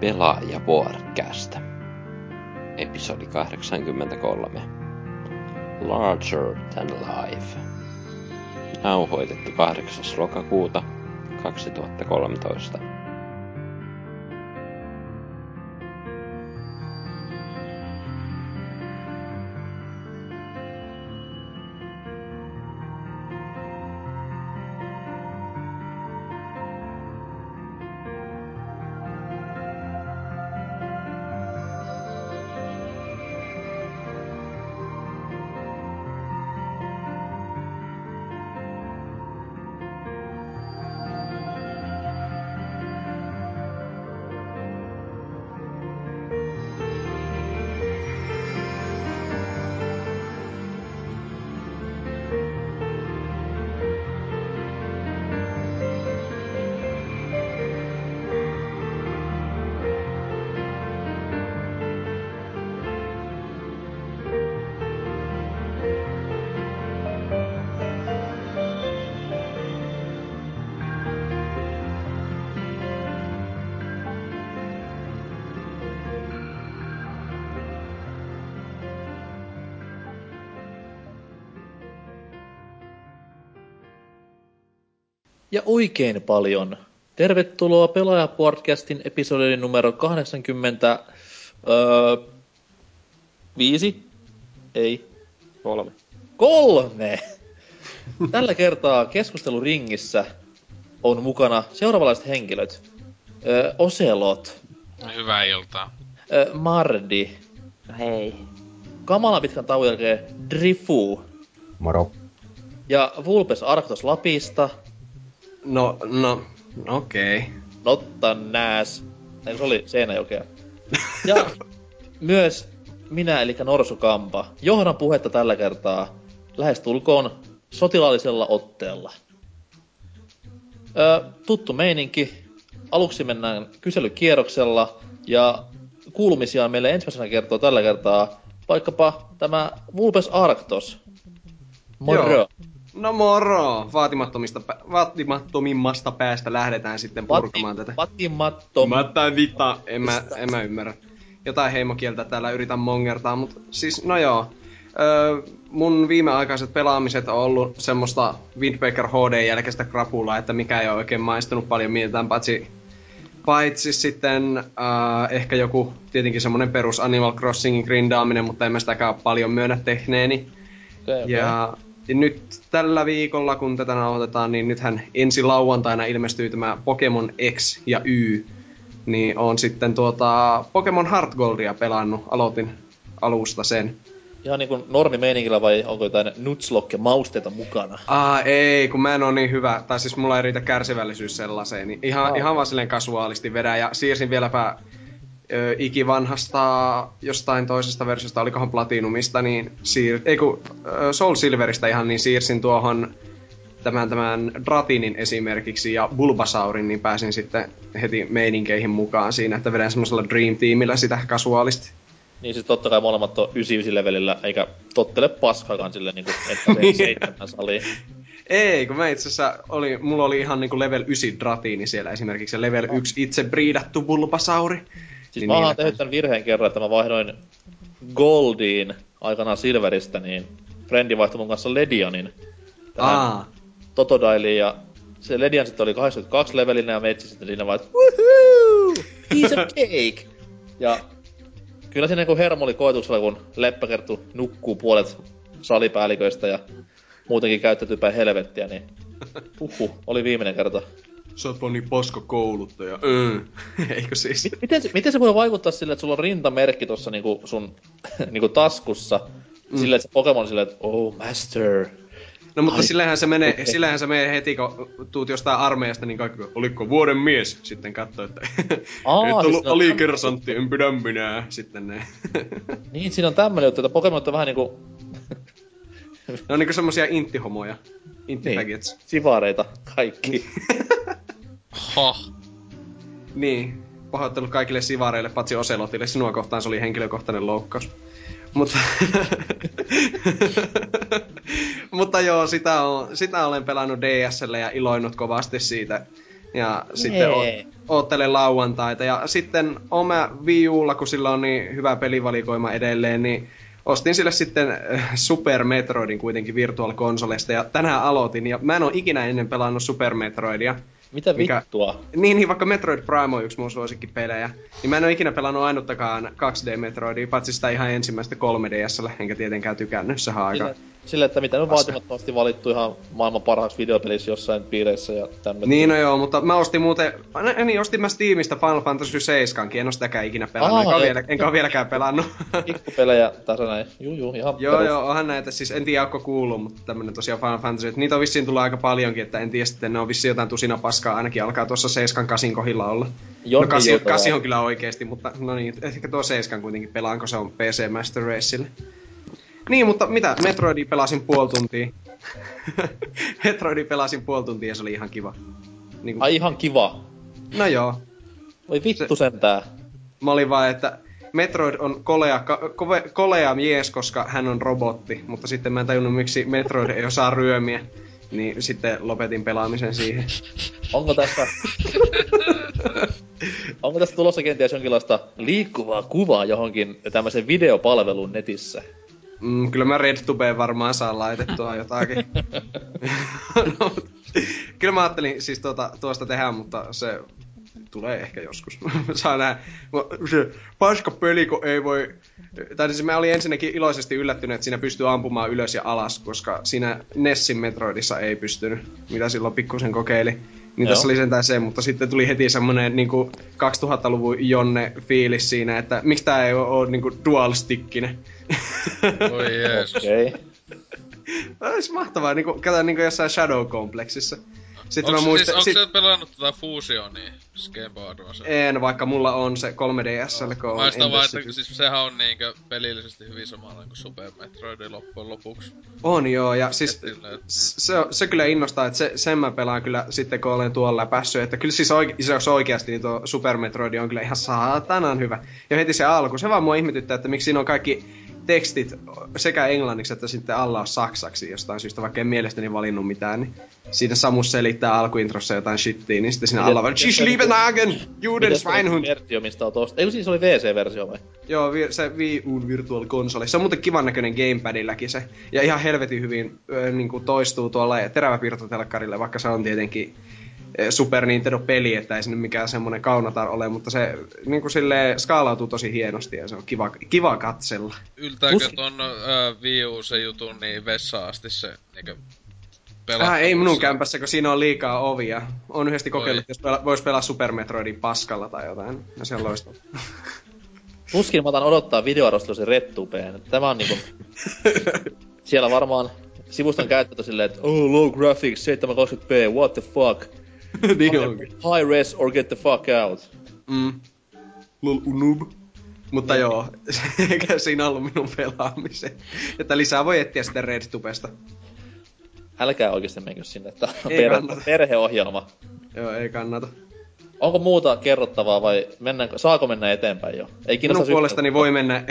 Pelaaja Podcast. Episodi 83. Larger Than Life. Nauhoitettu 8. lokakuuta 2013. oikein paljon. Tervetuloa Pelaaja-podcastin episodin numero 80... Öö, viisi? Ei. Kolme. Kolme! Tällä kertaa keskusteluringissä on mukana seuraavanlaiset henkilöt. Öö, Ocelot. Hyvää iltaa. Öö, Mardi. Hei. Kamalan pitkän tauon jälkeen Drifu. Moro. Ja Vulpes Arctos Lapista. No, no, okei. Okay. Notta nääs. Ei, se oli Seinäjokea. Ja myös minä, eli Norsu Kampa, johdan puhetta tällä kertaa lähestulkoon sotilaallisella otteella. Ö, tuttu meininki. Aluksi mennään kyselykierroksella ja kuulumisia meille ensimmäisenä kertoo tällä kertaa vaikkapa tämä Vulpes Arctos. Moro. Joo. No moro! Vaatimattomista, vaatimattomimmasta päästä lähdetään sitten purkamaan tätä. Vatimattom. Mä vita, en mä, en mä ymmärrä. Jotain heimokieltä täällä yritän mongertaa, mutta siis no joo. Öö, mun viimeaikaiset pelaamiset on ollut semmoista Windbreaker HD jälkeistä krapulaa, että mikä ei ole oikein maistunut paljon mitään, paitsi, paitsi sitten äh, ehkä joku tietenkin semmonen perus Animal Crossingin grindaaminen, mutta en mä sitäkään paljon myönnä tehneeni. Okay, okay. Ja, nyt tällä viikolla, kun tätä nauhoitetaan, niin nythän ensi lauantaina ilmestyy tämä Pokemon X ja Y. Niin on sitten tuota Pokemon Heart Goldia pelannut. Aloitin alusta sen. Ihan niinku normi meiningillä vai onko jotain nutslock mausteita mukana? Aa, ei, kun mä en oo niin hyvä. Tai siis mulla ei riitä kärsivällisyys sellaiseen. Niin ihan, Aa. ihan vaan silleen kasuaalisti vedä. Ja siirsin vieläpä ö, ikivanhasta jostain toisesta versiosta, olikohan Platinumista, niin siir... Ei kun ö, Soul Silveristä ihan, niin siirsin tuohon tämän, tämän Dratinin esimerkiksi ja Bulbasaurin, niin pääsin sitten heti meininkeihin mukaan siinä, että vedän semmoisella Dream Teamillä sitä kasuaalisti. Niin siis totta kai molemmat on 99 levelillä, eikä tottele paskaakaan silleen niinku, että se seitsemän saliin. Ei, kun mä itse asiassa oli, mulla oli ihan niinku level 9 Dratini siellä esimerkiksi ja level 1 itse briidattu Bulbasauri. Siis Niin mä oon niillä tehnyt tämän virheen kerran, että mä vaihdoin Goldiin aikanaan Silveristä, niin Frendi vaihtoi mun kanssa Ledionin tähän Aa, Totodiliin ja se Ledian sitten oli 82 levelinen ja meitsi sitten siinä vaan, että woohoo, piece of cake! Ja kyllä siinä niinku hermo oli koetuksella, kun leppäkerttu nukkuu puolet salipäälliköistä ja muutenkin käyttäytyy helvettiä, niin uhu, oli viimeinen kerta. Sä oot vaan niin paska kouluttaja. Mm. Eikö siis? Mi- Miten, se- miten se voi vaikuttaa sille, että sulla on rintamerkki tossa niinku sun niinku taskussa, mm. silleen, että se Pokemon on silleen, että oh master. No mutta Ai, sillähän se menee, okei. sillähän se menee heti, kun tuut jostain armeijasta, niin kaikki, oliko vuoden mies? Sitten katsoo, että Aa, et siis ollut no- alikersantti, en pidä minä. Sitten ne. Niin, siinä on tämmönen juttu, että Pokemon on vähän niinku ne on niinku semmosia inttihomoja. niin, Inttipaggets. sivareita kaikki. Hoh. Niin. Pahoittelut kaikille sivareille, paitsi Oselotille. Sinua kohtaan se oli henkilökohtainen loukkaus. Mutta... Mutta joo, sitä, on, sitä olen pelannut DSL ja iloinut kovasti siitä. Ja sitten o- oottelen lauantaita. Ja sitten oma Wii Ulla, kun sillä on niin hyvä pelivalikoima edelleen, niin ostin sille sitten äh, Super Metroidin kuitenkin Virtual Consolesta ja tänään aloitin ja mä en ole ikinä ennen pelannut Super Metroidia. Mitä mikä... vittua? Niin, niin, vaikka Metroid Prime on yksi mun suosikkipelejä, niin mä en ole ikinä pelannut ainuttakaan 2D Metroidia, paitsi sitä ihan ensimmäistä 3DSllä, enkä tietenkään tykännyt, se aika. Sille, että mitä on vaatimattomasti valittu ihan maailman parhaaksi videopelissä jossain piireissä ja tämmöinen. Niin, no joo, mutta mä ostin muuten, niin ostin mä Steamista Final Fantasy 7 en ole sitäkään ikinä pelannut, Aha, enkä, ole vielä, enkä ole vieläkään pelannut. Pikkupelejä tässä näin, juu juu, ihan Joo, perus. joo, onhan näitä, siis en tiedä, onko kuullut, mutta tämmönen tosiaan Final Fantasy, että niitä on vissiin tullut aika paljonkin, että en tiedä sitten, ne on vissiin jotain tusina paskaa, ainakin alkaa tuossa 7 8 kohdilla olla. Jonni no 8, 8 on kyllä oikeesti, mutta no niin, ehkä tuo 7 kuitenkin pelaanko se on PC Master Racelle. Niin, mutta mitä? Metroidi pelasin puoli tuntia. Metroidi pelasin puoli tuntia ja se oli ihan kiva. Niin kuin... Ai ihan kiva? No joo. Voi vittu se... sentää. Mä olin vaan, että Metroid on kolea, kove, kolea mies, koska hän on robotti, mutta sitten mä en tajunnut, miksi Metroid ei osaa ryömiä. Niin sitten lopetin pelaamisen siihen. Onko tässä... Onko tässä tulossa kenties jonkinlaista liikkuvaa kuvaa johonkin tämmöisen videopalvelun netissä? Mm, kyllä mä RedTubeen varmaan saan laitettua jotakin. no, kyllä mä ajattelin siis tuota, tuosta tehdä, mutta se tulee ehkä joskus. Saa nähdä. Se paska peli, kun ei voi... Tai siis mä olin ensinnäkin iloisesti yllättynyt, että siinä pystyy ampumaan ylös ja alas, koska siinä Nessin Metroidissa ei pystynyt, mitä silloin pikkusen kokeili. Niin Joo. tässä oli sentään se, mutta sitten tuli heti semmonen niinku 2000-luvun Jonne fiilis siinä, että miksi tää ei oo, niinku dual stickinen. Oi jeesus. Okei. Okay. Olisi mahtavaa, niinku, kato niinku jossain Shadow Complexissa. Sitten onks mä muistan... Siis, sit... onko pelannut tätä Fusionia Skateboardia? En, vaikka mulla on se 3DSL, kun on Mä vaan, että siis sehän on niinkö pelillisesti hyvin samalla kuin Super Metroid loppujen lopuksi. On joo, ja siis se, se kyllä innostaa, että se, sen mä pelaan kyllä sitten kun olen tuolla päässyt, että kyllä siis oike, jos oikeasti niin tuo Super Metroid on kyllä ihan saatanan hyvä. Ja heti se alku, se vaan mua ihmetyttää, että miksi siinä on kaikki tekstit sekä englanniksi että sitten alla on saksaksi jostain syystä, vaikka en mielestäni valinnut mitään, niin siinä Samus selittää alkuintrossa jotain shittia, niin sitten siinä alla vaan Tschüss Liebenagen, Juden Schweinhund. versio, mistä on tosta? Eikö siis oli VC-versio vai? Joo, se Wii U Virtual Console. Se on muuten kivan näköinen gamepadilläkin se. Ja ihan helvetin hyvin äh, niin kuin toistuu tuolla teräväpiirtotelkkarille, vaikka se on tietenkin Super Nintendo-peli, että ei se nyt mikään semmonen kaunatar ole, mutta se niin kuin silleen skaalautuu tosi hienosti ja se on kiva, kiva katsella. Yltääkö Us... ton uh, Wii U se jutun niin vessaan asti se niin Äh, ei minun kämpässä, kun siinä on liikaa ovia. On yhdesti kokeillut, jos pela, vois pelaa Super Metroidin paskalla tai jotain. Ja se on loistava. Tuskin mä otan odottaa videoarvostelusi rettupeen. Tämä on niinku... siellä varmaan sivuston käyttö silleen, että oh, low graphics, 720p, what the fuck. niin High res or get the fuck out. Mm. Lol unub. Mutta niin. joo, eikä siinä ollut minun pelaamisen. Että lisää voi etsiä sitten RedTubesta. Älkää oikeesti menkö sinne, että perhe- perheohjelma. Joo, ei kannata. Onko muuta kerrottavaa vai mennäänkö, saako mennä eteenpäin jo? Ei Minun puolestani voi mennä...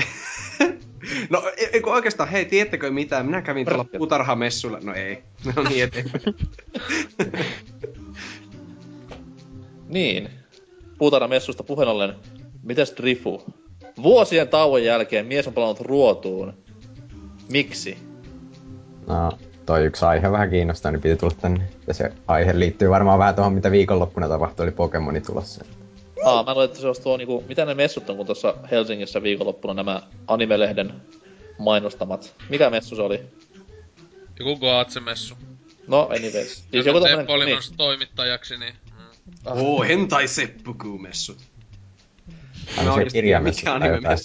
no, eikö oikeastaan, hei, tiedättekö mitään? Minä kävin tuolla puutarhamessulla. No ei, no niin eteenpäin. Niin. Puutarhamessusta puheen ollen, mitäs Drifu? Vuosien tauon jälkeen mies on palannut ruotuun. Miksi? No, toi yksi aihe vähän kiinnostaa, niin piti tulla tänne. Ja se aihe liittyy varmaan vähän tuohon, mitä viikonloppuna tapahtui, oli Pokemoni tulossa. Aa, mä luulen, että se olisi tuo niinku, mitä ne messut on, kun tuossa Helsingissä viikonloppuna nämä animelehden mainostamat. Mikä messu se oli? Joku Goatse-messu. No, anyways. Siis joku Teppo oli niin. toimittajaksi, niin. Oo, hentai seppukuumessut. No, se kirjamessut jotain.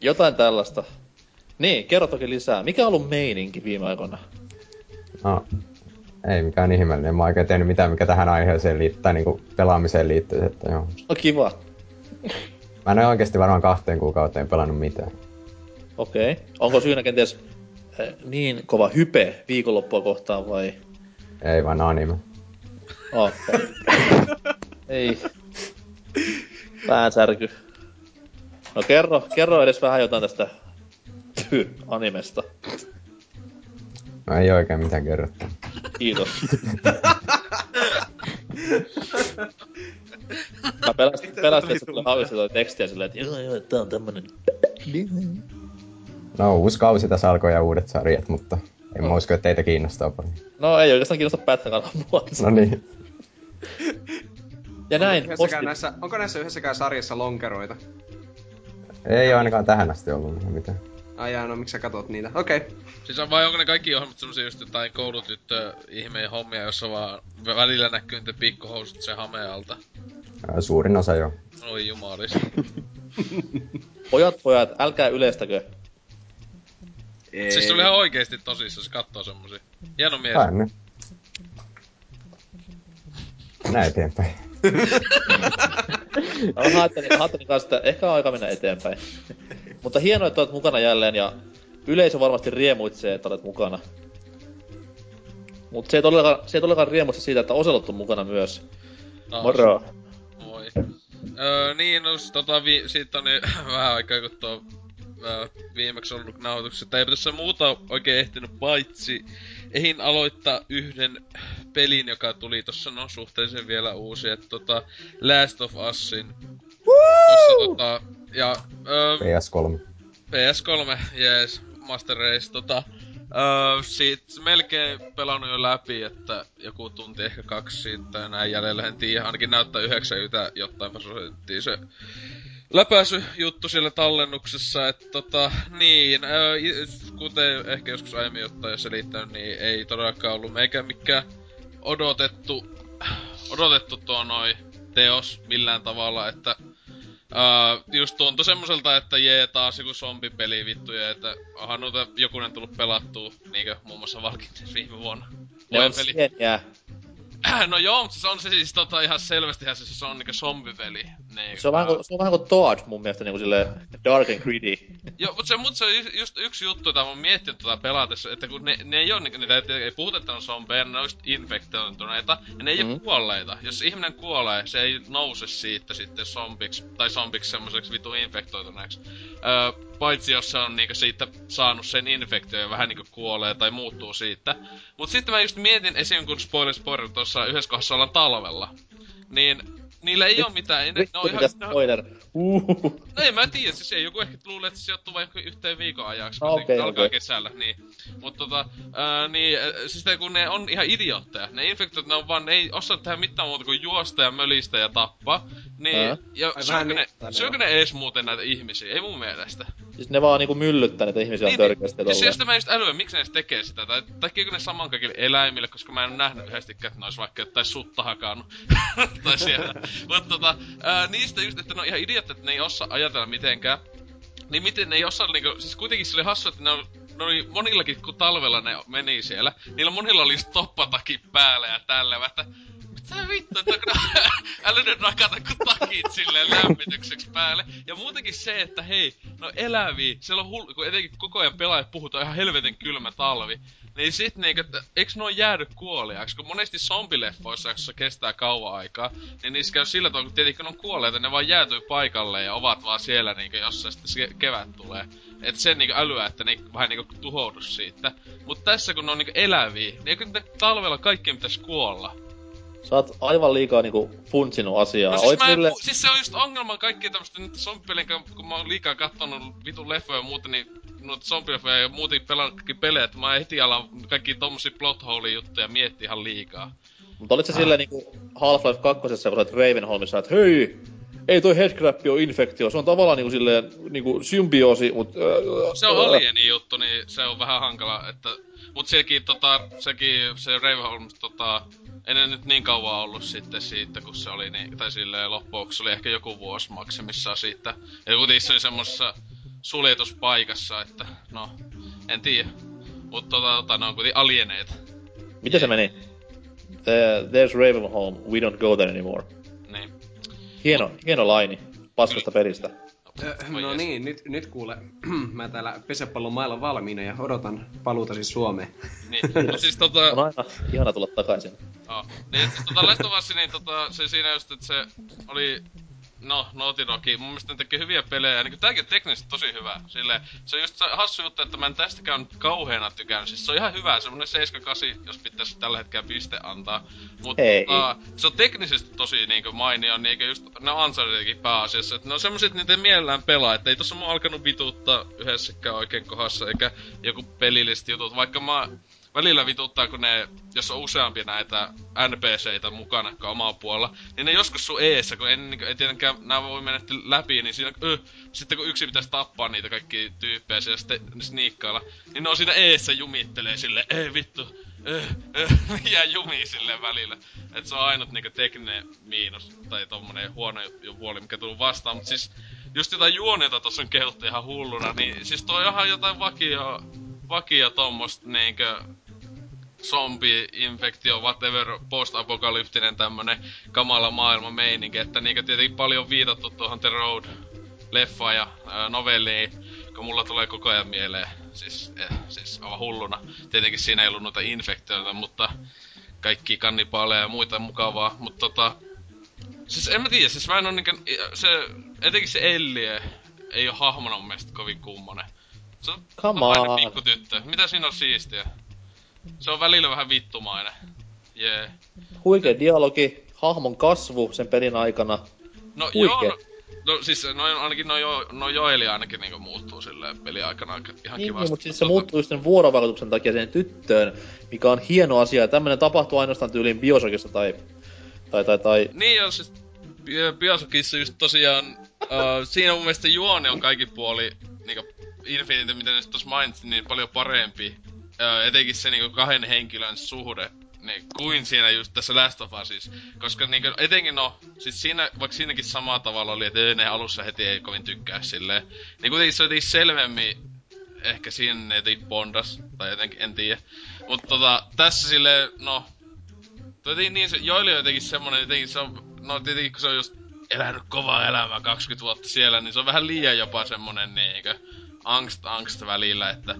jotain tällaista. Niin, kerro toki lisää. Mikä on ollut meininki viime aikoina? No, ei mikään ihmeellinen. Mä oon oikein tehnyt mitään, mikä tähän aiheeseen liittyy, tai niinku pelaamiseen liittyy, että joo. No kiva. Mä en ole oikeesti varmaan kahteen kuukauteen pelannut mitään. Okei. Okay. Onko syynä kenties eh, niin kova hype viikonloppua kohtaan vai? Ei vaan anime. Okay. Ei. Päänsärky. No kerro, kerro edes vähän jotain tästä ty, animesta. No ei oikein mitään kerrottu. Kiitos. Mä pelästyin, pelästyin että tulee hauista toi tekstiä silleen, että joo joo, tää on tämmönen... No, uusi kausi tässä alkoi ja uudet sarjat, mutta en mä usko, että teitä kiinnostaa paljon. No ei oikeastaan kiinnosta pätkän mua. No niin. Ja näin, Onko näissä, onko näissä yhdessäkään sarjassa lonkeroita? Ei ole ainakaan tähän asti ollut mitään. Ai jaa, no miksi sä katot niitä? Okei. Okay. Siis on vai onko ne kaikki ohjelmat semmosia just jotain koulutyttö ihmeen hommia, jossa vaan välillä näkyy niitä pikkuhousut se hame alta? Suurin osa joo. Oi jumalis. pojat, pojat, älkää yleistäkö. Ei. Siis tuli ihan oikeesti tosissaan, se kattoo semmosia. Hieno mies. Tänne. Näin eteenpäin. no, ajattelin, ajattelin kanssa, että ehkä on aika mennä eteenpäin. Mutta hienoa, että olet mukana jälleen ja yleisö varmasti riemuitsee, että olet mukana. Mutta se ei todellakaan, se ei todellakaan riemuista siitä, että Oselot on mukana myös. No, Moro. Moi. Öö, niin, no tota, vi- siitä on niin vähän aikaa, kun tuo öö, viimeksi ollut nauhoituksessa, että ei tässä muuta oikein ehtinyt paitsi ehin aloittaa yhden pelin, joka tuli tossa no suhteellisen vielä uusi, että tota Last of Usin. Tossa tota, ja... Öö, PS3. PS3, jees, Master Race, tota... Öö, siitä melkein pelannut jo läpi, että joku tunti ehkä kaksi siitä ja näin jäljellä, en tiedä, ainakin näyttää 90 jotain prosenttia se läpäisy juttu siellä tallennuksessa, että tota, niin, öö, kuten ehkä joskus aiemmin jotain jo selittänyt, niin ei todellakaan ollut meikä mikään odotettu, odotettu tuo noin teos millään tavalla, että Uh, just tuntui semmoselta, että jee taas joku zombipeli vittuja, että onhan noita jokunen tullut pelattua, niinkö muun muassa Walking viime vuonna. Ne on peli. Sieniä. no joo, mutta se on se siis tota ihan selvästi se, se on niinku zombipeli. Niin, se, on vähän kuin, se on vähän kuin Toad mun mielestä niinku sille dark and gritty. joo, mutta se, mut se on just yksi juttu, jota mä oon miettinyt tota pelatessa, että kun ne, ne ei oo niinku, niitä ei, ei puhuta, että on zombeja, ne on just infektoituneita, ja ne ei mm. oo kuolleita. Jos ihminen kuolee, se ei nouse siitä sitten zombiksi, tai zombiksi semmoiseksi vitu infektoituneeksi. Öö, paitsi jos se on niinku siitä saanut sen infektio ja vähän niinku kuolee tai muuttuu siitä. Mut sitten mä just mietin esim. kun spoiler spoiler tuossa yhdessä kohdassa ollaan talvella. Niin niillä ei oo mitään... Ei, ne, on ihan, spoiler. Uhuhu. No ei mä tiedä, siis ei joku ehkä luulee, että se sijoittuu vain yhteen viikon ajaksi, kun okay, se alkaa okay. kesällä, niin. Mut tota, ää, niin, siis te, kun ne on ihan idiootteja. Ne infektiot, ne on vaan, ne ei osaa tehdä mitään muuta kuin juosta ja mölistä ja tappaa. Niin, äh? ja syökö ne, syökö ne ees muuten näitä ihmisiä? Ei mun mielestä. Siis ne vaan niinku myllyttää näitä ihmisiä niin, törkeästi niin, siis mä just älyä, miksi ne edes tekee sitä, tai tekeekö ne saman kaikille eläimille, koska mä en nähnyt yhdestikään, että ne ois vaikka jotain sutta hakannut. tai siellä. Mutta tota, ää, niistä just, että ne on ihan idiot, että ne ei osaa ajatella mitenkään. Niin miten ne ei osaa niinku, siis kuitenkin se oli hassu, että ne on ne oli monillakin, kun talvella ne meni siellä, niillä monilla oli toppataki päällä ja tällä, että mitä vittu, että älä nyt nakata kun takit silleen lämmitykseksi päälle. Ja muutenkin se, että hei, no eläviä, siellä on hullu, kun etenkin koko ajan pelaajat puhutaan ihan helvetin kylmä talvi. Niin sit niinku, että eiks nuo jäädy kuoliaaksi? Kun monesti zombileffoissa, jossa kestää kauan aikaa, niin niissä käy sillä tavalla, kun tietenkin on kuolleita, ne vaan jäätyy paikalle ja ovat vaan siellä niinku, jossa sitten se kevät tulee. Et sen niinku älyä, että ne vähän niinku tuhoudu siitä. Mutta tässä kun ne on niinku eläviä, niin eikö talvella kaikkien pitäisi kuolla? Sä oot aivan liikaa niinku funtsinut asiaa. No siis, mä en, siis se on just ongelma kaikkien tämmöstä nyt zombipelien kun mä oon liikaa kattonut vitun leffoja ja muuta, niin noita zombileffoja ja muuten pelannut kaikki pelejä, että mä heti alan kaikki tommosia plot hole juttuja miettiä ihan liikaa. Mutta olit se ah. silleen niinku Half-Life 2, kun sä olet Ravenholmissa, että hei, ei toi headcrab ole infektio, se on tavallaan niinku silleen niinku symbioosi, mut... Äh, se on alieni juttu, niin se on vähän hankala, että... Mut sekin tota, sekin, se Ravenholm tota, ei ne nyt niin kauan ollut sitten siitä, kun se oli niin, tai silleen loppuun, oli ehkä joku vuosi maksimissaan siitä. Ja kuitenkin se oli semmosessa suljetuspaikassa, että no, en tiedä. Mutta tota, tota, ne on kuitenkin alieneita. Miten se meni? The, there's Ravenholm, we don't go there anymore. Niin. Hieno, Mut... hieno laini paskasta pelistä. No niin, nyt, nyt kuule, mä täällä pesäpallon mailla valmiina ja odotan paluutasi Suomeen. Niin, no siis tota... On aina ihana tulla takaisin. Oh. Niin, tota Last niin tota, se siinä just, että se oli no, Naughty Dog, mun mielestä ne tekee hyviä pelejä, niin tääkin on teknisesti tosi hyvä. Sille, se on just hassu juttu, että mä en tästäkään nyt kauheena tykännyt. Siis se on ihan hyvä, semmonen 7-8, jos pitäisi tällä hetkellä piste antaa. Mutta tota, se on teknisesti tosi niinku mainio, niin just ne Unchartedkin pääasiassa. Että ne on semmoset, niitä mielellään pelaa, että ei tossa mun alkanut vituuttaa yhdessäkään oikein kohdassa, eikä joku pelilliset jutut. Vaikka mä välillä vituttaa, kun ne, jos on useampia näitä NPCitä mukana kuin omaa puolella, niin ne joskus sun eessä, kun en, niin, ei tietenkään nämä voi mennä läpi, niin siinä, ö, sitten kun yksi pitäisi tappaa niitä kaikki tyyppejä ja sitten sniikkailla, niin ne on siinä eessä jumittelee sille, ei vittu, ö, ö, jää jumi sille välillä. Et se on ainut niinku tekninen miinus, tai tommonen huono puoli, mikä tullut vastaan, mutta siis just jotain juoniota tossa on kehuttu ihan hulluna, niin siis toi on ihan jotain vakio, vakio tommosta niinkö zombi-infektio, whatever, post-apokalyptinen tämmönen kamala maailma meininki, että niinkö tietenkin paljon viitattu tuohon The Road leffa ja ää, novelliin, kun mulla tulee koko ajan mieleen, siis, eh, siis aivan hulluna. Tietenkin siinä ei ollut noita infektioita, mutta kaikki kannipaaleja ja muita mukavaa, mutta tota... Siis en mä tiedä, siis mä en oo niinkö, se, etenkin se Ellie ei oo hahmona mun mielestä kovin kummonen. Se on Come on. pikku tyttö. Mitä siinä on siistiä? Se on välillä vähän vittumainen. Jee. Yeah. Huikea dialogi, hahmon kasvu sen pelin aikana. No Huikea. joo, no, no siis noin, ainakin no, jo, no Joeli ainakin niinku muuttuu silleen peli aikana aika ihan Niin, kivasti. niin, mutta siis se tota- muuttuu sen vuorovaikutuksen takia sen tyttöön, mikä on hieno asia. Tämmönen tapahtuu ainoastaan tyyliin Bioshockissa tai, tai, tai, tai Niin joo, siis Bi- Bioshockissa just tosiaan, uh, siinä mun mielestä juoni on kaikki puoli, niinku Infinite, mitä ne tossa mainitsin, niin paljon parempi. Uh, etenkin se niinku kahden henkilön suhde, niin, kuin siinä just tässä Last of Usissa. Koska niinku, etenkin no, siis siinä, vaikka siinäkin samalla tavalla oli, että ne alussa heti ei kovin tykkää silleen. Niin kuitenkin se jotenkin selvemmin, ehkä siinä ne bondas, tai jotenkin, en tiedä. Mutta tota, tässä sille no, Jotenkin niin se, Joili on jotenkin semmonen, jotenkin se on, no tietenkin kun se on just elänyt kovaa elämää 20 vuotta siellä, niin se on vähän liian jopa semmonen niinkö angst angst välillä, että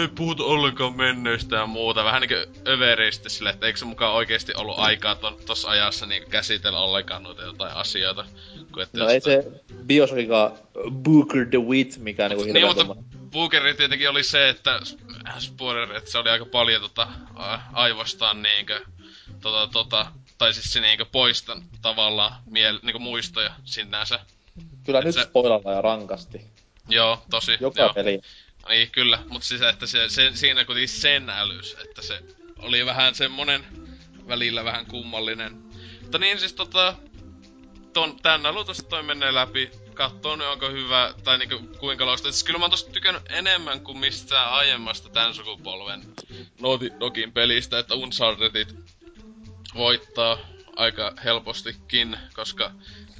ei puhuta ollenkaan menneistä ja muuta. Vähän niinkö överisti sille, että eikö se mukaan oikeesti ollut aikaa ton, tossa ajassa niinkö käsitellä ollenkaan noita jotain asioita. Kun että no ei to- se Bioshockikaan Booker the Wit, mikä niinku niin, mutta Bookeri tietenkin oli se, että spoiler, että se oli aika paljon tota, aivostaan niinkö, tota, tota, tai siis se niinkö poistan tavallaan miel, niinkö muistoja sinänsä. Kyllä et nyt se- spoilalla ja rankasti. Joo, tosi. Joka joo. peli. Niin, kyllä. Mutta siis, että se, se, siinä kuitenkin sen älys, että se oli vähän semmonen välillä vähän kummallinen. Mutta niin siis tota, ton, tän alutus toi menee läpi. Kattoo nyt onko hyvä, tai niinku kuinka loista. Siis kyllä mä oon tosta tykännyt enemmän kuin mistään aiemmasta tän sukupolven Dogin pelistä, että Unchartedit voittaa aika helpostikin, koska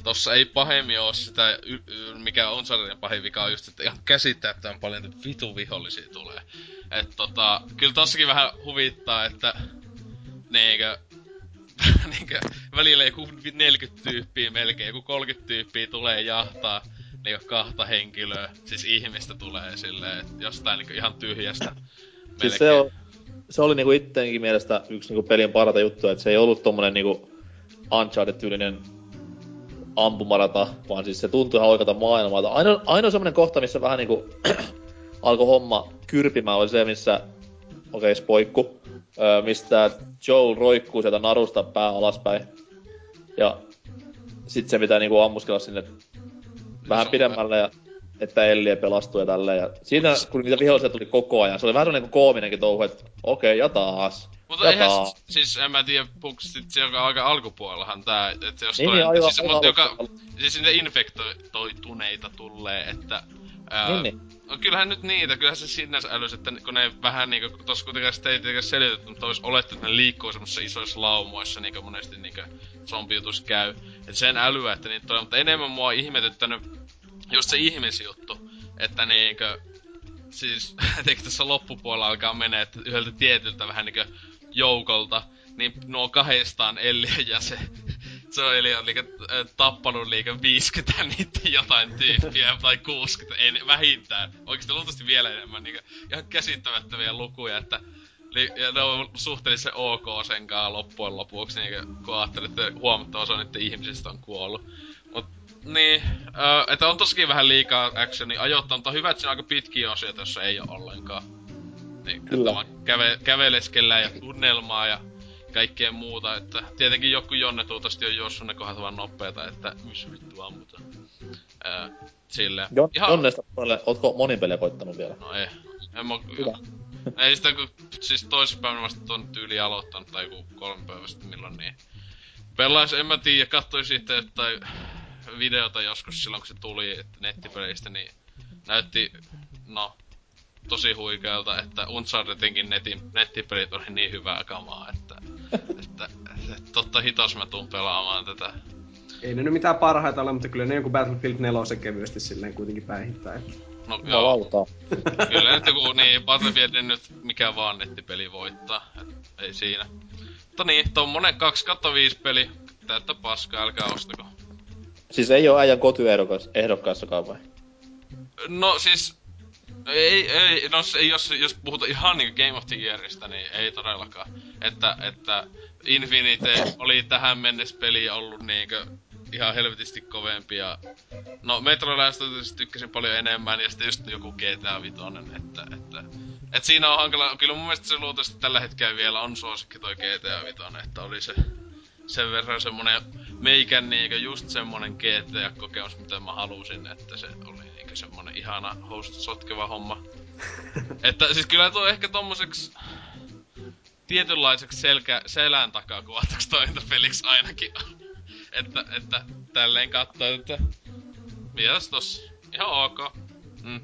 tossa ei pahemmin oo sitä, y- y- mikä on sarjan pahin vika on just, että ihan käsittämättömän paljon vitu vihollisia tulee. Et tota, kyllä tossakin vähän huvittaa, että niinkö, niinkö välillä joku 40 tyyppiä melkein, joku 30 tyyppiä tulee jahtaa niinkö kahta henkilöä, siis ihmistä tulee silleen, että jostain niinkö ihan tyhjästä. Siis se, on, se oli niinku itteenkin mielestä yksi niinku pelin parata juttu, että se ei ollut tommonen niinku Uncharted-tyylinen ampumarata, vaan siis se tuntui ihan oikealta maailmalta. Ainoa, ainoa semmonen kohta, missä vähän niinku alkoi homma kyrpimään, oli se, missä, okei, okay, spoikku, öö, mistä Joel roikkuu sieltä narusta pää alaspäin. Ja sit se pitää niinku ammuskella sinne vähän pidemmälle ja että Ellie pelastuu ja tälleen. Ja siinä, kun niitä vihollisia tuli koko ajan, se oli vähän semmonen koominenkin touhu, että okei, okay, ja taas. Mutta eihän, siis en mä tiedä, sit se joka aika alkupuolellahan tää, että jos Niin, toi, niin, aivan- siis, mutta joka, siis niitä infektoituneita tulee, että ää, Niin, niin. No kyllähän nyt niitä, kyllähän se sinänsä älys, että kun ne vähän niinku, tossa kuitenkaan sitä ei tietenkään selitetty, mutta olisi olettu, että ne liikkuu semmoisissa isoissa laumoissa, niinku monesti niinku zombiutus käy. Että sen älyä, että niitä tulee, mutta enemmän mua on ihmetyttänyt just se ihmisjuttu, että niinkö, siis etenkin tässä loppupuolella alkaa menee, että yhdeltä tietyltä vähän niinkö joukolta, niin nuo kahdestaan Elli ja se Joeli on liikä, äh, tappanut liikä 50 niitä jotain tyyppiä, tai 60, ei vähintään. Oikeesti luultavasti vielä enemmän, niinku ihan käsittämättömiä lukuja, että li, ja ne on suhteellisen ok senkaan loppujen lopuksi, niinku, kun ajattelee, että huomattava osa niiden ihmisistä on kuollut. Niin, ö, että on tosikin vähän liikaa actionia ajoittaa, mutta on hyvä, että siinä on aika pitkiä osioita, jossa ei ole ollenkaan. Niin, Kyllä. Että käve, käveleskellään ja tunnelmaa ja kaikkea muuta, että tietenkin joku Jonne tuutasti on juossut ne kohdat vaan nopeeta, että missä vittu ammuta. Öö, silleen. Jon, Ihan... Jonnesta puolelle, ootko monin peliä koittanut vielä? No ei. En mä... Hyvä. Ei sitä kun, siis toispäivänä vasta ton tyyli aloittanut, tai joku kolme päivää sitten milloin niin. Pelais, en mä tiedä, kattoi sitten tai videota joskus silloin kun se tuli että nettipeleistä, niin näytti, no, tosi huikealta, että Unchartedinkin netin, nettipelit oli niin hyvää kamaa, että, että, että totta hitos mä tuun pelaamaan tätä. Ei ne nyt mitään parhaita ole, mutta kyllä ne joku Battlefield 4 kevyesti silleen kuitenkin päihittää. Että... No joo. Lautaa. kyllä nyt joku niin, Battlefield nyt mikä vaan nettipeli voittaa. Et, ei siinä. Mutta niin, tommonen 2 5 peli. Täyttä paskaa, älkää ostako. Siis ei oo äijän kotyehdokkaastakaan vai? No siis ei, ei, no jos, jos puhutaan ihan niinku Game of the Yearista, niin ei todellakaan. Että, että Infinite oli tähän mennessä peli ollut niinkö ihan helvetisti kovempi ja... No Metro tykkäsin paljon enemmän ja sitten just joku GTA Vitoinen, että, että... Et siinä on hankala, kyllä mun mielestä se luultavasti tällä hetkellä vielä on suosikki toi GTA Vitoinen, että oli se sen verran semmonen meikän niinkö just semmonen GTA-kokemus, mitä mä halusin, että se oli niinkö semmonen ihana host sotkeva homma. että siis kyllä tuo ehkä tommoseks tietynlaiseksi selkä, selän takaa kuvataks toimintapeliksi ainakin että, että tälleen kattoo, että mitäs tossa, ihan ok. Mm.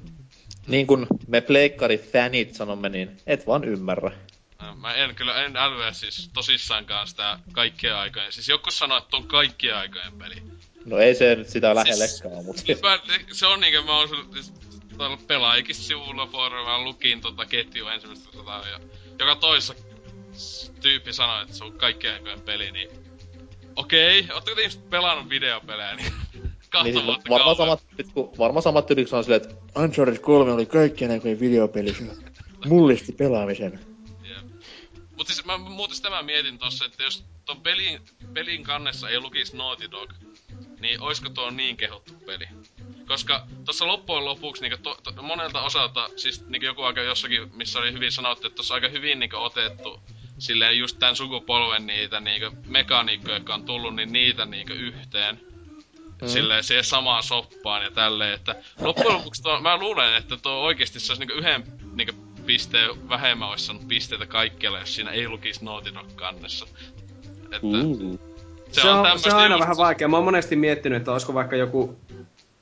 Niin kun me pleikkari-fänit sanomme, niin et vaan ymmärrä. Mä en kyllä, en älyä siis tosissaankaan sitä kaikkien aikojen. Siis joku sanoo, että on kaikkien aikojen peli. No ei se nyt sitä lähellekään, siis, mutta... Mä, se on niinkö mä oon siis, pelaajikin sivulla foorumilla lukin tota ketjua ensimmäistä sotaa ja joka toissa tyyppi sanoi, että se on kaikkien aikojen peli, niin okei, okay. ootteko te just pelannut videopelejä, niin kahta niin, vuotta varmaan samat, kun, varmaan samat tyylit on silleen, että Uncharted 3 oli kaikkien aikojen videopeli, mullisti pelaamisen. Mut siis mä muuten sitä mietin tossa, että jos ton pelin, pelin kannessa ei lukisi Naughty Dog, niin oisko tuo niin kehottu peli? Koska tuossa loppujen lopuksi niin to, to, monelta osalta, siis niin joku aika jossakin, missä oli hyvin sanottu, että tuossa aika hyvin niin otettu silleen just tän sukupolven niitä niin mekaniikkoja, jotka on tullut, niin niitä niin yhteen. Mm. Silleen siihen samaan soppaan ja tälleen, että loppujen lopuksi tuo, mä luulen, että tuo oikeesti se olisi niin yhden niin pisteen vähemmän olisi saanut pisteitä kaikkialla, jos siinä ei lukisi Naughty Dog kannessa. Että, mm. Se, se on, on, se on aina just... vähän vaikea. Mä oon monesti miettinyt, että olisiko vaikka joku...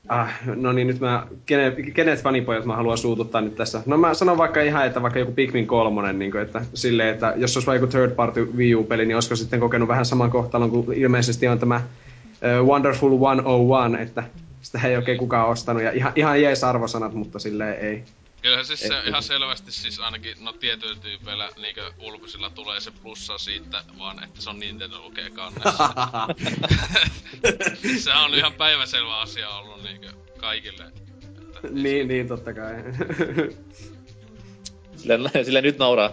Ah, no niin, nyt mä... Kenet, kenet fanipojat mä haluan suututtaa nyt tässä? No mä sanon vaikka ihan, että vaikka joku Pikmin kolmonen, niin kuin, että silleen, että jos olisi vaikka third party Wii U-peli, niin olisiko sitten kokenut vähän saman kohtalon kuin ilmeisesti on tämä uh, Wonderful 101, että sitä ei oikein kukaan ostanut. Ja ihan, ihan jees arvosanat, mutta silleen ei. Kyllähän siis se ihan selvästi siis ainakin no tietyillä tyypeillä niinkö ulkoisilla tulee se plussa siitä vaan, että se on Nintendo lukee kannessa. se on ihan päiväselvä asia ollut niinkö kaikille. Että niin, niin totta kai. Sille, sille nyt nauraa.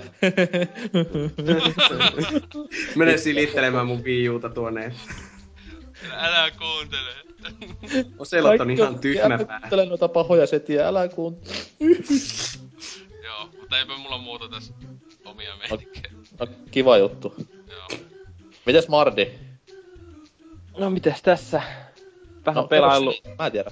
Mene silittelemään mun Wii Uta tuonne. Älä kuuntele. Oselot on ihan tyhmä pää. Kuuntele noita pahoja setiä, älä kuun. Joo, mutta eipä mulla muuta tässä omia meininkiä. No, kiva juttu. Joo. Mites Mardi? No mites tässä? Vähän no, pelailu... Mä en tiedä.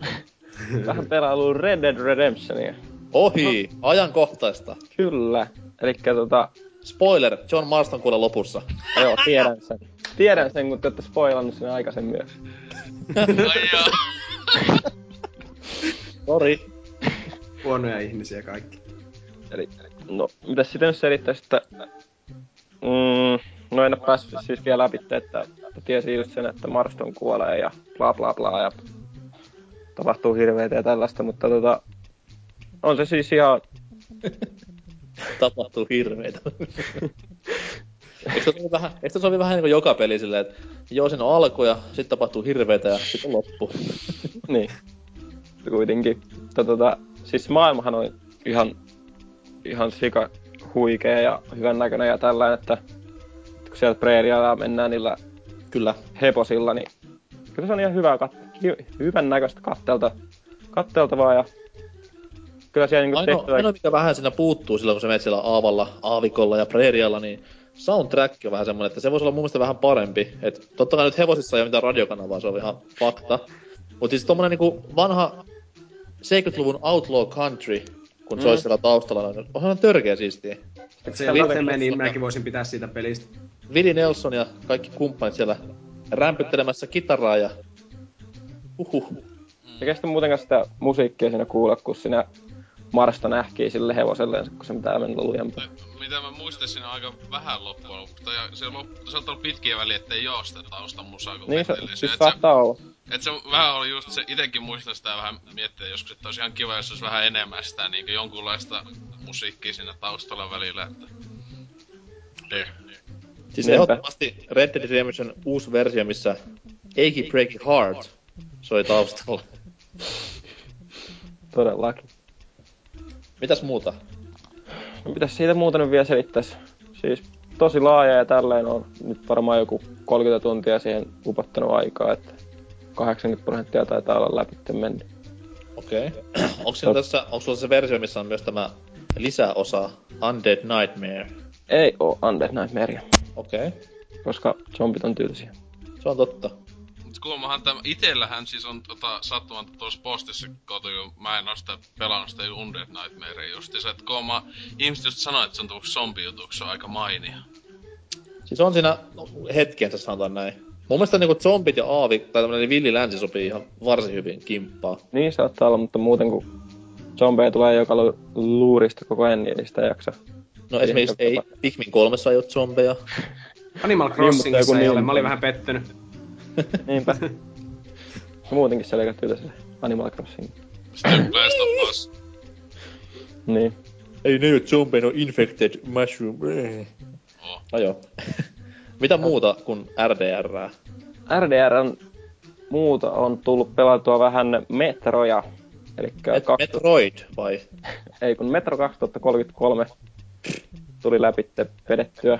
Vähän pelailu Red Dead Redemptionia. Ohi! No. Ajankohtaista. Kyllä. Elikkä tota... Spoiler, John Marston kuule lopussa. Joo, tiedän sen. Tiedän sen, kun te olette spoilannut sen aikaisemmin myös. Sori. Huonoja ihmisiä kaikki. Eli, no, mitä sitten jos selittäisi, että... Mm, no en ole päässyt siis vielä läpi, että, että tiesi just sen, että Marston kuolee ja bla bla bla ja tapahtuu hirveitä ja tällaista, mutta tota, on se siis ihan... tapahtuu hirveitä. Eikö se sovi vähän, eikö se sovi vähän niin kuin joka peli silleen, että joo, siinä on alku ja sitten tapahtuu hirveitä ja sitten loppu. niin. Kuitenkin. Tota, siis maailmahan on ihan, ihan sika huikea ja hyvän näköinen ja tällainen, että kun sieltä preerialla mennään niillä Kyllä. heposilla, niin kyllä se on ihan hyvää, kat- hy- hyvän näköistä kattelta, katteltavaa ja kyllä siellä niinku Ainoa, tehtyä... ainoa, mikä vähän siinä puuttuu silloin, kun sä menet siellä aavalla, aavikolla ja preerialla, niin soundtrack on vähän semmonen, että se voisi olla mun mielestä vähän parempi. Et totta kai nyt hevosissa ei ole mitään radiokanavaa, se on ihan fakta. Mutta siis tommonen niinku vanha 70-luvun Outlaw Country, kun mm. se olisi siellä taustalla, niin onhan törkeä siistiä. Se Little niin mäkin voisin pitää siitä pelistä. Willie Nelson ja kaikki kumppanit siellä rämpyttelemässä kitaraa ja... Uhuh. Ja kestä muutenkaan sitä musiikkia siinä kuulla, kun sinä Marsta nähkii sille hevoselle, kun se pitää mennä lujempaa. Mitä mä muistin, siinä on aika vähän lopuksi. Tai se, loppu, se on ollut pitkiä väliä, ettei joo sitä taustan musaa, kun Niin se, siis Et saattaa olla. Et se vähän oli just se, itekin muistan sitä vähän miettiä joskus, että olisi ihan kiva, jos olisi vähän enemmän sitä niin jonkunlaista musiikkia siinä taustalla välillä, että... Eh. Siis Niinpä. ehdottomasti Red Dead Redemption uusi versio, missä Achy Breaky Heart soi taustalla. Todellakin. Mitäs muuta? No pitäis siitä muuta nyt vielä selittäis. Siis tosi laaja ja tälleen on nyt varmaan joku 30 tuntia siihen upottanut aikaa, että 80 prosenttia taitaa olla läpi mennyt. Okei. Okay. onko tässä, onko sulla se versio, missä on myös tämä lisäosa Undead Nightmare? Ei oo Undead Nightmarea, Okei. Okay. koska zombit on tylsiä. Se on totta. Mut kuulemmahan tämä itellähän siis on tota, sattuman tuossa postissa kotu, kun mä en oo sitä pelannut sitä Undead Nightmarea justiinsa, että kuulemma ihmiset just sanoo, että se on tullut zombijutuksi, se on aika mainio. Siis on siinä no, hetkiensä sanotaan näin. Mun mielestä niinku zombit ja aavi, tai tämmönen villi länsi sopii ihan varsin hyvin kimppaa. Niin saattaa olla, mutta muuten kun zombeja tulee joka lu- luurista koko ajan, niin ei sitä jaksa. No esimerkiksi ei, Pikmin kolmessa ei oo zombeja. Animal Crossingissa joku ei niin ole, mä olin vähän pettynyt. Niinpä. Ja muutenkin se oli aika tylsä se Animal Crossing. Sitten Last of Us. Niin. Ei zombeja, ne on infected mushroom. Oh. No joo. Mitä muuta kuin RDR? RDRn muuta on tullut pelattua vähän Metroja. Eli Met- kaksi- Metroid vai? ei kun Metro 2033 tuli läpi vedettyä.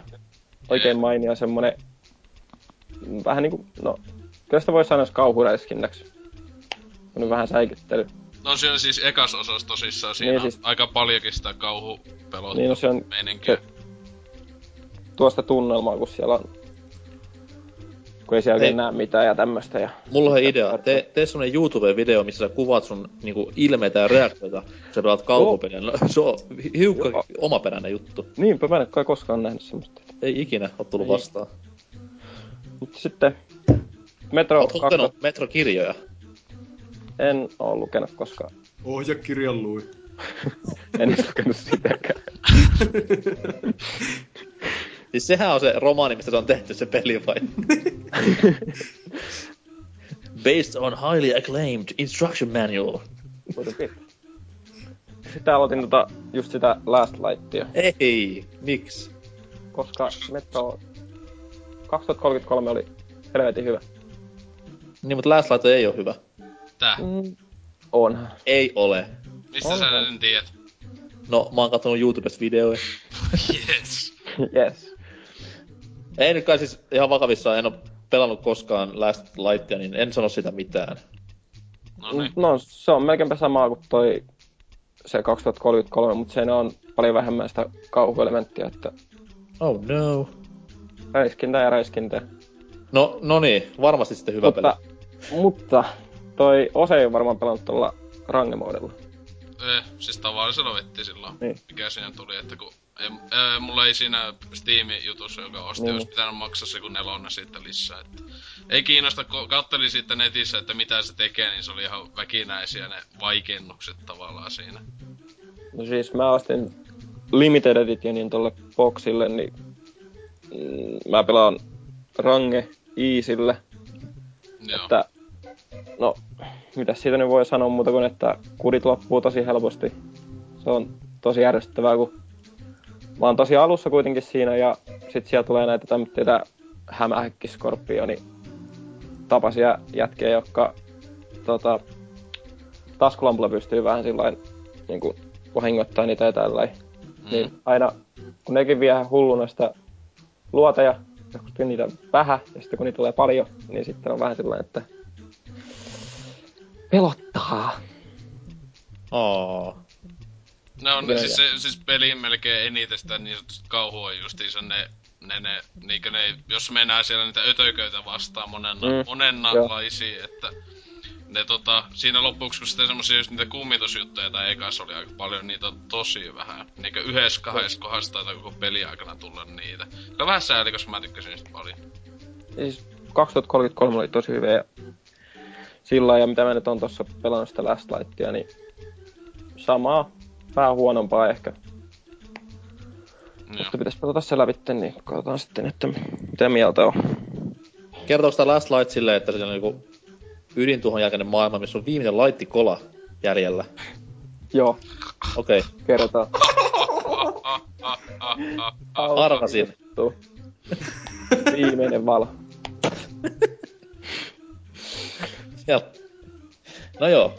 Oikein mainio semmonen, vähän niinku, no, kyllä sitä voi sanoa kauhuräiskinnäksi. Semmonen vähän säikyttely. No se on siis ekas osas tosissaan, siinä Niin siis- aika paljonkin sitä kauhupelot Niin no se on meininkiä. se, tuosta tunnelmaa, kun siellä on, kun ei siellä oikein näe mitään ja tämmöstä. Ja, Mulla on idea. Tee, tee semmonen YouTube-video, missä sä kuvaat sun niinku, ilmeitä ja reaktioita, kun sä pelaat kauhupeliä. No, se on hiukka Joo. omaperäinen juttu. niinpä mä en kai koskaan nähnyt semmoista. Ei ikinä oo tullut Ei. vastaan. Sitten Metro 2000 lukenut Metro-kirjoja? en oo lukenut koskaan. Ohjakirjan lui. En lukenut sitäkään. Siis sehän on se romaani, mistä se on tehty se peli vai? Based on highly acclaimed instruction manual. Sitten aloitin tota, just sitä Last Lightia, Ei, miksi? koska Metro 2033 oli helvetin hyvä. Niin, mutta Last Light ei ole hyvä. Tää. Mm. Onhan. Ei ole. Mistä On, sä on. sen tiedät? No, mä oon katsonut YouTubesta videoja. yes. yes. Ei nyt kai siis ihan vakavissaan, en oo pelannut koskaan Last Lightia, niin en sano sitä mitään. No niin. No se on melkeinpä samaa kuin toi se 2033, mutta siinä on paljon vähemmän sitä kauhuelementtiä, että Oh no. Räiskintä ja räiskintä. No, no niin, varmasti sitten hyvä Mutta, peli. mutta toi Ose ei varmaan pelannut tuolla rangemoodella. Eh, siis tavallisella vetti silloin. Niin. Mikä siinä tuli, että kun... Ei, äh, mulla ei siinä Steam-jutussa, joka osti, Niin. olisi pitänyt maksaa se kun nelonen siitä lisää. Että ei kiinnosta, kun kattelin siitä netissä, että mitä se tekee, niin se oli ihan väkinäisiä ne vaikennukset tavallaan siinä. No siis mä ostin Limited Editionin tolle boxille, niin mm, mä pelaan Range Easille, Joo. että no, mitä siitä nyt voi sanoa muuta kuin, että kudit loppuu tosi helposti. Se on tosi järjestävää, kun mä oon tosi alussa kuitenkin siinä ja sit siellä tulee näitä tämmöitä hämähäkkiskorpioni tapaisia jätkiä, jotka tota, taskulampulla pystyy vähän sillain niin kuin, vahingoittaa niitä ja tällain. Mm. Niin aina, kun nekin vie hulluna sitä luoteja, ja kun niitä vähän, ja sitten kun niitä tulee paljon, niin sitten on vähän sillä että pelottaa. Oo. Ne on siis, se, siis pelin melkein eniten sitä niin sanotusti kauhua justiinsa ne, ne, ne, niinkö ne, jos mennään siellä niitä ötököitä vastaan monena, Mm, mm, monena joo. laisia, että ne tota, siinä loppuksi kun sitten semmosia just niitä kummitusjuttuja tai ekas oli aika paljon, niitä on tosi vähän. Niinkö yhdessä kahdessa kohdassa taitaa koko peli aikana tulla niitä. Se on vähän sääli, koska mä tykkäsin niistä paljon. Siis 2033 oli tosi hyvä ja sillä ja mitä mä nyt on tossa pelannut sitä Last Lightia, niin samaa, vähän huonompaa ehkä. Joo. Mutta pitäis pelata se läpi, niin katsotaan sitten, että mitä mieltä on. Kertooko sitä Last Light silleen, että siellä on niinku ydintuhon jälkeinen maailma, missä on viimeinen laittikola järjellä? Joo, Okei, okay. kerrotaan. Arvasin. Viimeinen valo. Siellä. No joo.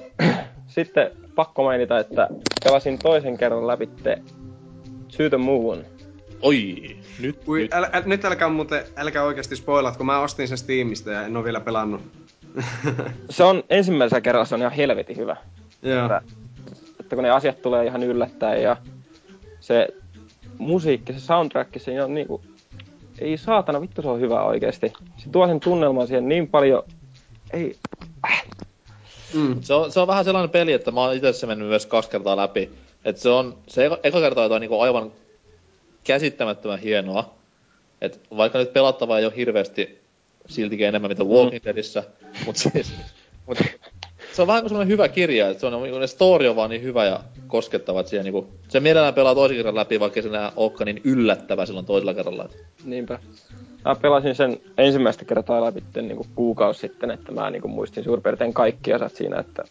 Sitten pakko mainita, että pelasin toisen kerran läpi the Moon. Oi, nyt, Ui, nyt. äl, äl, nyt älkää muuten, älkää oikeasti spoilat, kun mä ostin sen Steamista ja en oo vielä pelannut. Se on ensimmäisellä kerralla se on ihan helvetin hyvä. Joo. Että, että kun ne asiat tulee ihan yllättäen ja se musiikki, se soundtrack, se on niinku... Ei saatana, vittu se on hyvä oikeesti. Se tuo sen tunnelman siihen niin paljon... Ei... Mm. Se on, se on vähän sellainen peli, että mä oon itse se mennyt myös kaksi kertaa läpi. Et se on, se eka, eka kerta on jotain niinku aivan käsittämättömän hienoa. Et vaikka nyt pelattavaa ei ole hirveästi siltikin enemmän mitä Walking Deadissä, mut siis, mut se on vähän kuin semmoinen hyvä kirja, että se on, niinku, ne story on vaan niin hyvä ja koskettava, että siihen niinku, se mielellään pelaa toisen kerran läpi, vaikka se enää olekaan niin yllättävä silloin toisella kerralla. Et Niinpä. Mä pelasin sen ensimmäistä kertaa läpi niinku kuukausi sitten, että mä niinku muistin suurin piirtein kaikki osat siinä, että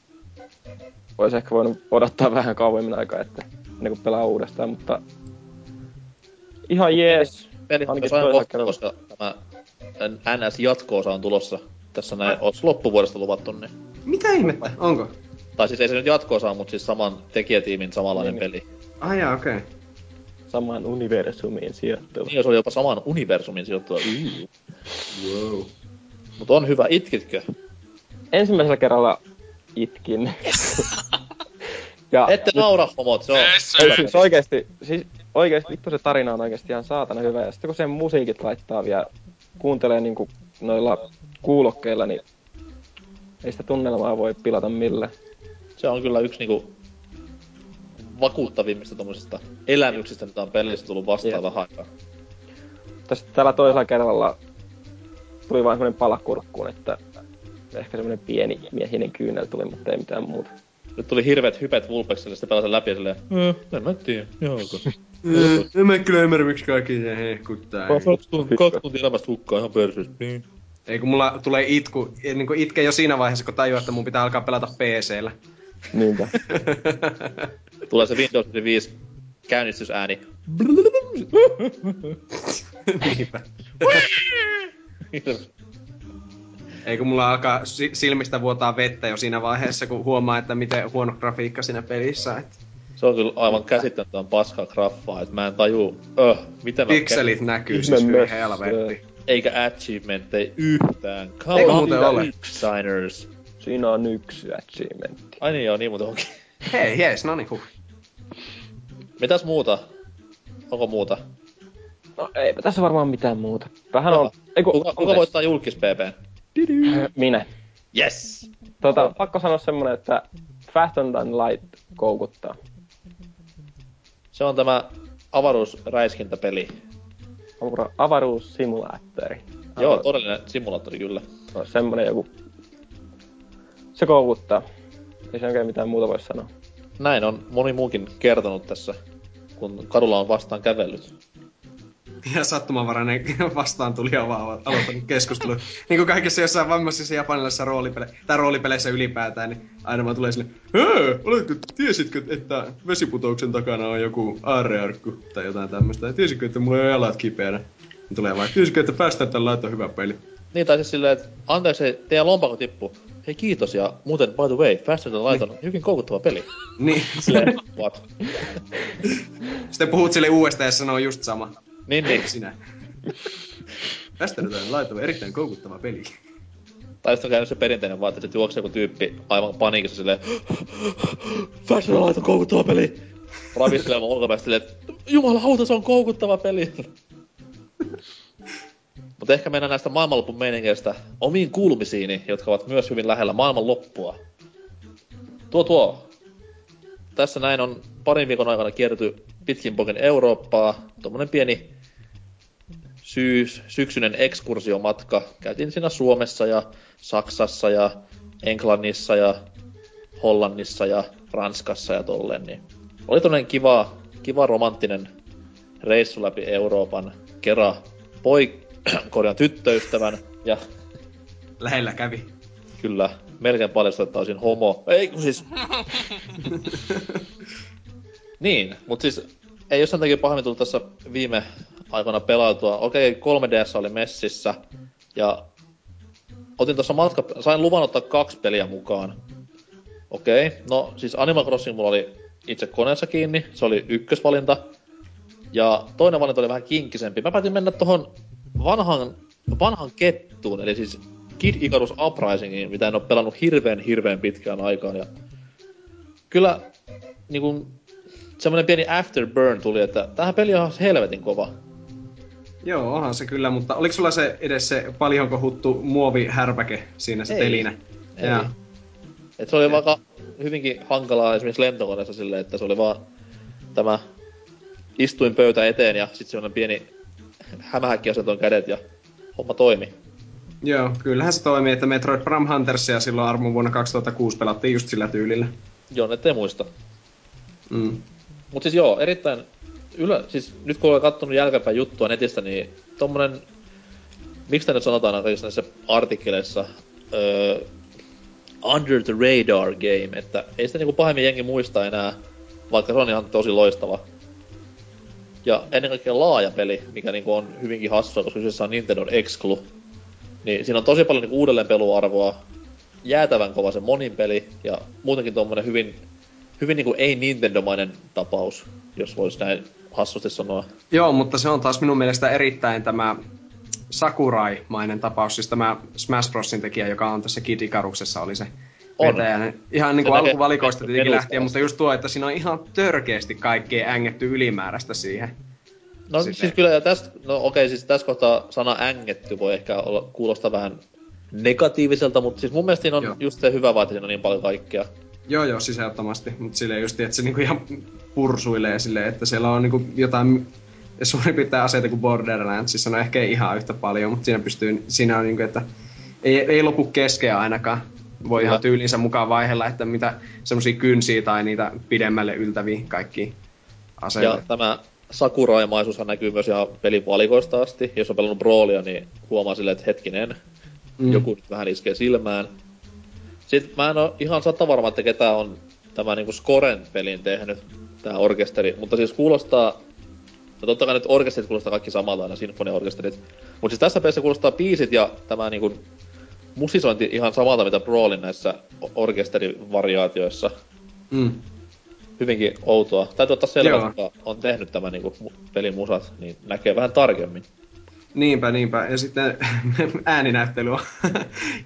olisi ehkä voinut odottaa vähän kauemmin aikaa, että ennen kuin pelaa uudestaan, mutta ihan jees. Peli on Ainakin koska tämä NS-jatkoosa on tulossa tässä näin, olis loppuvuodesta luvattu, niin Mitä ihmettä? Onko? Tai siis ei se nyt jatkoosa, mutta siis saman tekijätiimin samanlainen Niin, peli. Ai jaa, okei. Okay. Samaan universumiin sijoittuva. Niin, jos oli jopa saman universumin sijoittuva. Wow. Mutta on hyvä, itkitkö? Ensimmäisellä kerralla itkin. ja Ette naura, homot, se on. Yes, Ei sir. siis oikeesti, siis oikeesti, vittu se tarina on oikeesti ihan saatana hyvä. Ja sitten kun sen musiikit laittaa vielä, kuuntelee niinku noilla kuulokkeilla, niin ei sitä tunnelmaa voi pilata millään. Se on kyllä yksi niinku vakuuttavimmista tommosista elämyksistä, mitä on pelissä tullut vastaan vähän aikaa. Tästä tällä toisella kerralla tuli vain semmonen pala kurkkuun, että ehkä semmonen pieni miehinen kyynel tuli, mutta ei mitään muuta. Nyt tuli hirveet hypet Vulpexille, sitten pelasin läpi ja silleen, "Ö, en mä tiedä, johonko. En mä kyllä ymmärrä, miksi kaikki se hehkuttaa. Tuntia elämästä hukkaa ihan perseestä, niin. Ei kun mulla tulee itku, niin kuin itke jo siinä vaiheessa, kun tajuaa, että mun pitää alkaa pelata PC-llä. Niinpä. Tulee se Windows 95 käynnistysääni. Niinpä. Ei kun mulla alkaa si- silmistä vuotaa vettä jo siinä vaiheessa, kun huomaa, että miten huono grafiikka siinä pelissä. Et Se on kyllä aivan käsittämättömän paskaa graffaa, että mä en taju, öh, miten mä pikselit näkyy Ihme siis mössö. helvetti. eikä achievementteja yhtään. Come Eikö on, muuten ole? designers. Siinä on yksi achievementti. Ai niin joo, niin muuten onkin. Hei, jees, no niin, huh. Mitäs muuta? Onko muuta? No eipä tässä varmaan mitään muuta. Vähän on... Eiku, Kuka, kuka voittaa julkis PP? Minä. Yes! Tota, pakko sanoa semmonen, että Fast and Light koukuttaa. Se on tämä avaruusräiskintäpeli. Onko avaruussimulaattori? Joo, todellinen simulaattori kyllä. No, semmonen joku... Se koukuttaa. Ei se oikein mitään muuta voi sanoa. Näin on moni muukin kertonut tässä, kun kadulla on vastaan kävellyt. Ja sattumanvarainen vastaan tuli vaan aloittanut keskustelun. niin kuin kaikissa jossain vammaisissa japanilaisissa roolipeleissä, tai roolipeleissä ylipäätään, niin aina vaan tulee sille, Hei, oletko, tiesitkö, että vesiputouksen takana on joku aarrearkku tai jotain tämmöistä? Ja tiesitkö, että mulla ei ole jalat kipeänä? Niin tulee vaan, tiesitkö, että päästään tällä on hyvä peli. Niin, tai siis silleen, että anteeksi, teidän lompakko tippuu. Hei kiitos, ja muuten, by the way, Faster Than Light on hyvin koukuttava peli. Niin. Silleen, what? Sitten puhut sille uudestaan ja sanoo just sama. Niin, niin. Sinä. Tästä nyt on laitava erittäin koukuttava peli. Tai sitten on käynyt se perinteinen vaan, että juoksee joku tyyppi aivan paniikissa silleen Fashion Light on koukuttava peli! Ravistelemaan olkapäästä silleen, että jumalauta, se on koukuttava peli! Mutta ehkä mennään näistä maailmanlopun meiningeistä omiin kuulumisiini, jotka ovat myös hyvin lähellä maailmanloppua. Tuo tuo. Tässä näin on parin viikon aikana kierty pitkin pokin Eurooppaa. Tuommoinen pieni syys, syksyinen ekskursiomatka. Käytiin siinä Suomessa ja Saksassa ja Englannissa ja Hollannissa ja Ranskassa ja tolleen. Niin oli todella kiva, kiva romanttinen reissu läpi Euroopan. Kera poi, korjan tyttöystävän ja... Lähellä kävi. Kyllä, melkein paljastui, että olisin homo. Ei kun siis... niin, mutta siis ei jossain takia pahemmin tullut tässä viime aikoina pelautua. Okei, 3DS oli messissä ja otin tuossa matka... Sain luvan ottaa kaksi peliä mukaan. Okei, no siis Animal Crossing mulla oli itse koneessa kiinni, se oli ykkösvalinta. Ja toinen valinta oli vähän kinkkisempi. Mä päätin mennä tohon vanhan, vanhan kettuun, eli siis Kid Icarus Uprisingin, mitä en ole pelannut hirveän hirveän pitkään aikaan. Ja kyllä niin kun, semmoinen pieni afterburn tuli, että tähän peli on helvetin kova. Joo, onhan se kyllä, mutta oliko sulla se edes se paljon kohuttu muovihärpäke siinä se Ei. telinä? Ei. Jaa. Et se oli vaikka hyvinkin hankalaa esimerkiksi lentokoneessa silleen, että se oli vaan tämä istuin pöytä eteen ja sitten semmoinen pieni hämähäkki asentoon kädet ja homma toimi. Joo, kyllähän se toimii, että Metroid Prime Huntersia silloin armon vuonna 2006 pelattiin just sillä tyylillä. Joo, ette muista. Mm. Mut siis joo, erittäin ylä, siis nyt kun olen kattonut jälkeenpäin juttua netistä, niin tommonen, miksi nyt sanotaan kaikissa näissä artikkeleissa, öö, under the radar game, että ei sitä niinku pahemmin jengi muista enää, vaikka se on ihan tosi loistava. Ja ennen kaikkea laaja peli, mikä niinku on hyvinkin hassua, koska kyseessä on Nintendo Exclu. Niin siinä on tosi paljon niinku uudelleenpeluarvoa, jäätävän kova se monin peli, ja muutenkin tommonen hyvin, hyvin niinku ei Nintendo-mainen tapaus, jos vois näin hassusti sanoa. Joo, mutta se on taas minun mielestä erittäin tämä Sakurai-mainen tapaus, siis tämä Smash Brosin tekijä, joka on tässä Kid Icaruksessa oli se On. vetäjä. Ihan niin kuin alkuvalikoista tietenkin lähtien, mutta just tuo, että siinä on ihan törkeästi kaikkea ängetty ylimääräistä siihen. No Sitten- siis kyllä, ja tästä, no okei, siis tässä kohtaa sana ängetty voi ehkä olla, kuulostaa vähän negatiiviselta, mutta siis mun mielestä siinä on Joo. just se hyvä vaan, että siinä on niin paljon kaikkea. Joo, joo, ehdottomasti. Mutta silleen just, että se niinku ihan pursuilee silleen, että siellä on niinku jotain suurin piirtein aseita kuin Borderlands. Siis on ehkä ei ihan yhtä paljon, mutta siinä pystyy, siinä on niinku, että ei, ei lopu keskeä ainakaan. Voi ihan tyylinsä mukaan vaihella, että mitä semmosia kynsiä tai niitä pidemmälle yltäviä kaikki aseita. Ja tämä sakuraimaisuushan näkyy myös ihan pelin valikoista asti. Jos on pelannut Brawlia, niin huomaa silleen, että hetkinen, mm. joku nyt vähän iskee silmään. Sitten mä en ole ihan sata varma, että ketä on tämä niinku Scoren pelin tehnyt, tämä orkesteri. Mutta siis kuulostaa, no totta kai nyt orkesterit kuulostaa kaikki samalta aina, sinfoniaorkesterit. Mutta siis tässä pelissä kuulostaa biisit ja tämä niinku musisointi ihan samalta, mitä Brawlin näissä orkesterivariaatioissa. Mm. Hyvinkin outoa. Täytyy ottaa selvä, Joo. että on tehnyt tämän niinku pelin musat, niin näkee vähän tarkemmin. Niinpä, niinpä. Ja sitten ääninäyttely on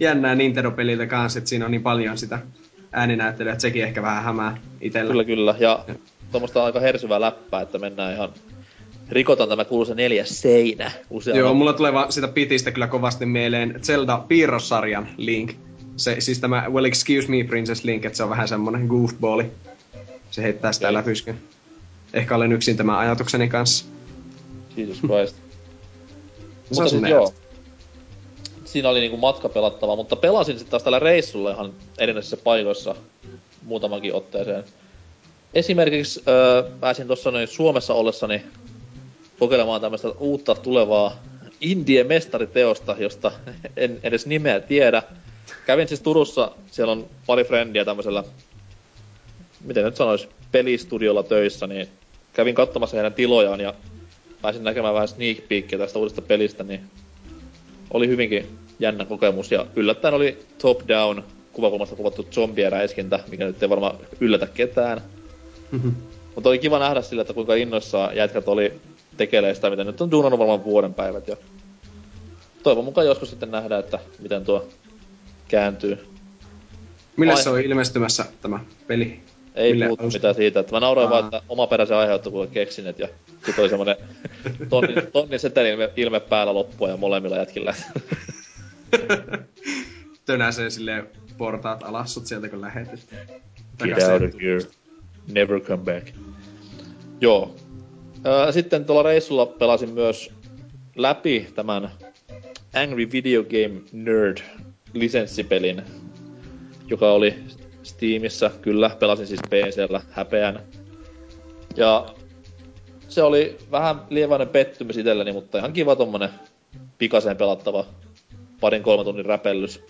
jännää Nintendo-peliltä kanssa, että siinä on niin paljon sitä ääninäyttelyä, että sekin ehkä vähän hämää itsellä. Kyllä, kyllä. Ja tuommoista aika hersyvää läppää, että mennään ihan... Rikotaan tämä kuuluisa neljäs seinä usealla. Joo, mulla tulee vaan sitä pitistä kyllä kovasti mieleen Zelda piirrossarjan Link. Se, siis tämä Well Excuse Me Princess Link, että se on vähän semmonen goofballi. Se heittää sitä Okei. läpyskyn. Ehkä olen yksin tämän ajatukseni kanssa. Jesus Christ. Mutta siis joo. Siinä oli niinku matka pelattava, mutta pelasin sitten taas tällä reissulla ihan erinäisissä paikoissa muutamankin otteeseen. Esimerkiksi öö, pääsin tuossa noin Suomessa ollessani kokeilemaan tämmöistä uutta tulevaa Indie mestariteosta, josta en edes nimeä tiedä. Kävin siis Turussa, siellä on pari frendiä tämmöisellä, miten nyt sanois, pelistudiolla töissä, niin kävin katsomassa heidän tilojaan ja pääsin näkemään vähän sneak peekia tästä uudesta pelistä, niin oli hyvinkin jännä kokemus ja yllättäen oli top down kuvakulmasta kuvattu zombieräiskintä, mikä nyt ei varmaan yllätä ketään. Mutta oli kiva nähdä sillä, että kuinka innoissaan jätkät oli tekelee sitä, mitä nyt on duunannut varmaan vuoden päivät. Ja toivon mukaan joskus sitten nähdään, että miten tuo kääntyy. Mille Ai- se on ilmestymässä tämä peli? Ei Mille puhuttu alusta? mitään siitä, että mä nauroin Aa. vaan, että omaperäisen kun keksin, et ja sit oli semmonen tonnin, tonnin seteli ilme, ilme päällä loppua ja molemmilla jätkillä. Tönäsee silleen portaat alas sut sieltä kun lähetit. Get out of here. Never come back. Joo. Sitten tuolla reissulla pelasin myös läpi tämän Angry Video Game Nerd lisenssipelin, joka oli Steamissa. Kyllä, pelasin siis PCllä häpeän. Ja se oli vähän lieväinen pettymys itselleni, mutta ihan kiva tommonen pikaseen pelattava parin kolmen tunnin räpellys.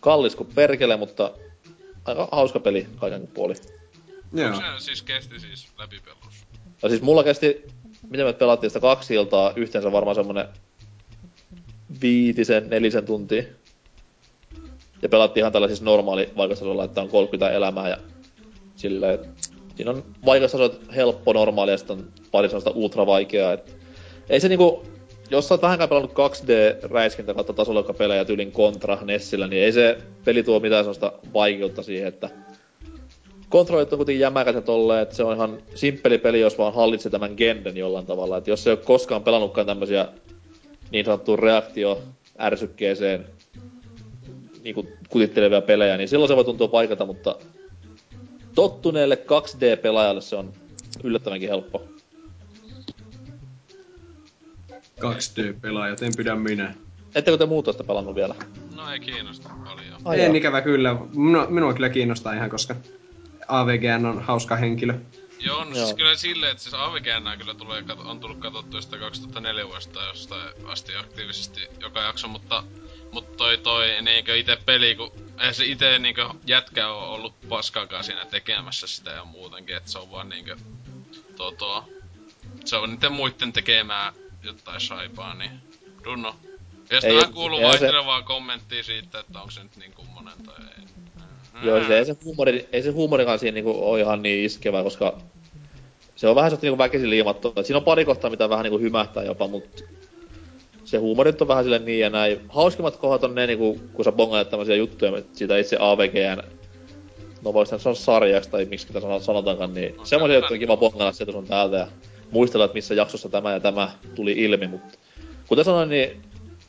Kallis kuin perkele, mutta aika hauska peli kaiken puoli. Joo. Se siis kesti siis läpipelus. Ja siis mulla kesti, miten me pelattiin sitä kaksi iltaa, yhteensä varmaan semmonen viitisen, nelisen tuntia. Ja pelattiin ihan tällä siis normaali vaikeustasolla, että on 30 elämää ja silleen, siinä on vaikeustaso helppo, normaali ja sitten on pari sellaista ultra vaikeaa. Et ei se niinku, jos sä oot vähänkään pelannut 2D-räiskintä kautta tasolla pelejä tyylin Contra Nessillä, niin ei se peli tuo mitään sellaista vaikeutta siihen, että kontrollit on kuitenkin jämäkät ja tolleen, että se on ihan simppeli peli, jos vaan hallitsee tämän genden jollain tavalla. Että jos ei ole koskaan pelannutkaan tämmösiä niin sanottuun reaktio ärsykkeeseen niin kuin kutittelevia pelejä, niin silloin se voi tuntua paikalta, mutta tottuneelle 2D-pelaajalle se on yllättävänkin helppo. 2D-pelaajat, en pidä minä. Ettekö te muuta sitä pelannut vielä? No ei kiinnosta paljon. Ai en jaa. ikävä kyllä. Minua, minua kyllä kiinnostaa ihan, koska AVGN on hauska henkilö. Joo, no Joo. siis kyllä silleen, että siis AVGN kyllä tulee, on tullut katsottua sitä 2004 vuodesta jostain asti aktiivisesti joka jakso, mutta Mut toi toi niinkö ite peli, kun eihän se ite niinkö jätkä on ollut paskaakaan siinä tekemässä sitä ja muutenkin, että se on vaan niinkö tota, se on niiden muiden tekemää jotain saipaa, niin dunno. Ja sitten vähän kuuluu eihän se- vaihtelevaa kommenttia siitä, että onko se nyt niin kummonen tai ei. Joo, siis ei se huumori, ei se huumorikaan siinä niinku oo ihan niin iskevä, koska se on vähän sellaista niinku väkisin liimattu. Siinä on pari kohtaa, mitä vähän niinku hymähtää jopa, mut se huumorit on vähän silleen niin ja näin. Hauskimmat kohdat on ne, niinku, kun sä bongailet tämmösiä juttuja siitä itse AVGn, no voisi sanoa sarjaksi tai miksi sitä sanotaankaan, niin On semmoisia se juttuja on kiva bongailla sieltä sun täältä ja muistella, että missä jaksossa tämä ja tämä tuli ilmi, mutta kuten sanoin, niin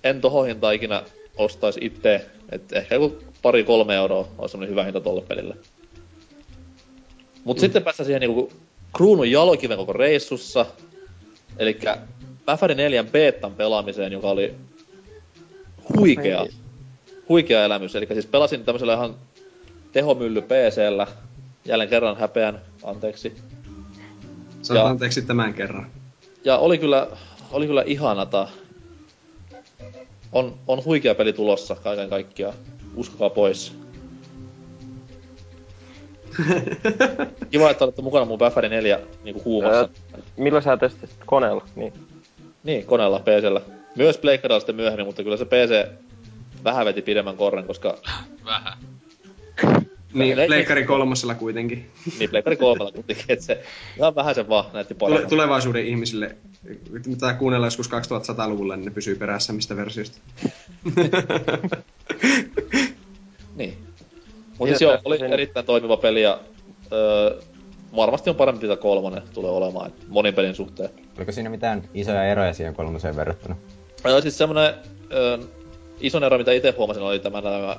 en tohon hintaan ikinä ostaisi itse, että ehkä joku pari kolme euroa olisi semmonen hyvä hinta tolle pelille. Mut mm. sitten päästään siihen niinku kruunun jalokiven koko reissussa, eli Päfäri 4 betan pelaamiseen, joka oli huikea, huikea elämys. Eli siis pelasin tämmöisellä ihan tehomylly PCllä, jälleen kerran häpeän, anteeksi. Saat Ja- anteeksi tämän kerran. Ja oli kyllä, oli kyllä ihanata. On, on huikea peli tulossa kaiken kaikkiaan. Uskokaa pois. Kiva, että olette mukana mun Bafferi 4 niinku huumassa. Milloin sä testasit koneella? Niin. Niin, koneella, PCllä. Myös Pleikkarilla sitten myöhemmin, mutta kyllä se PC vähän veti pidemmän korren, koska Vähän. Niin, Ei- Pleikkari kolmosella kuitenkin. niin Pleikkari kolmella kuitenkin, että se ihan vähän sen vaan näytti paremmin. tulevaisuuden ihmisille, mitä kuunnellaan joskus 2100-luvulla, niin ne pysyy perässä mistä versiosta. Niin. Mutta siis joo, oli sen- erittäin toimiva peli ja öö, varmasti on parempi mitä kolmonen tulee olemaan, et monin pelin suhteen. Oliko siinä mitään isoja eroja siihen kolmoseen verrattuna? Ja siis semmonen ison ero, mitä itse huomasin, oli tämä nämä...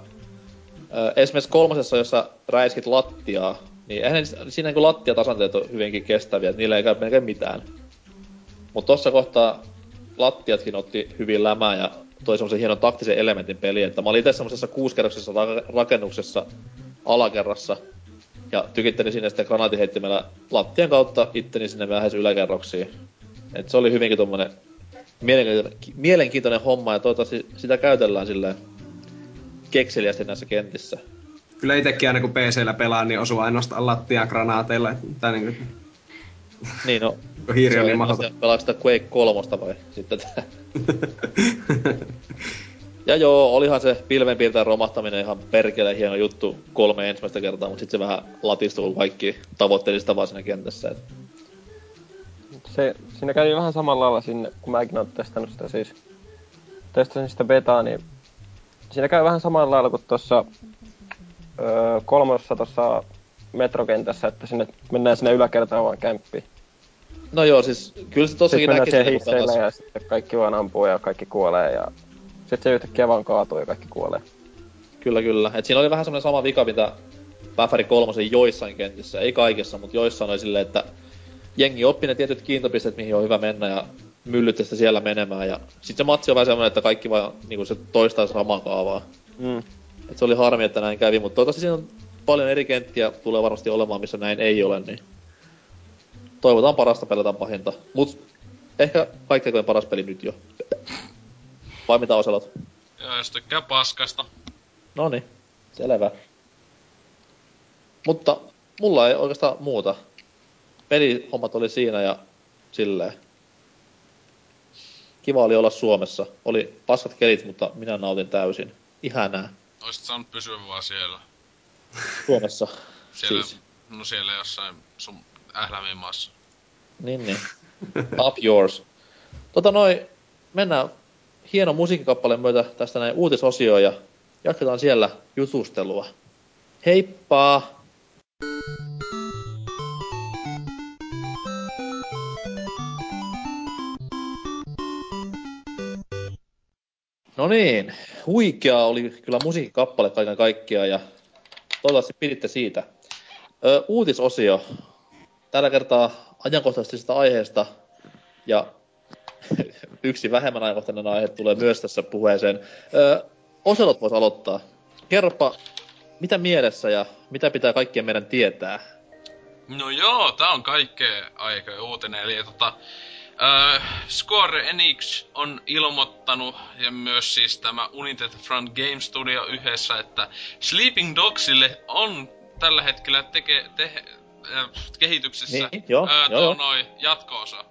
Esimerkiksi kolmosessa, jossa räiskit lattiaa, niin eihän siinä niinku lattiatasanteet on hyvinkin kestäviä, että niillä ei käy melkein mitään. Mutta tossa kohtaa lattiatkin otti hyvin lämää ja toi semmosen hienon taktisen elementin peliin, että mä olin itse semmosessa kuuskerroksessa ra- rakennuksessa alakerrassa ja tykittelin sinne sitten granaatiheittimellä lattian kautta itteni sinne lähes yläkerroksiin. Et se oli hyvinkin tommonen mielenkiintoinen, mielenkiintoinen homma ja toivottavasti sitä käytellään silleen kekseliästi näissä kentissä. Kyllä itekin aina kun PCllä pelaa, niin osuu ainoastaan lattiaan granaateilla. Tai niin kuin, Niin no, hiiri on niin mahdoton. asia, Pelaatko sitä Quake 3 vai sitten tää? Ja joo, olihan se pilvenpiirtäjän romahtaminen ihan perkele hieno juttu kolme ensimmäistä kertaa, mutta sitten se vähän latistuu kun kaikki tavoitteellista vaan siinä kentässä. Et Se, siinä kävi vähän samalla lailla sinne, kun mäkin oon testannut sitä siis. Testasin sitä betaa, niin siinä käy vähän samalla lailla kuin tuossa öö, kolmossa tuossa metrokentässä, että sinne mennään sinne yläkertaan vaan kämppiin. No joo, siis kyllä se kun siihen hisseillä pelas- ja sitten kaikki vaan ampuu ja kaikki kuolee ja... Sitten se yhtäkkiä vaan kaatuu ja kaikki kuolee. Kyllä, kyllä. Et siinä oli vähän semmoinen sama vika, mitä Päfäri kolmosen joissain kentissä. Ei kaikessa, mutta joissain oli silleen, että jengi oppi ne tietyt kiintopisteet, mihin on hyvä mennä ja myllytte sitä siellä menemään. Ja sit se matsi on vähän semmoinen, että kaikki vaan niinku se toistaa samaa kaavaa. Mm. Et se oli harmi, että näin kävi, mutta toivottavasti siinä on paljon eri kenttiä, tulee varmasti olemaan, missä näin ei ole, niin toivotaan parasta, pelataan pahinta. Mut ehkä kaikkein paras peli nyt jo. Vai mitä Oselot? Joo, jos tykkää paskasta. No niin, selvä. Mutta mulla ei oikeastaan muuta. Pelihommat oli siinä ja silleen. Kiva oli olla Suomessa. Oli paskat kelit, mutta minä nautin täysin. Ihanaa. Oisit saanut pysyä vaan siellä. Suomessa. Siellä, Siis. no siellä jossain sun ählämiin maassa. Niin, niin. Up yours. Tota noin, mennään hieno musiikkikappaleen myötä tästä näin uutisosioon ja jatketaan siellä jutustelua. Heippa! No niin, huikea oli kyllä musiikkikappale kaiken kaikkiaan ja toivottavasti piditte siitä. Ö, uutisosio. Tällä kertaa ajankohtaisesta aiheesta ja yksi vähemmän ajankohtainen aihe tulee myös tässä puheeseen. Ö, Oselot voisi aloittaa. Kerropa, mitä mielessä ja mitä pitää kaikkien meidän tietää? No joo, tää on kaikkea aika uutinen, eli tota... Äh, Square Enix on ilmoittanut, ja myös siis tämä United Front Game Studio yhdessä, että Sleeping Dogsille on tällä hetkellä teke, te, äh, kehityksessä Niin, joo, äh, joo, tuo joo. noi jatko-osa.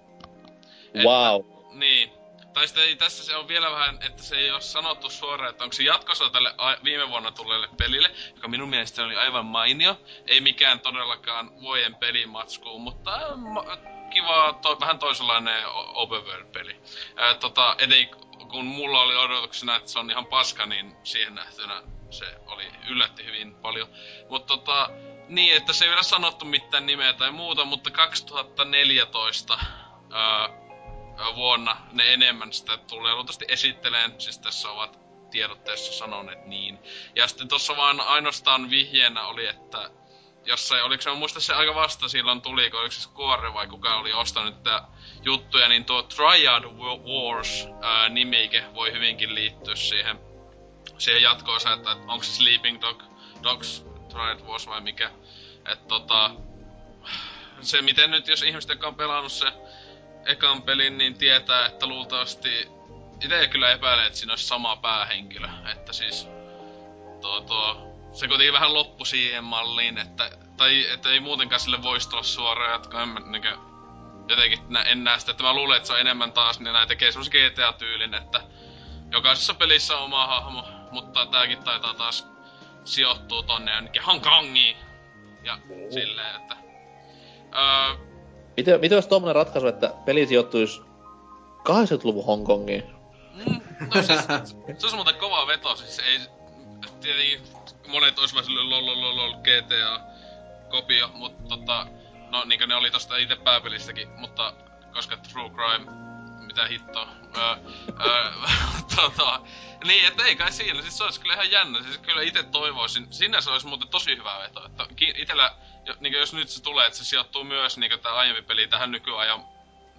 Wow. Niin. Tai sitten ei, tässä se on vielä vähän, että se ei ole sanottu suoraan, että onko se jatkossa tälle a- viime vuonna tulleelle pelille, joka minun mielestäni oli aivan mainio. Ei mikään todellakaan vuoden pelimatsku, mutta äh, ma- kiva, to, vähän toisenlainen open world-peli. Ää, tota, eden, kun mulla oli odotuksena, että se on ihan paska, niin siihen nähtynä se oli yllätti hyvin paljon. Mutta tota, niin, että se ei vielä sanottu mitään nimeä tai muuta, mutta 2014 ää, vuonna ne enemmän sitä tulee luultavasti esitteleen, siis tässä ovat tiedotteessa sanoneet niin. Ja sitten tuossa vaan ainoastaan vihjeenä oli, että jossain, oliko se, mä muista se aika vasta silloin tuli, kun oliko se Square vai kuka oli ostanut niitä juttuja, niin tuo Triad Wars ää, nimike voi hyvinkin liittyä siihen, siihen jatko-osaan, että onko se Sleeping Dog, Dogs Triad Wars vai mikä. että tota, se miten nyt, jos ihmiset, jotka on pelannut se ekan pelin, niin tietää, että luultavasti itse kyllä epäilen, että siinä olisi sama päähenkilö. Että siis tuo, tuo, se kuitenkin vähän loppu siihen malliin, että, tai että ei muutenkaan sille voisi tulla suoraan jatkoa. En, mä niinkö, jotenkin nä, en näe sitä, että mä luulen, että se on enemmän taas, niin näin tekee semmos GTA-tyylin, että jokaisessa pelissä on oma hahmo, mutta tääkin taitaa taas sijoittuu tonne jonnekin Hongkongiin. Ja silleen, että... Öö, Miten, miten olisi tommonen ratkaisu, että peli sijoittuisi 80-luvun Hongkongiin? Mm, no siis, se on muuten kova veto, siis ei... Tietenkin monet ois vaan silleen lol lol lol GTA kopio, mutta tota... No niinkö ne oli tosta itse pääpelistäkin, mutta koska True Crime, mitä hittoa. Öö, öö, tota, niin, että ei kai siinä, siis se olisi kyllä ihan jännä, siis kyllä itse toivoisin, sinä se olisi muuten tosi hyvä veto, että itellä, niin jos nyt se tulee, että se sijoittuu myös niin tämä aiempi peli tähän nykyajan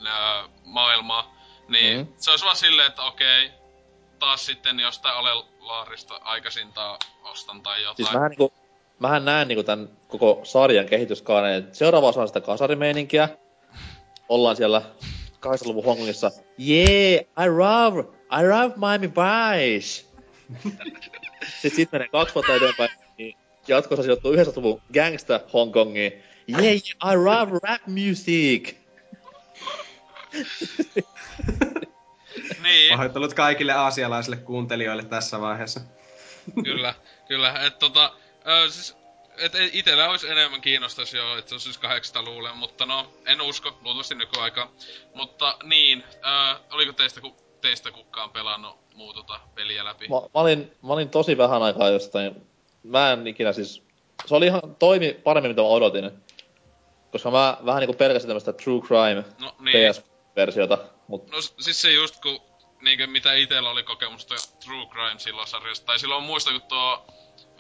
öö, maailmaan, niin Mm. se olisi vaan silleen, että okei, taas sitten jostain alelaarista aikaisintaan ostan tai jotain. Siis mähän, niinku, mähän näen niinku tän koko sarjan kehityskaaren, että seuraava osa on sitä kasarimeininkiä. Ollaan siellä 80-luvun Hongkongissa. Yeah, I love, I love Miami Vice. Sitten sit menee kaksi vuotta eteenpäin, jatkossa sijoittuu 90-luvun gangsta Hongkongiin. Yeah, I love rap music. niin. Pahoittelut kaikille aasialaisille kuuntelijoille tässä vaiheessa. kyllä, kyllä. Et tota, ö, siis, et ei- itellä olisi enemmän kiinnostaisi jo, että se on siis 800-luvulle, mutta no, en usko, luultavasti nykyaikaa. Mutta niin, ö, oliko teistä, ku, teistä kukaan pelannut muu tota peliä läpi. Mä, mä, olin, mä olin tosi vähän aikaa jostain, mä en ikinä siis, se oli ihan, toimi paremmin mitä mä odotin. Koska mä vähän niinku pelkäsin tämmöstä True Crime No niin. PS-versiota, mut No siis se just kun niinkö mitä itellä oli kokemusta True Crime silloin sarjasta, tai silloin muista kun tuo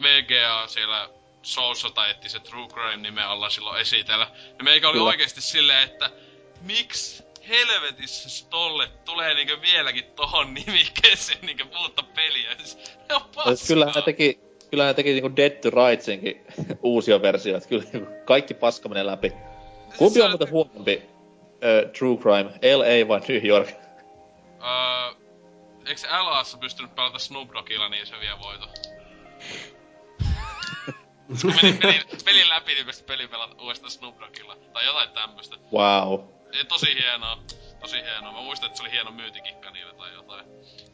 VGA siellä Soussa tai etti se True Crime nimen alla silloin esitellä. Ja meikä oli Kyllä. oikeesti silleen, että miksi helvetissä se tolle tulee niinkö vieläkin tohon nimikkeeseen niinkö uutta peliä. Siis, ne on paskaa. Siis kyllä ne teki, kyllä ne teki niinku Dead to Rightsinkin uusia versioita, että kyllä niinku kaikki paska menee läpi. Kumpi on muuten huonompi uh, True Crime, LA vai New York? Öö, eikö se LAssa pystynyt pelata Snoop Doggilla, niin se vie voito? Kun meni pelin, pelin läpi, niin pystyi pelin pelata uudestaan Snoop Doggilla. Tai jotain tämmöstä. Wow. Ja tosi hienoa. Tosi hienoa. Mä muistan, että se oli hieno myyntikikka niille tai jotain.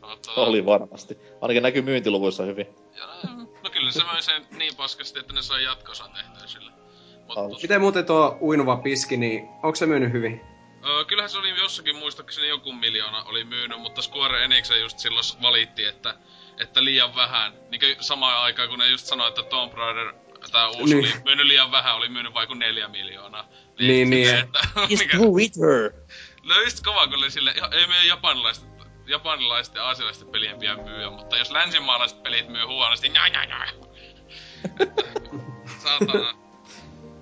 Tota, Oli varmasti. Ainakin näkyy myyntiluvuissa hyvin. Ja, kyllä se möi sen niin paskasti, että ne sai jatkosan tehtyä sille. Mut Au. tos- Miten muuten tuo uinuva piski, niin onko se myynyt hyvin? Öö, kyllähän se oli jossakin muistaakseni joku miljoona oli myynyt, mutta Square Enix just silloin valitti, että, että liian vähän. Niin samaan aikaan kun ne just sanoi, että Tomb Raider, tää uusi Niin. oli myynyt liian vähän, oli myynyt vain kuin neljä miljoonaa. Niin, niin. silleen, Että, mikä, Ritter! löisit kova, kun oli sille, ei meidän japanilaiset, japanilaiset ja aasialaiset pelien pidä myyä, mutta jos länsimaalaiset pelit myy huonosti, nja, nja, nja. Saatana.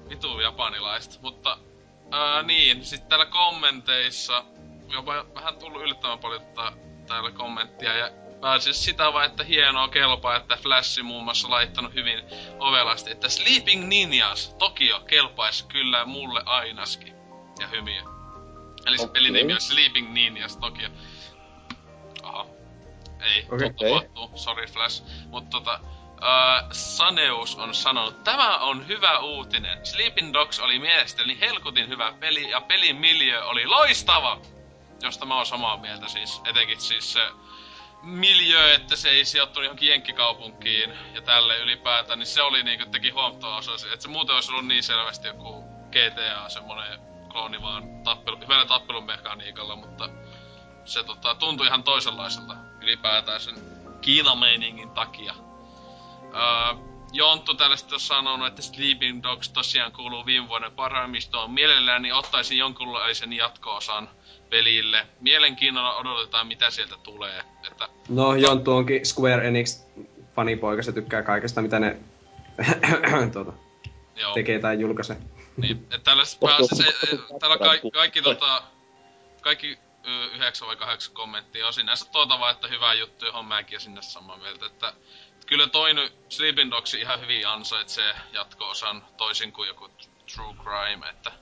Vitu japanilaiset. Mutta ää, niin, sitten täällä kommenteissa jopa vähän tullut yllättävän paljon tota, täällä kommenttia ja pääasiassa sitä vaan, että hienoa kelpaa, että Flash muun muassa laittanut hyvin ovelasti, että Sleeping Ninjas Tokio kelpaisi kyllä mulle ainaskin. Ja hymiä. Eli se Okei. pelin nimi on Sleeping Ninjas Tokio. Ei, okay. tapahtuu. Sorry Flash. Mutta tota, Uh, Saneus on sanonut, tämä on hyvä uutinen. Sleeping Dogs oli mielestäni helkutin hyvä peli ja pelin miljö oli loistava. Josta mä oon samaa mieltä siis. Etenkin siis se miljö, että se ei sijoittunut johonkin jenkkikaupunkiin ja tälle ylipäätään, niin se oli niinku teki huomattava osa. Että se muuten olisi ollut niin selvästi joku GTA, semmonen klooni vaan tappelu, hyvällä tappelun mekaniikalla, mutta se tota, tuntui ihan toisenlaiselta ylipäätään sen Kiinameiningin takia. Öö, Jonttu täällä sitten on sanonut, että Sleeping Dogs tosiaan kuuluu viime vuoden parhaimmistoon. Mielelläni ottaisin jonkunlaisen jatko-osan pelille. Mielenkiinnolla odotetaan, mitä sieltä tulee. Että, No, Jonttu onkin Square Enix fanipoika, se tykkää kaikesta, mitä ne tuota, joo, tekee tai julkaisee. niin, että täällä, täällä kaikki, kohta- kaikki, tota, kaikki ö, yhdeksän vai kahdeksan kommenttia on sinänsä tuota vaan, että hyvä juttu, johon mäkin sinne samaa mieltä. Että, että kyllä toinen Sleeping Dogs ihan hyvin ansaitsee jatko-osan toisin kuin joku True Crime, että,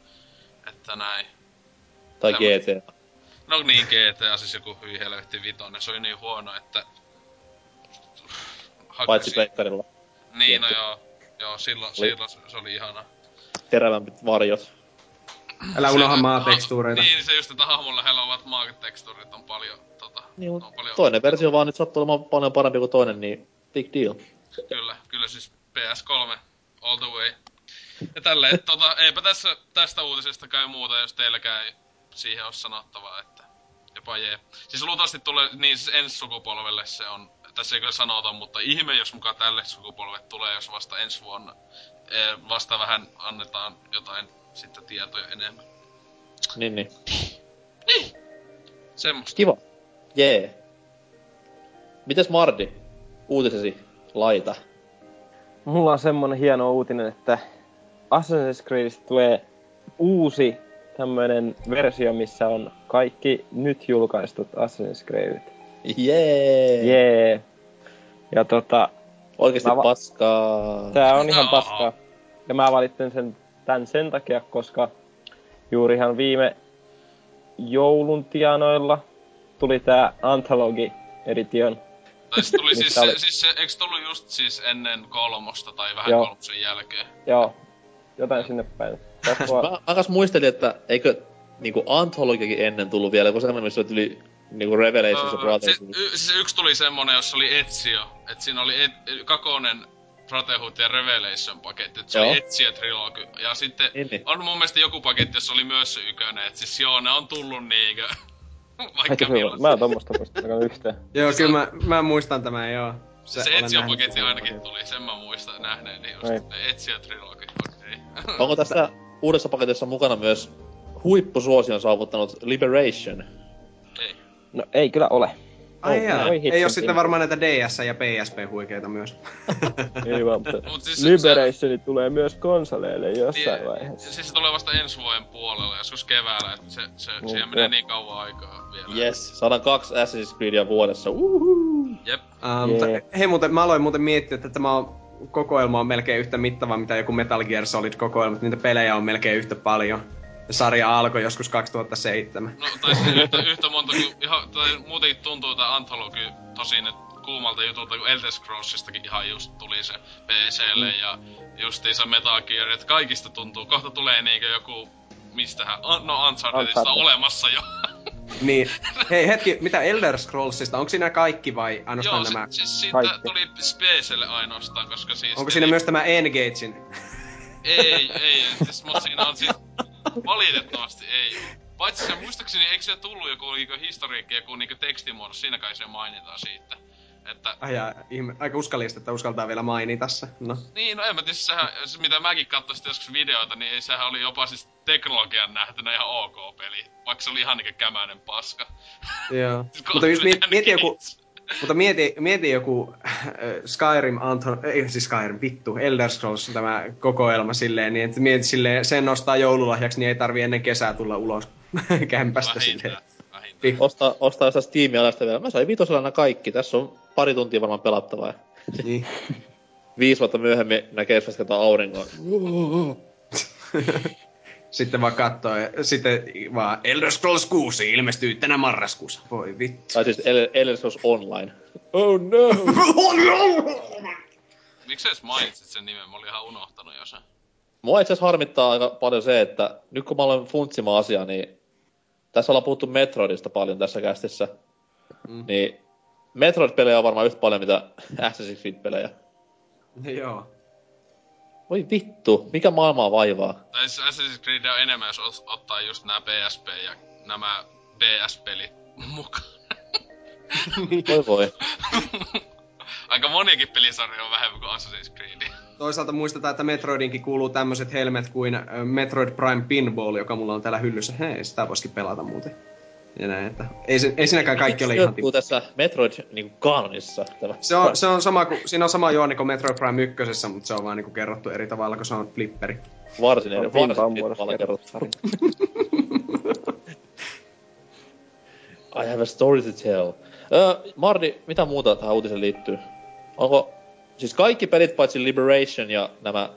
että näin. Tai Tämä- GTA. No niin, GTA, siis joku hyi helvetti vitonen, se oli niin huono, että... Hakasi- Paitsi pleikkarilla. Niin, no joo. Joo, silloin, Oli- silloin se, oli ihana. Terävämpät varjot. Älä unoha Se- maatekstuureita. Niin, se just, että hahmon lähellä ovat maatekstuurit on paljon, tota, Niin, on paljon... Toinen versio vaan nyt sattuu olemaan paljon parempi kuin toinen, niin big deal. Kyllä, kyllä siis PS3 all the way. Ja tälleen, tota, eipä tässä, tästä uutisesta käy muuta, jos teilläkään ei siihen ole sanottavaa, että jopa jee. Siis luultavasti tulee, niin siis ensi sukupolvelle se on, tässä ei kyllä sanota, mutta ihme, jos mukaan tälle sukupolvelle tulee, jos vasta ensi vuonna eh, vasta vähän annetaan jotain sitten tietoja enemmän. Niin, niin. Semmosta. Kiva. Jee. Yeah. Mites Mardi? Uutisesi laita. Mulla on semmonen hieno uutinen, että Assassin's Creedistä tulee uusi tämmönen versio, missä on kaikki nyt julkaistut Assassin's Creedit. Jee. Jee. Yeah. Ja tota, Oikeesti va- paskaa. tää on ihan paskaa. Ja mä valitsin sen, tän sen takia, koska juurihan viime joulun tienoilla tuli tää Anthology Edition. Tai se tuli siis, Missä se, oli? siis se, eikö tullut just siis ennen kolmosta tai vähän Joo. kolmosen jälkeen? Joo, jotain sinne päin. Kasvua, Mä, mä kas muistelin, että eikö niinku Anthologiakin ennen tullut vielä, kun semmoinen, missä tuli niinku Revelations of Öö, Brothers. se, y, siis yksi tuli semmonen, jossa oli Ezio. Et siinä oli et, kakonen Brotherhood ja Revelation paketti. Et se Joo. oli Ezio trilogy. Ja sitten Niin, niin. on mun mielestä joku paketti, jossa oli myös se ykönen. Et siis joo, ne on tullut niinkö. Vaikka Ai, milloin. Mä en tommosta muista ainakaan yhtään. Joo, kyllä mä, mä muistan tämän, joo. Se, Ezio nähnyt paketti ainakin paketin. tuli, sen mä muistan nähneeni just. Ai. Ne Ezio trilogi, okei. Onko tässä uudessa paketissa mukana myös huippusuosion saavuttanut Liberation? Ei. No ei kyllä ole. Ai Oh, jaa. Ei oo sitten varmaan näitä DS- ja PSP-huikeita myös. Ei vaan, mutta Mut siis Liberationi tulee myös konsoleille jossain Niin, vaiheessa. Siis se tulee vasta ensi vuoden puolella, joskus keväällä, että se, se, Niin, siihen menee niin kauan aikaa vielä. Yes, saadaan kaksi Assassin's Creedia vuodessa. Uhuhu. Jep. Uh, mutta Jee. hei muuten, mä aloin muuten miettiä, että tämä on, kokoelma on melkein yhtä mittava mitä joku Metal Gear Solid kokoelma, niitä pelejä on melkein yhtä paljon. Ja sarja alkoi joskus 2007. No, tai siis yhtä, yhtä monta kuin ihan, tai muutenkin tuntuu tää antologi tosi nyt kuumalta jutulta, kun Elder Scrollsistakin ihan just tuli se PClle ja justiinsa Metal Gear, että kaikista tuntuu, kohta tulee niinkö joku, mistähän, no Unchartedista Uncharted. olemassa jo. Niin, hei hetki, mitä Elder Scrollsista, onko siinä kaikki vai ainoastaan Joo, nämä? si- siis siitä Kaikki. tuli PClle ainoastaan, koska siis... Onko siinä myös tämä Engagein? Ei, ei, siis, mut siinä on siis... Valitettavasti ei oo. Paitsi se muistaakseni, eikö se tullut joku niinku historiikki, joku niinku tekstimuodossa, siinä kai se mainitaan siitä. Että, Ai ihme, aika uskallista, että uskaltaa vielä mainita se. No. niin, no en mä tiedä, sehän, se, mitä mäkin katsoin joskus videoita, niin ei, sehän oli jopa siis teknologian nähtynä ihan ok peli. Vaikka se oli ihan niinku kämäinen paska. Joo. Siis Mutta just mieti, mieti joku. Mutta mieti, mieti joku äh, Skyrim Anton, ei siis Skyrim, vittu, Elder Scrolls tämä kokoelma silleen, niin että mieti silleen, sen nostaa joululahjaksi, niin ei tarvi ennen kesää tulla ulos kämpästä silleen. Vähintään, vähintään. Pi- Ostaa, ostaa sitä Steamin alasta vielä. Mä sain vitosella nämä kaikki. Tässä on pari tuntia varmaan pelattavaa. Niin. Viisi vuotta myöhemmin näkee kato auringon. Sitten vaan katsoo ja sitten vaan Elder Scrolls 6 ilmestyy tänä marraskuussa. Voi vittu. Tai siis El- Elder Scrolls Online. Oh no! Miksi edes mainitsit sen nimen? Mä olin ihan unohtanut jo sen. Mua itse harmittaa aika paljon se, että nyt kun mä olen funtsimaan asiaa, niin tässä ollaan puhuttu Metroidista paljon tässä kästissä. Mm. Niin Metroid-pelejä on varmaan yhtä paljon mitä Assassin's Creed-pelejä. Joo. Voi vittu, mikä maailmaa vaivaa? Tai siis Assassin's Creed on enemmän, jos ot- ottaa just nämä PSP ja nämä DS-pelit mukaan. Voi voi. Aika moniakin pelisarjoja on vähemmän kuin Assassin's Creed. Toisaalta muistetaan, että Metroidinkin kuuluu tämmöiset helmet kuin Metroid Prime Pinball, joka mulla on täällä hyllyssä. Hei, sitä voisikin pelata muuten. Ja näin, että ei, se, ei siinäkään kaikki ole ihan Sijoittuu tässä Metroid niin kanonissa. Tämä. Se on, se on sama kuin, siinä on sama juoni kuin Metroid Prime 1, mutta se on vaan niinku kerrottu eri tavalla, kun se on flipperi. Varsin eri, varsin eri tavalla kerrottu. I have a story to tell. Öö, Mardi, mitä muuta tähän uutiseen liittyy? Onko siis kaikki pelit paitsi Liberation ja nämä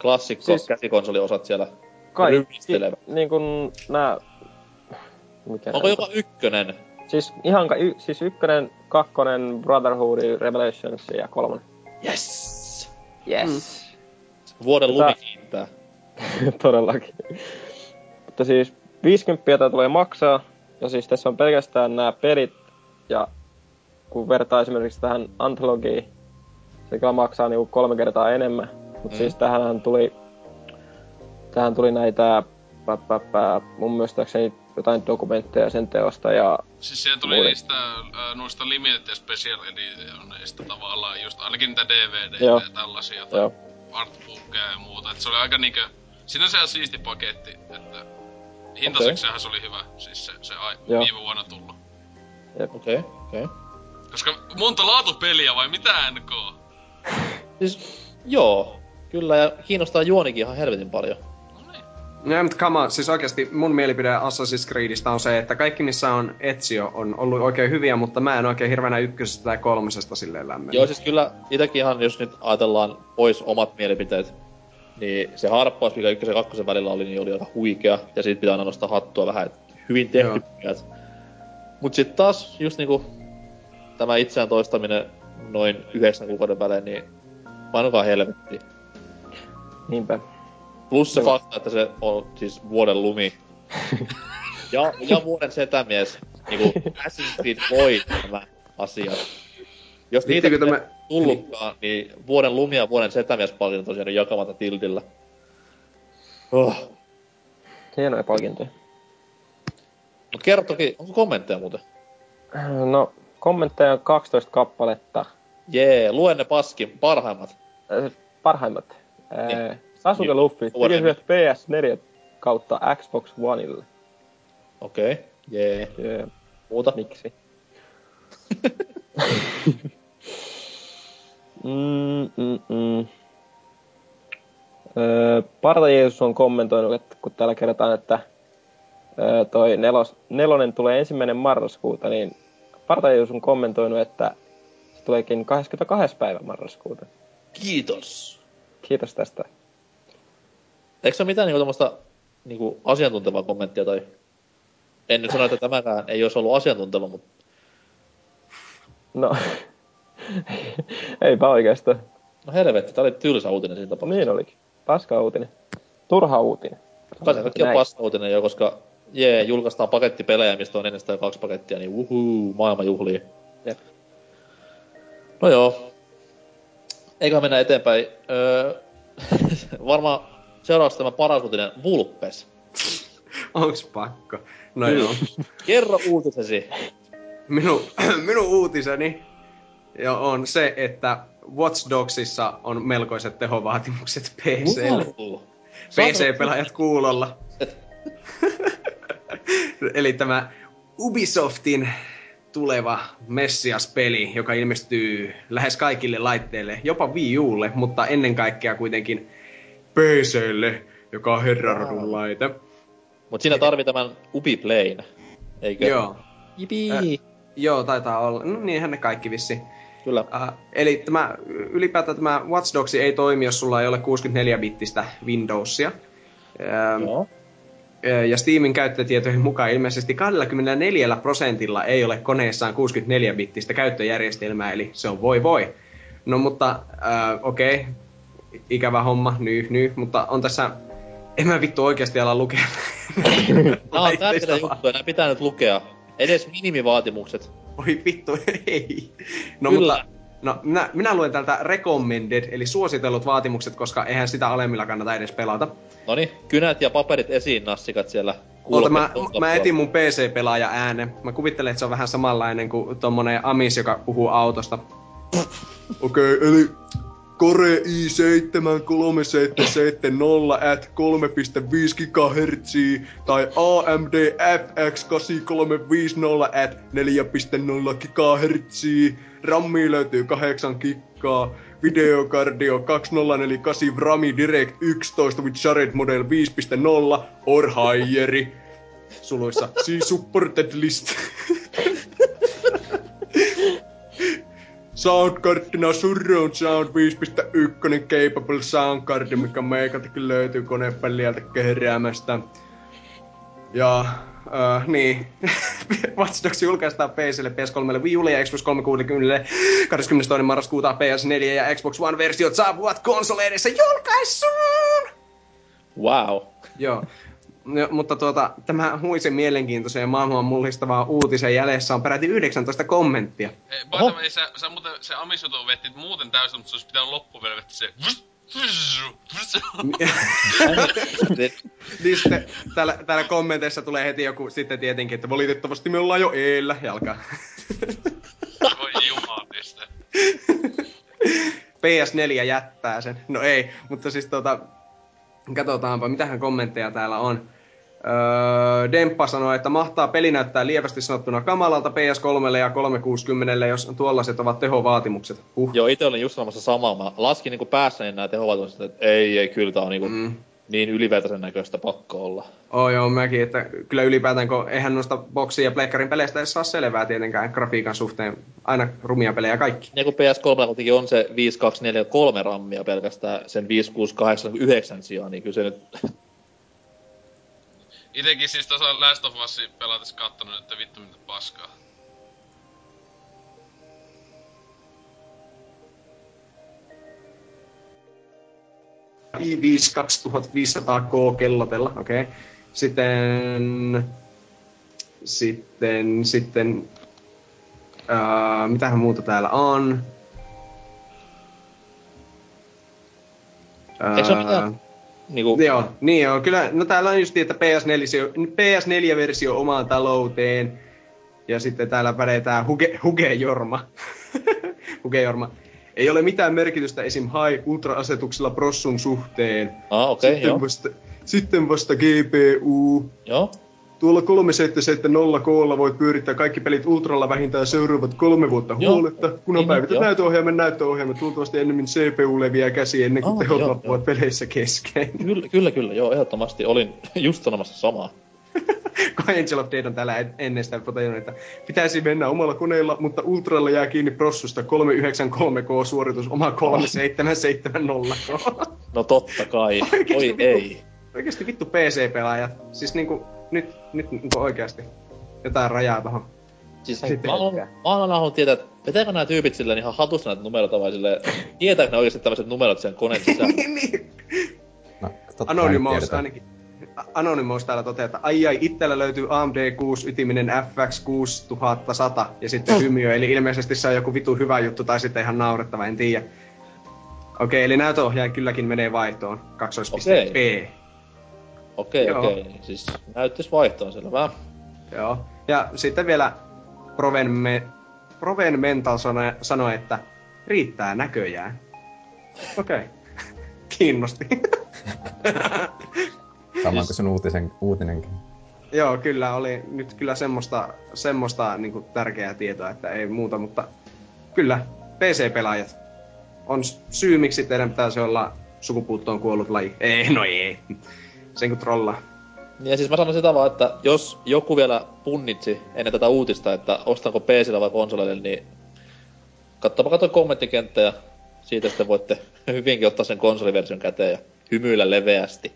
klassikko siis... Käsikonsoliosat siellä Kaikki, niin kuin nää... Mikä Onko jopa ykkönen? Siis ihan, ka- y, siis ykkönen, kakkonen, Brotherhood, Revelations ja kolmonen. Yes! Yes. Vuoden Tota- lumi kiittää. Todellakin. Mutta siis 50 tää tulee maksaa. Ja siis tässä on pelkästään nämä pelit. Ja kun vertaa esimerkiksi tähän Anthologiin, se kyllä maksaa niinku kolme kertaa enemmän. Mutta Mm. siis tähän tuli, tähän tuli näitä, pä, pä, pä, mun muistaakseni jotain dokumentteja sen teosta ja Siis siihen tuli Mulle. niistä äh, noista limited ja special editioneista tavallaan just ainakin niitä DVD ja tällaisia tai Joo. artbookeja ja muuta. Et se oli aika niinkö... Siinä se on siisti paketti, että hintaseksehän se oli hyvä, siis se, se ai, viime vuonna tullut. Okei, okei. Okay. Koska monta laatupeliä vai mitä NK? Siis, joo. Kyllä, ja kiinnostaa juonikin ihan helvetin paljon. No mutta come on, siis oikeasti mun mielipide Assassin's Creedistä on se, että kaikki missä on Ezio on ollut oikein hyviä, mutta mä en oikein hirveänä ykkösestä tai kolmosesta silleen lämmön. Joo, siis kyllä itekin ihan, jos nyt ajatellaan pois omat mielipiteet, niin se harppaus, mikä ykkösen ja kakkosen välillä oli, niin oli aika huikea. Ja siitä pitää aina nostaa hattua vähän, että hyvin tehty. Mut sit taas just niinku tämä itseään toistaminen noin yhdeksän kuukauden välein, niin painokaa helvetti. niinpä. Plus se Joo. fakta, että se on siis vuoden lumi. ja, ja vuoden setämies. Niinku Assassin's Creed voi nämä asiat. Jos niitä ei tämä... tullutkaan, niin vuoden lumi ja vuoden setämiespalkinto tosiaan jakamatta tiltillä. Oh. Hienoja palkintoja. Mut kerro toki, onko kommentteja muuten? No, kommentteja on 12 kappaletta. Jee, luen ne paskin, parhaimmat. Äh, parhaimmat. Niin. Äh, Sasuke Luffy, tekisivät PS4 kautta Xbox Oneille. Okei, okay. jee. Yeah. Muuta? Miksi? mm, mm, mm. Öö, Parta Jeesus on kommentoinut, että kun täällä kerrotaan, että öö, toi nelos, nelonen tulee ensimmäinen marraskuuta, niin Parta Jeesus on kommentoinut, että se tuleekin 22. päivä marraskuuta. Kiitos. Kiitos tästä. Eikö se ole mitään niinku tommoista niinku asiantuntevaa kommenttia tai... En nyt sano, että tämäkään ei olisi ollut asiantunteva, mutta No, eipä oikeastaan. no helvetti, tää oli tylsä uutinen siinä tapauksessa. Niin olikin. Paska uutinen. Turha uutinen. Kai se kaikki on paska uutinen jo, koska jee, julkaistaan pakettipelejä, mistä on ennestään kaksi pakettia, niin uhuu, maailma juhlii. Jep. No joo. Eikä mennä eteenpäin. Öö, varmaan seuraavaksi tämä paras uutinen, Vulpes. Onks pakko? No joo. Kerro uutisesi. Minun, minun uutiseni jo on se, että Watch Dogsissa on melkoiset tehovaatimukset PClle. Wow. PC-pelaajat kuulolla. Eli tämä Ubisoftin tuleva Messias-peli, joka ilmestyy lähes kaikille laitteille, jopa Wii Ulle, mutta ennen kaikkea kuitenkin PClle, joka on herraradun laite. Mut siinä tarvii tämän Ubiplayn, eikö? Joo. Jipi. Äh. Joo, taitaa olla. No niinhän ne kaikki vissi. Kyllä. Uh, eli tämä, ylipäätään tämä Watch Dogs ei toimi, jos sulla ei ole 64-bittistä Windowsia. Ähm, Joo. ja Steamin käyttötietojen mukaan ilmeisesti 24 prosentilla ei ole koneessaan 64-bittistä käyttöjärjestelmää, eli se on voi voi. No mutta, äh, okei, okay. Ikävä homma, nyy, nyy, mutta on tässä, en mä vittu oikeasti ala lukea. Nää on tärkeitä juttuja, nää pitää nyt lukea. Edes minimivaatimukset. Oi vittu, ei. No Kyllä. mutta, no minä, minä luen täältä recommended, eli suositellut vaatimukset, koska eihän sitä alemmilla kannata edes pelata. Noni, kynät ja paperit esiin nassikat siellä. Oota, mä, mä etin mun PC-pelaaja äänen. Mä kuvittelen, että se on vähän samanlainen kuin tommonen Amis, joka puhuu autosta. Okei, okay, eli Core i7 3770 at 3.5 GHz tai AMD FX 8350 at 4.0 GHz. Rammi löytyy 8 giggaa. Videokardio 2048 Rami Direct 11 with Shared Model 5.0 or higher. Suluissa see supported list. Soundcardina Surround Sound 5.1 Capable Soundcard, mikä meikaltakin löytyy konepeliältä keräämästä. Ja Uh, niin. Watch Dogs julkaistaan PClle, PS3, Wii Ulle ja Xbox 360 22. marraskuuta PS4 ja Xbox One-versiot saapuvat konsoleidessa julkaisuun! Wow. Joo. No, mutta tuota, tämä huisen mielenkiintoisen ja maailman mullistavaa uutisen jäljessä on peräti 19 kommenttia. Ei, the way, sä, sä muuten se Amisutun vettit muuten täysin, mutta se olisi pitänyt loppuun vettä se... niin sitten täällä, täällä kommenteissa tulee heti joku sitten tietenkin, että valitettavasti me ollaan jo eellä ja alkaa. Voi jumalista. PS4 jättää sen. No ei, mutta siis tota, katsotaanpa, mitähän kommentteja täällä on. Öö, Demppa sanoi, että mahtaa peli näyttää lievästi sanottuna kamalalta PS3 ja 360, jos tuollaiset ovat tehovaatimukset. Huh. Joo, itse olin just sanomassa samaa. Mä laskin niinku päässäni nää tehovaatimukset, että ei, ei, kyllä tää on niinku Mm. niin ylivertaisen näköistä pakko olla. Oh joo, mäkin, että kyllä ylipäätään, kun eihän noista boksin ja pleikkarin peleistä edes saa selvää tietenkään grafiikan suhteen. Aina rumia pelejä kaikki. Ja kun PS3 kuitenkin on se 5243 rammia pelkästään sen 5689 sijaan, niin kyllä se nyt... Itekin siis tuossa Last of Us pelates kattonut, että vittu mitä paskaa. i5 2500K kellotella, okei. Okay. Sitten... Sitten... Sitten... Uh, mitähän muuta täällä on? Eikö se ole mitään? Niinku, Joo, niin joo. Kyllä, no täällä on just niin, että PS4, PS4-versio omaan talouteen. Ja sitten täällä pädetään Huge, Huge Jorma. Huge Jorma. Ei ole mitään merkitystä esim. High Ultra-asetuksella prossun suhteen. Ah, okei, sitten, joo. vasta, sitten vasta GPU. Joo. Tuolla 3770 voit pyörittää kaikki pelit Ultralla vähintään seuraavat kolme vuotta Joo. huoletta, kun on päivität joo. näytöohjaimen näyttöohjelmat luultavasti ennemmin CPU leviää käsi ennen kuin Ah, tehot joo, loppuvat joo. peleissä kesken. Kyllä, kyllä, kyllä, joo, ehdottomasti. Olin just sanomassa samaa. kun Angel of Dead on täällä en- ennen sitä potajunut, että pitäisi mennä omalla koneella, mutta Ultralla jää kiinni prossusta 393K-suoritus, oma 3770K. No totta kai. Oikeesti Oi vittu. ei. Oikeesti vittu PC-pelaajat. Siis niinku, nyt, nyt niinku oikeasti jotain rajaa tohon. Siis Sitten mä eikä. mä halunnut tietää, että vetääkö nämä tyypit silleen ihan hatusta näitä numeroita vai silleen, tietääkö ne oikeasti tämmöiset numerot sen koneen sisällä? niin, niin. No, Anonymous ainakin. Anonymous täällä toteaa, että ai ai, itsellä löytyy AMD 6 ytiminen FX 6100 ja sitten hymiö, eli ilmeisesti se on joku vitu hyvä juttu tai sitten ihan naurettava, en tiedä. Okei, eli näytöohjaaja kylläkin menee vaihtoon. Kaksoispiste Okei. B. Okei, Joo. okei. Siis näyttis vaihtoon selvä. Joo. Ja sitten vielä Proven, me, Proven Mental sano- sanoi, että riittää näköjään. Okei. Okay. Kiinnosti. Sama kuin sun uutisen, uutinenkin. Joo, kyllä oli nyt kyllä semmoista, semmoista niin tärkeää tietoa, että ei muuta, mutta kyllä, PC-pelaajat on syy, miksi teidän pitäisi olla sukupuuttoon kuollut laji. Ei, no ei. Sen kun trollaa. Niin ja siis mä sanon sitä vaan, että jos joku vielä punnitsi ennen tätä uutista, että ostanko PCllä vai konsolille, niin katsopa toi kommenttikenttä ja siitä sitten voitte hyvinkin ottaa sen konsoliversion käteen ja hymyillä leveästi.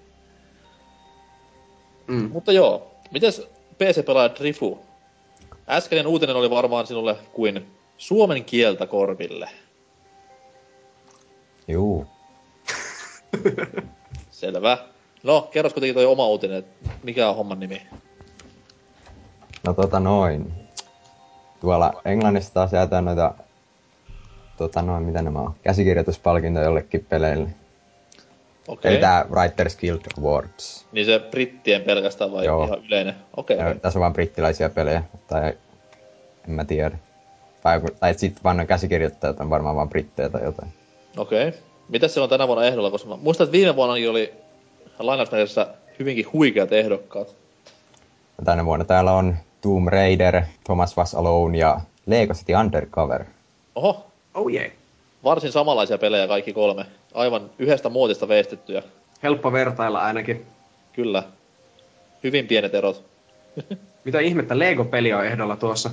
Mm. Mutta joo, mites PC-pelaaja Drifu? Äskeinen uutinen oli varmaan sinulle kuin suomen kieltä korville. Juu. Selvä. No, kerros kuitenkin toi oma uutinen, että mikä on homman nimi? No tota noin. Tuolla Englannissa taas jaetaan noita, tota noin, mitä nämä on, käsikirjoituspalkintoja jollekin peleille. Okei. Eli tää Writers Guild Awards. Niin se brittien pelkästään vai Joo. ihan yleinen? Okei. Ja tässä on vaan brittiläisiä pelejä, tai en mä tiedä. Tai, tai sitten vaan ne käsikirjoittajat on varmaan vaan brittejä tai jotain. Okei. Mitäs se on tänä vuonna ehdolla? Koska mä muistan, että viime vuonnakin oli lainausmerkissä hyvinkin huikeat ehdokkaat. Tänä vuonna täällä on Tomb Raider, Thomas Was Alone ja Lego City Undercover. Oho, Oh yeah. varsin samanlaisia pelejä kaikki kolme. Aivan yhdestä muotista veistettyjä. Helppo vertailla ainakin. Kyllä. Hyvin pienet erot. Mitä ihmettä Lego-peli on ehdolla tuossa?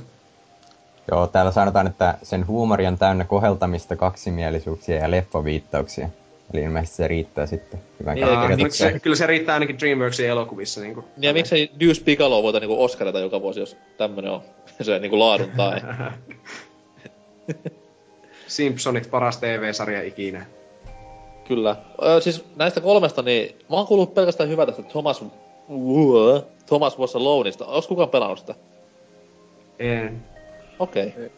Joo, täällä sanotaan, että sen huumori on täynnä koheltamista, kaksimielisuuksia ja leffaviittauksia. Eli ilmeisesti se riittää sitten hyvän Niin, käsikirjoitukseen. se, kyllä se riittää ainakin Dreamworksin elokuvissa. Niin kuin, Niin ja miksei Deuce Piccolo voita niinku Oscarita joka vuosi, jos tämmönen on se niinku laadun tai. Simpsonit paras TV-sarja ikinä. Kyllä. Ö, siis näistä kolmesta, niin mä oon kuullut pelkästään hyvää tästä Thomas... Uö, Thomas Was Aloneista. Onks kukaan pelannut sitä? En. Okei. Okay.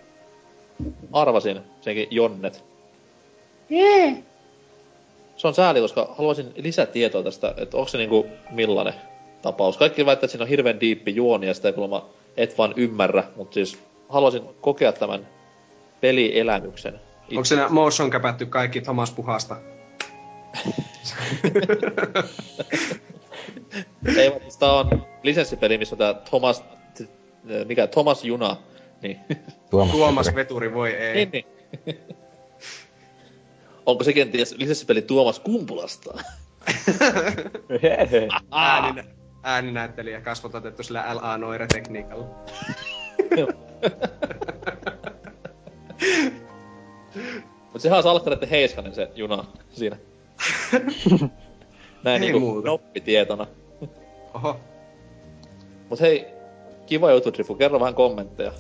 Arvasin senkin Jonnet. Se on sääli, koska haluaisin lisätietoa tästä, että onko se niinku millainen tapaus. Kaikki väittää, että siinä on hirveän diippi juoni ja sitä ei kuulemma et vaan ymmärrä, mutta siis haluaisin kokea tämän pelielämyksen. Onko siinä motion käpätty kaikki Thomas Puhasta? Ei, siis tää on lisenssipeli, missä on tää Thomas... Mikä? Thomas Juna. Niin. Tuomas, Tuomas. Veturi, voi ei. niin, niin. Onko se kenties lisenssipeli Tuomas Kumpulasta? Ääninä, ääninäyttelijä kasvotettu sillä LA Noire-tekniikalla. Mut sehän on Salkkareiden Heiskanen se juna siinä. Näin niinku muuta. noppitietona. Oho. Mut hei, kiva juttu Drifu, kerro vähän kommentteja.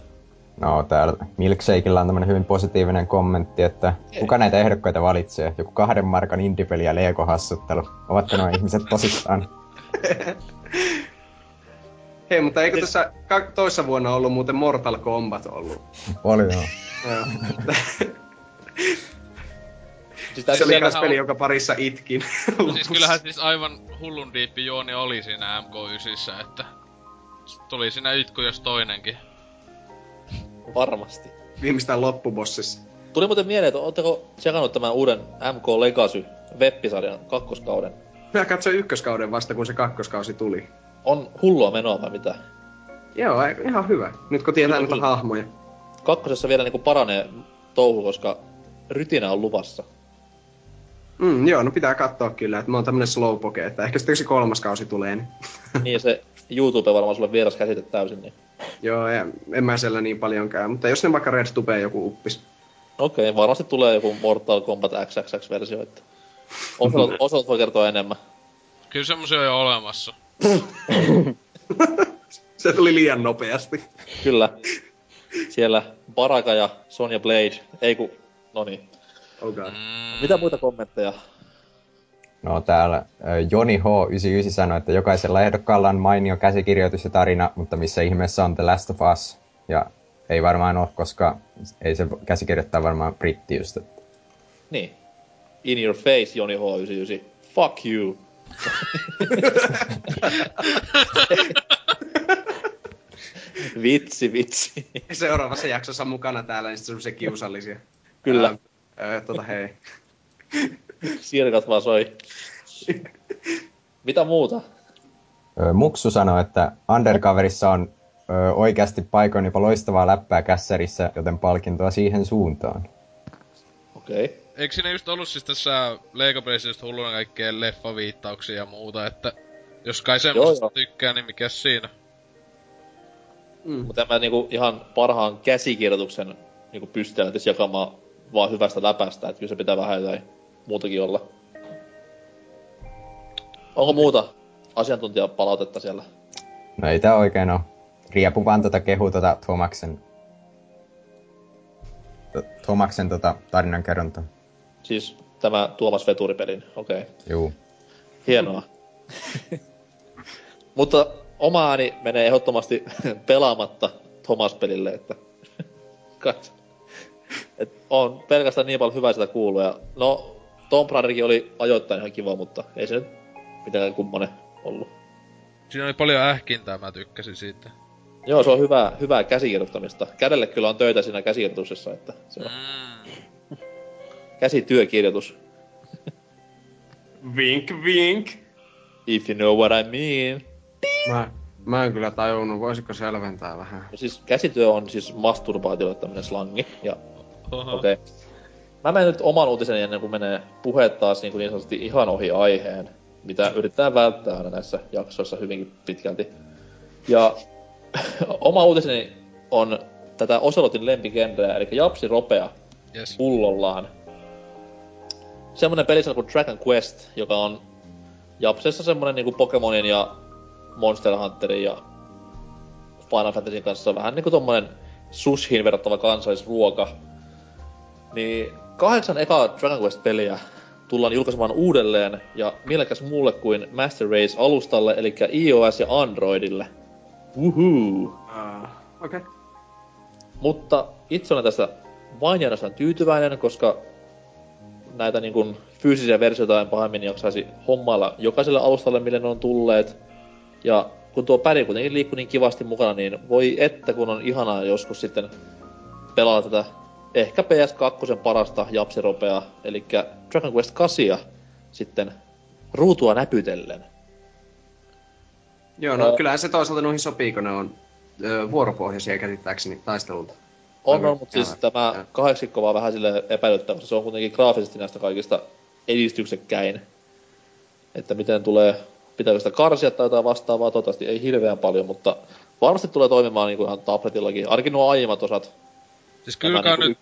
No täällä Milkshakeilla on tämmönen hyvin positiivinen kommentti, että kuka näitä ehdokkaita valitsee? Joku kahden markan indie-peli ja Lego-hassuttelu. Ovatko nuo ihmiset tosissaan? Hei, mutta eikö tässä ka- toissa vuonna ollut muuten Mortal Kombat ollut? Oli joo. Siis Se oli kans peli, on- joka parissa itkin. No siis kyllähän siis aivan hullun diippi juoni oli siinä MK9, että tuli siinä itku jos toinenkin. Varmasti. Viimeistään loppubossissa. Tuli muuten mieleen, että ootteko tsekannut tämän uuden MK Legacy web-sarjan kakkoskauden? Mä katsoin ykköskauden vasta, kun se kakkoskausi tuli. On hullua menoa vai mitä? Joo, ihan hyvä. Nyt kun tietää näitä kyllä. hahmoja. Kakkosessa vielä niinku paranee touhu, koska rytinä on luvassa. Mm, joo, no pitää katsoa kyllä, että mä oon tämmönen slowpoke, että ehkä sitten kun se kolmas kausi tulee, niin... niin ja se YouTube varmaan sulle vieras käsite täysin, niin... joo, ja en mä siellä niin paljon käy, mutta jos ne vaikka Red Stubeen joku uppis. Okei, okay, varmasti tulee joku Mortal Kombat XXX-versio, että... Osalot, Osalot voi kertoa enemmän. Kyllä semmosia on jo olemassa. Se tuli liian nopeasti. Kyllä. Siellä Baraka ja Sonja Blade. Ei ku... No niin. Oh god. Mm, Mitä muita kommentteja? No täällä Joni H99 sanoi, että jokaisella ehdokkaalla on mainio käsikirjoitus ja tarina, mutta missä ihmeessä on The Last of Us. Ja ei varmaan ole, koska ei se käsikirjoittaa varmaan britti just. että- Niin. In your face, Joni H99. Fuck you. vitsi, vitsi. Seuraavassa jaksossa mukana täällä, niin sitten semmosia kiusallisia. Kyllä. Ää, ää, tota hei. Sirkat vaan soi. Mitä muuta? Muksu sanoi, että Undercoverissa on ö, oikeasti paikoin jopa loistavaa läppää kässärissä, joten palkintoa siihen suuntaan. Okei. Okay. Eikö siinä just ollut siis tässä Lego Playssä just hulluna kaikkea leffaviittauksia ja muuta, että jos kai semmosesta joo. tykkää, niin mikä siinä? Mm. Mutta mä niinku ihan parhaan käsikirjoituksen niinku pystyn edes jakamaan vaan hyvästä läpästä, että kyllä se pitää vähän jotain muutakin olla. Onko muuta asiantuntijapalautetta siellä? No ei tää oikein oo. Riepu vaan tota kehu tota Thomaksen, to- Thomaksen tota tarinankerrontaa. Siis tämä Tuomas Veturipelin, okei. Okay. Juu. Hienoa. Mutta oma ääni menee ehdottomasti pelaamatta Thomas-pelille, että. Et on pelkästään niin paljon hyvää sitä kuuluu. Ja no, Tomb Raiderkin oli ajoittain ihan kiva, mutta ei se nyt mitenkään kummonen ollut. Siinä oli paljon ähkintää, mä tykkäsin siitä. Joo, se on hyvää, hyvää käsikirjoittamista. Kädelle kyllä on töitä siinä käsikirjoituksessa, että se on Mm. käsityökirjoitus. Vink, vink. If you know what I mean. Mä, mä en kyllä tajunnut, voisiko selventää vähän? No siis käsityö on siis masturbaatiolle tämmönen slangi, ja. Okei. Okay. Mä menen nyt oman uutiseni ennen kuin menee puheet taas niin, kuin niin sanotusti ihan ohi aiheen, mitä yritetään välttää aina näissä jaksoissa hyvinkin pitkälti. Ja oma uutiseni on tätä Oselotin lempigenreä, eli Japsi Ropea Yes. pullollaan. Semmonen pelisarja kuin Dragon Quest, joka on Japsessa semmonen niinku Pokemonin ja Monster Hunterin ja Final Fantasyn kanssa vähän niinku tommonen sushiin verrattava kansallisruoka. Niin kahdeksan eka Dragon Quest-peliä tullaan julkaisemaan uudelleen ja mielekäs muulle kuin Master Race-alustalle, eli iOS ja Androidille. Woohoo! Uh, Okei. Okay. Mutta itse olen tästä vain ja tyytyväinen, koska näitä niin kuin, fyysisiä versioita en pahemmin jaksaisi hommailla jokaiselle alustalle, mille ne on tulleet. Ja kun tuo päri kuitenkin liikkuu niin kivasti mukana, niin voi että kun on ihanaa joskus sitten pelata tätä ehkä PS2 parasta japsiropeaa, eli Dragon Quest 8 sitten ruutua näpytellen. Joo, no Ää. kyllähän se toisaalta noihin sopii, kun ne on ö, vuoropohjaisia käsittääkseni taistelulta. On, on, mutta siis tämä kahdeksikko vaan vähän sille epäilyttävä, koska se on kuitenkin graafisesti näistä kaikista edistyksekkäin. Että miten tulee, pitääkö sitä karsia tai jotain vastaavaa, toivottavasti ei hirveän paljon, mutta varmasti tulee toimimaan niin kuin ihan tabletillakin. Ainakin nuo aiemmat osat. Siis kyllä kai niinku nyt,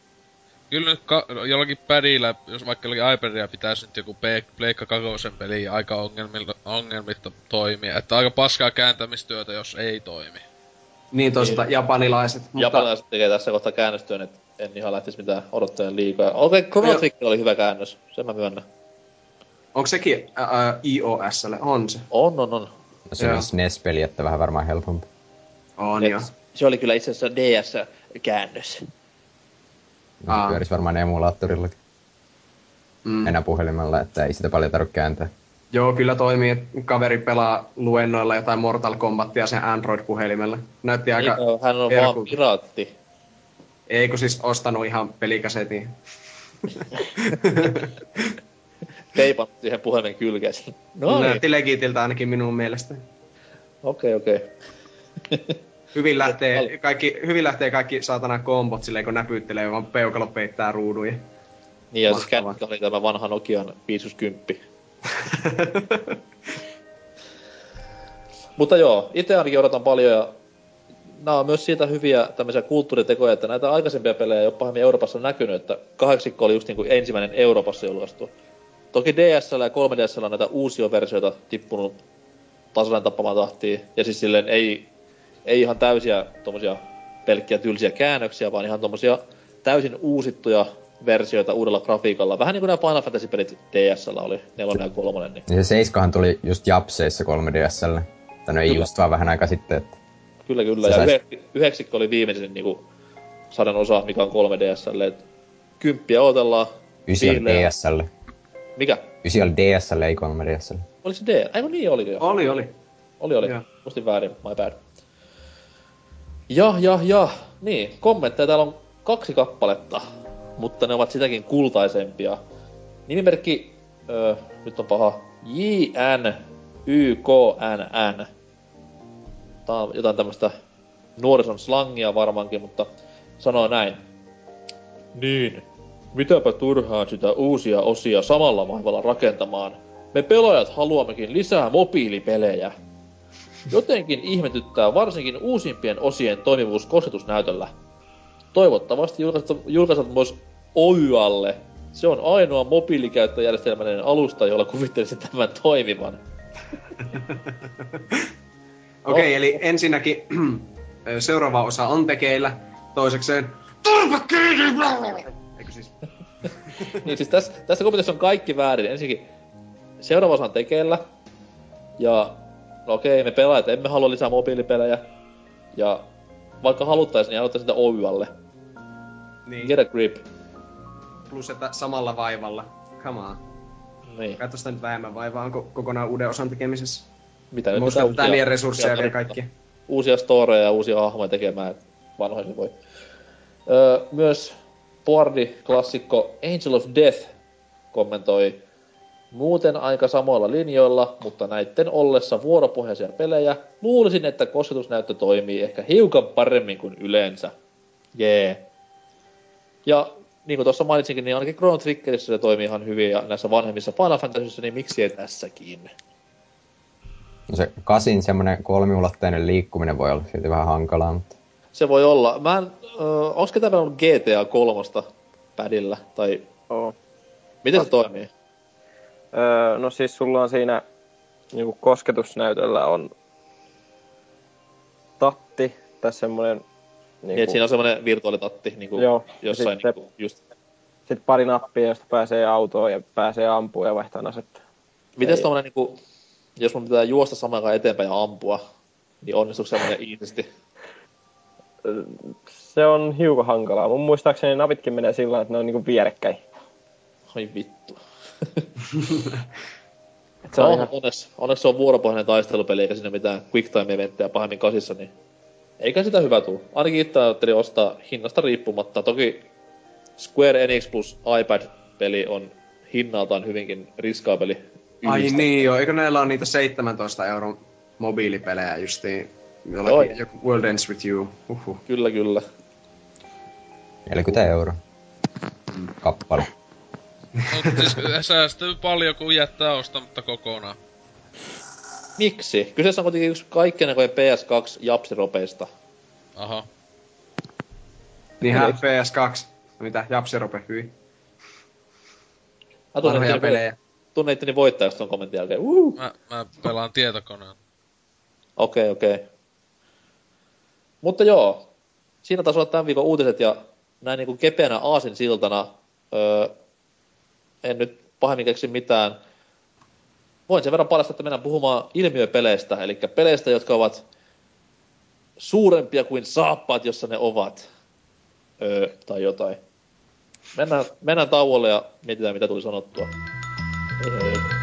kyllä nyt ka- jollakin pädillä, jos vaikka jollakin iPadia pitäisi nyt joku Pe- Pleikka kakosen peli aika ongelmilla, ongelmitta toimia. Että aika paskaa kääntämistyötä, jos ei toimi. Niin toisaalta japanilaiset. Mutta, Japanilaiset tekee tässä kohtaa käännöstyön, että en ihan lähtisi mitään odottajan liikaa. Okei, okay, Chrono. Trigger oli hyvä käännös, sen mä myönnän. Onko sekin ää, iOSlle? On se. On, on, on. No se on SNES-peli, että vähän varmaan helpompi. On joo. Se oli kyllä itse asiassa DS-käännös. No, Aa. pyörisi varmaan emulaattorillakin. mm. enää puhelimella, että ei sitä paljon tarvitse kääntää. Joo, kyllä toimii, että kaveri pelaa luennoilla jotain Mortal Kombatia sen Android-puhelimella. Näytti aika niin, hän on vaan piraatti. Ei, kun siis ostanut ihan pelikasetin. Teipannut siihen puhelimen kylkeen. No niin. Näytti legitiltä ainakin minun mielestä. Okei, okay, okei. Okay. hyvin, lähtee, kaikki, hyvin lähtee kaikki saatana kombot silleen, kun näpyttelee, vaan peukalo peittää ruuduja. Niin, ja siis kännykkä oli tämä vanha Nokian 510. Mutta joo, itse ainakin odotan paljon ja nämä on myös siitä hyviä tämmöisiä kulttuuritekoja, että näitä aikaisempia pelejä ei ole pahemmin Euroopassa näkynyt, että kahdeksikko oli just niin kuin ensimmäinen Euroopassa julkaistu. Toki DSL ja 3DSL on näitä uusia versioita tippunut tasainen tappamaan tahtiin, ja siis silleen ei, ei ihan täysiä tommosia pelkkiä tylsiä käännöksiä, vaan ihan tommosia täysin uusittuja versioita uudella grafiikalla. Vähän niin kuin nämä Final Fantasy-pelit DSL oli, nelonen ja kolmonen. Niin. Ja se Seiskahan tuli just Japseissa 3DSL. Tai no ei kyllä. just vaan vähän aika sitten, että... Kyllä, kyllä. Se ja sais... yhdeksikko oli viimeisen niin sadan osa, mikä on 3DSL. Et kymppiä odotellaan. Ysi on DSL. Mikä? Ysi oli DSL, ei 3DSL. Oliko se D? Aivan niin oli jo. Oli, oli. Oli, oli. Ja. Mustin väärin, my bad. Ja, ja, ja. Niin, kommentteja täällä on kaksi kappaletta mutta ne ovat sitäkin kultaisempia. Nimimerkki, öö, nyt on paha, JNYKNN. Tää on jotain tämmöstä nuorison slangia varmaankin, mutta sanoo näin. Niin, mitäpä turhaa sitä uusia osia samalla vaivalla rakentamaan. Me pelaajat haluammekin lisää mobiilipelejä. Jotenkin ihmetyttää varsinkin uusimpien osien toimivuus kosketusnäytöllä. Toivottavasti julkaisat myös Oyjalle. Se on ainoa mobiilikäyttöjärjestelmällinen alusta, jolla kuvittelisin tämän toimivan. Okei, okay, eli ensinnäkin seuraava osa on tekeillä. Toisekseen... Turpa Eikö siis? niin siis tässä, tässä komiteassa on kaikki väärin. Ensinnäkin seuraava osa on tekeillä. Ja no okei, me pelaajat emme halua lisää mobiilipelejä. Ja vaikka haluttaisiin, niin haluttaisiin sitä Oyjalle. Niin. Get a grip plus että samalla vaivalla. Come on. Niin. Katso sitä nyt vähemmän vaivaa, onko kokonaan uuden osan tekemisessä. Mitä nyt pitää liian resursseja ja kaikki. Uusia storeja ja uusia hahmoja tekemään, vanhoja voi. Öö, myös Boardi-klassikko Angel of Death kommentoi Muuten aika samoilla linjoilla, mutta näitten ollessa vuoropohjaisia pelejä, luulisin, että kosketusnäyttö toimii ehkä hiukan paremmin kuin yleensä. Jee. Yeah. Ja niin kuin tuossa mainitsinkin, niin ainakin Chrono Triggerissä se toimii ihan hyvin ja näissä vanhemmissa Final Fantasyissa, niin miksi ei tässäkin? No se kasin semmonen kolmiulotteinen liikkuminen voi olla silti vähän hankalaa, mutta... Se voi olla. Mä en, äh, onks ketään ollut GTA 3 pädillä, tai... Oo. Miten se toimii? Öö, no siis sulla on siinä niinku kosketusnäytöllä on tatti, tai semmonen niin, niin siinä on semmoinen virtuaalitatti niin Joo, jossain niin kuin, just... Sitten pari nappia, josta pääsee autoon ja pääsee ampua ja vaihtaa asetta. Miten tommonen niinku, jos mun pitää juosta samaan aikaan eteenpäin ja ampua, niin onnistuuko semmoinen iisisti? Se on hiukan hankalaa. Mun muistaakseni napitkin menee sillä että ne on niinku vierekkäin. Ai vittu. se on ihan... onneksi, onneksi se on vuoropohjainen taistelupeli, eikä sinne mitään quick time eventteja pahemmin kasissa, niin eikä sitä hyvä tuu. Ainakin itse ajattelin ostaa hinnasta riippumatta. Toki Square Enix plus iPad-peli on hinnaltaan hyvinkin riskaapeli. Ai niin joo, eikö näillä ole niitä 17 euron mobiilipelejä justiin? Jollakin, joku World Ends With You. Uhuh. Kyllä, kyllä. 40 euroa. Kappale. No, siis säästyy paljon, kun jättää ostamatta kokonaan. Miksi? Kyseessä on kuitenkin yksi kaikkien näköjen PS2 japsiropeista. Aha. Niinhän PS2. Mitä? Japsirope, hyi. Mä tunnen itteni, pelejä. Tunnen itteni voittajaksi ton kommentin jälkeen. Uh! Mä, mä pelaan tietokoneen. Okei, okay, okei. Okay. Mutta joo, siinä taas olla tämän viikon uutiset ja näin niinku kepeänä aasin siltana. Öö, en nyt pahemmin keksi mitään voin sen verran paljastaa, että mennään puhumaan ilmiöpeleistä, eli peleistä, jotka ovat suurempia kuin saappaat, jossa ne ovat. Öö, tai jotain. Mennään, mennään tauolle ja mietitään mitä tuli sanottua. Hei hei.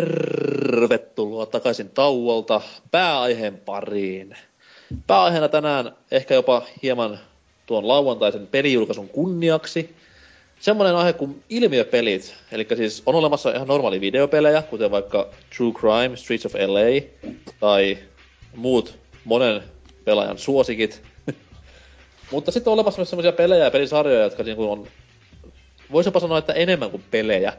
Tervetuloa takaisin tauolta pääaiheen pariin. Pääaiheena tänään ehkä jopa hieman tuon lauantaisen pelijulkaisun kunniaksi. Semmoinen aihe kuin ilmiöpelit. Eli siis on olemassa ihan normaali videopelejä, kuten vaikka True Crime, Streets of LA, tai muut monen pelaajan suosikit. Mutta sitten on olemassa myös semmoisia pelejä ja pelisarjoja, jotka niinku on, voisi jopa sanoa, että enemmän kuin pelejä.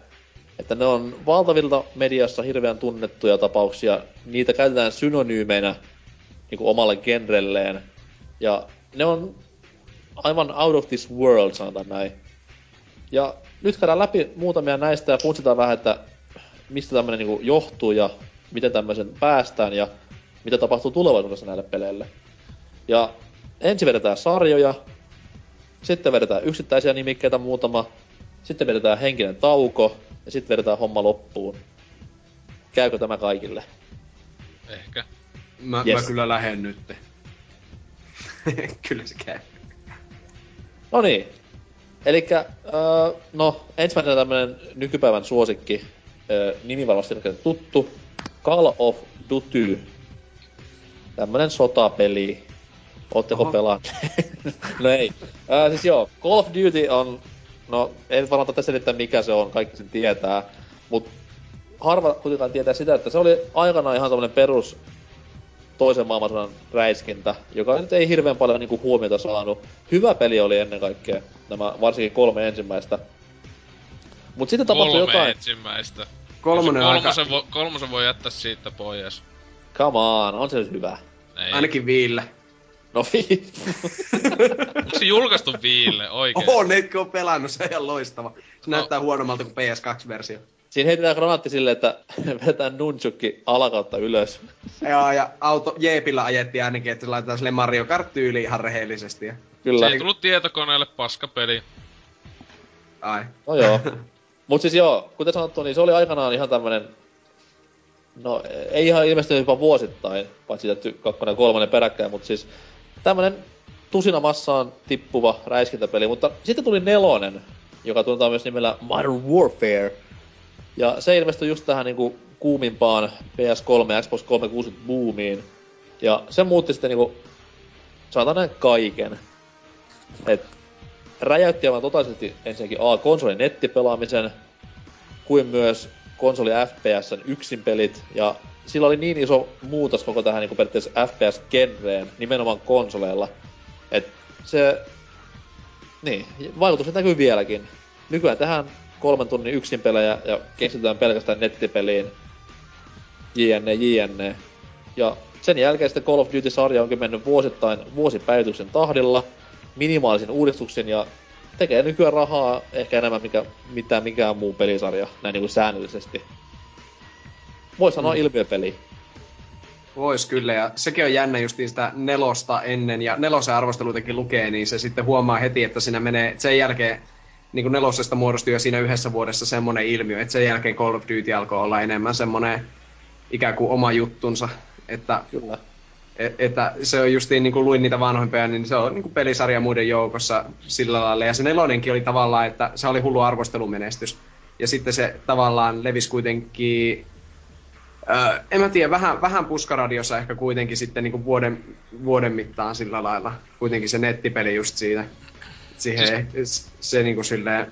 Että ne on valtavilta mediassa hirveän tunnettuja tapauksia. Niitä käytetään synonyymeinä niin kuin omalle genrelleen. Ja ne on aivan out of this world, sanotaan näin. Ja nyt käydään läpi muutamia näistä ja puntsitaan vähän, että mistä tämmöinen niin johtuu ja miten tämmöisen päästään ja mitä tapahtuu tulevaisuudessa näille peleille. Ja ensin vedetään sarjoja, sitten vedetään yksittäisiä nimikkeitä muutama, sitten vedetään henkinen tauko, ja sitten vedetään homma loppuun. Käykö tämä kaikille? Ehkä. Mä, Yes. mä kyllä lähden nyt. kyllä se käy. No niin. Elikkä, öö, no, ensimmäisenä tämmönen nykypäivän suosikki, öö, nimi varmasti tuttu, Call of Duty. Tämmönen sotapeli. Ootteko pelanneet? no ei. Öö, siis joo, Call of Duty on, no, ei nyt varmaan tätä selittää mikä se on, kaikki sen tietää. Mut harva kuitenkaan tietää sitä, että se oli aikanaan ihan tämmönen perus toisen maailmansodan räiskintä, joka nyt ei hirveän paljon niinku huomiota saanut. Hyvä peli oli ennen kaikkea, nämä varsinkin kolme ensimmäistä. Mut sitten tapahtui Kolme jotain. ensimmäistä. Kolmonen on aika, kolmosen, vo, kolmosen voi jättää siitä pois. Come on, on se nyt hyvä. Ei. ainakin viillä. No vi... Onko se julkaistu viille oikein? Oho, netkö on pelannut, se on ihan loistava. Se No. näyttää huonommalta kuin PS2-versio. Siinä heitetään granaatti silleen, että vedetään nunchukki alakautta ylös. Joo, ja auto Jeepillä ajettiin ainakin, että se laitetaan sille Mario Kart tyyliin ihan rehellisesti. Ja... Kyllä. Se ei tullut tietokoneelle paskapeli. Ai. No joo. Mut siis joo, kuten sanottu, niin se oli aikanaan ihan tämmönen... No, ei ihan ilmestynyt jopa vuosittain, paitsi että kakkonen ja kolmonen peräkkäin, mutta siis tämmönen tusina massaan tippuva räiskintäpeli, mutta sitten tuli nelonen, joka tunnetaan myös nimellä Modern Warfare. Ja se ilmestyi just tähän niinku kuumimpaan PS3 ja Xbox 360 boomiin. Ja se muutti sitten niinku, sanotaan näin kaiken. Et räjäytti aivan totaalisesti ensinnäkin A, konsolin nettipelaamisen, kuin myös konsoli FPSn yksinpelit, ja sillä oli niin iso muutos koko tähän niin periaatteessa FPS-genreen, nimenomaan konsoleilla, että se, niin, vaikutus näkyy vieläkin. Nykyään tähän kolmen tunnin yksinpelejä ja keskitytään pelkästään nettipeliin. JNE, JNE. Ja sen jälkeen sitten Call of Duty-sarja onkin mennyt vuosittain vuosipäivityksen tahdilla, minimaalisin uudistuksin ja tekee nykyään rahaa ehkä enemmän mikä, mitä mikään muu pelisarja, näin niin kuin säännöllisesti. Voi sanoa mm. ilmiöpeli. Vois kyllä, ja sekin on jännä justiin sitä nelosta ennen, ja nelosen arvostelutenkin lukee, niin se sitten huomaa heti, että siinä menee sen jälkeen niin kuin nelosesta muodostui jo siinä yhdessä vuodessa semmoinen ilmiö, että sen jälkeen Call of Duty alkoi olla enemmän semmoinen ikään kuin oma juttunsa, että, Kyllä. Et, että se on justiin, niin kuin luin niitä vanhoimpia, niin se on niin kuin pelisarja muiden joukossa sillä lailla. Ja se nelonenkin oli tavallaan, että se oli hullu arvostelumenestys. Ja sitten se tavallaan levisi kuitenkin Öö, en mä tiedä, vähän, vähän puskaradiossa ehkä kuitenkin sitten niin kuin vuoden, vuoden mittaan sillä lailla. Kuitenkin se nettipeli just siitä. Siihen siis... se niin kuin silleen,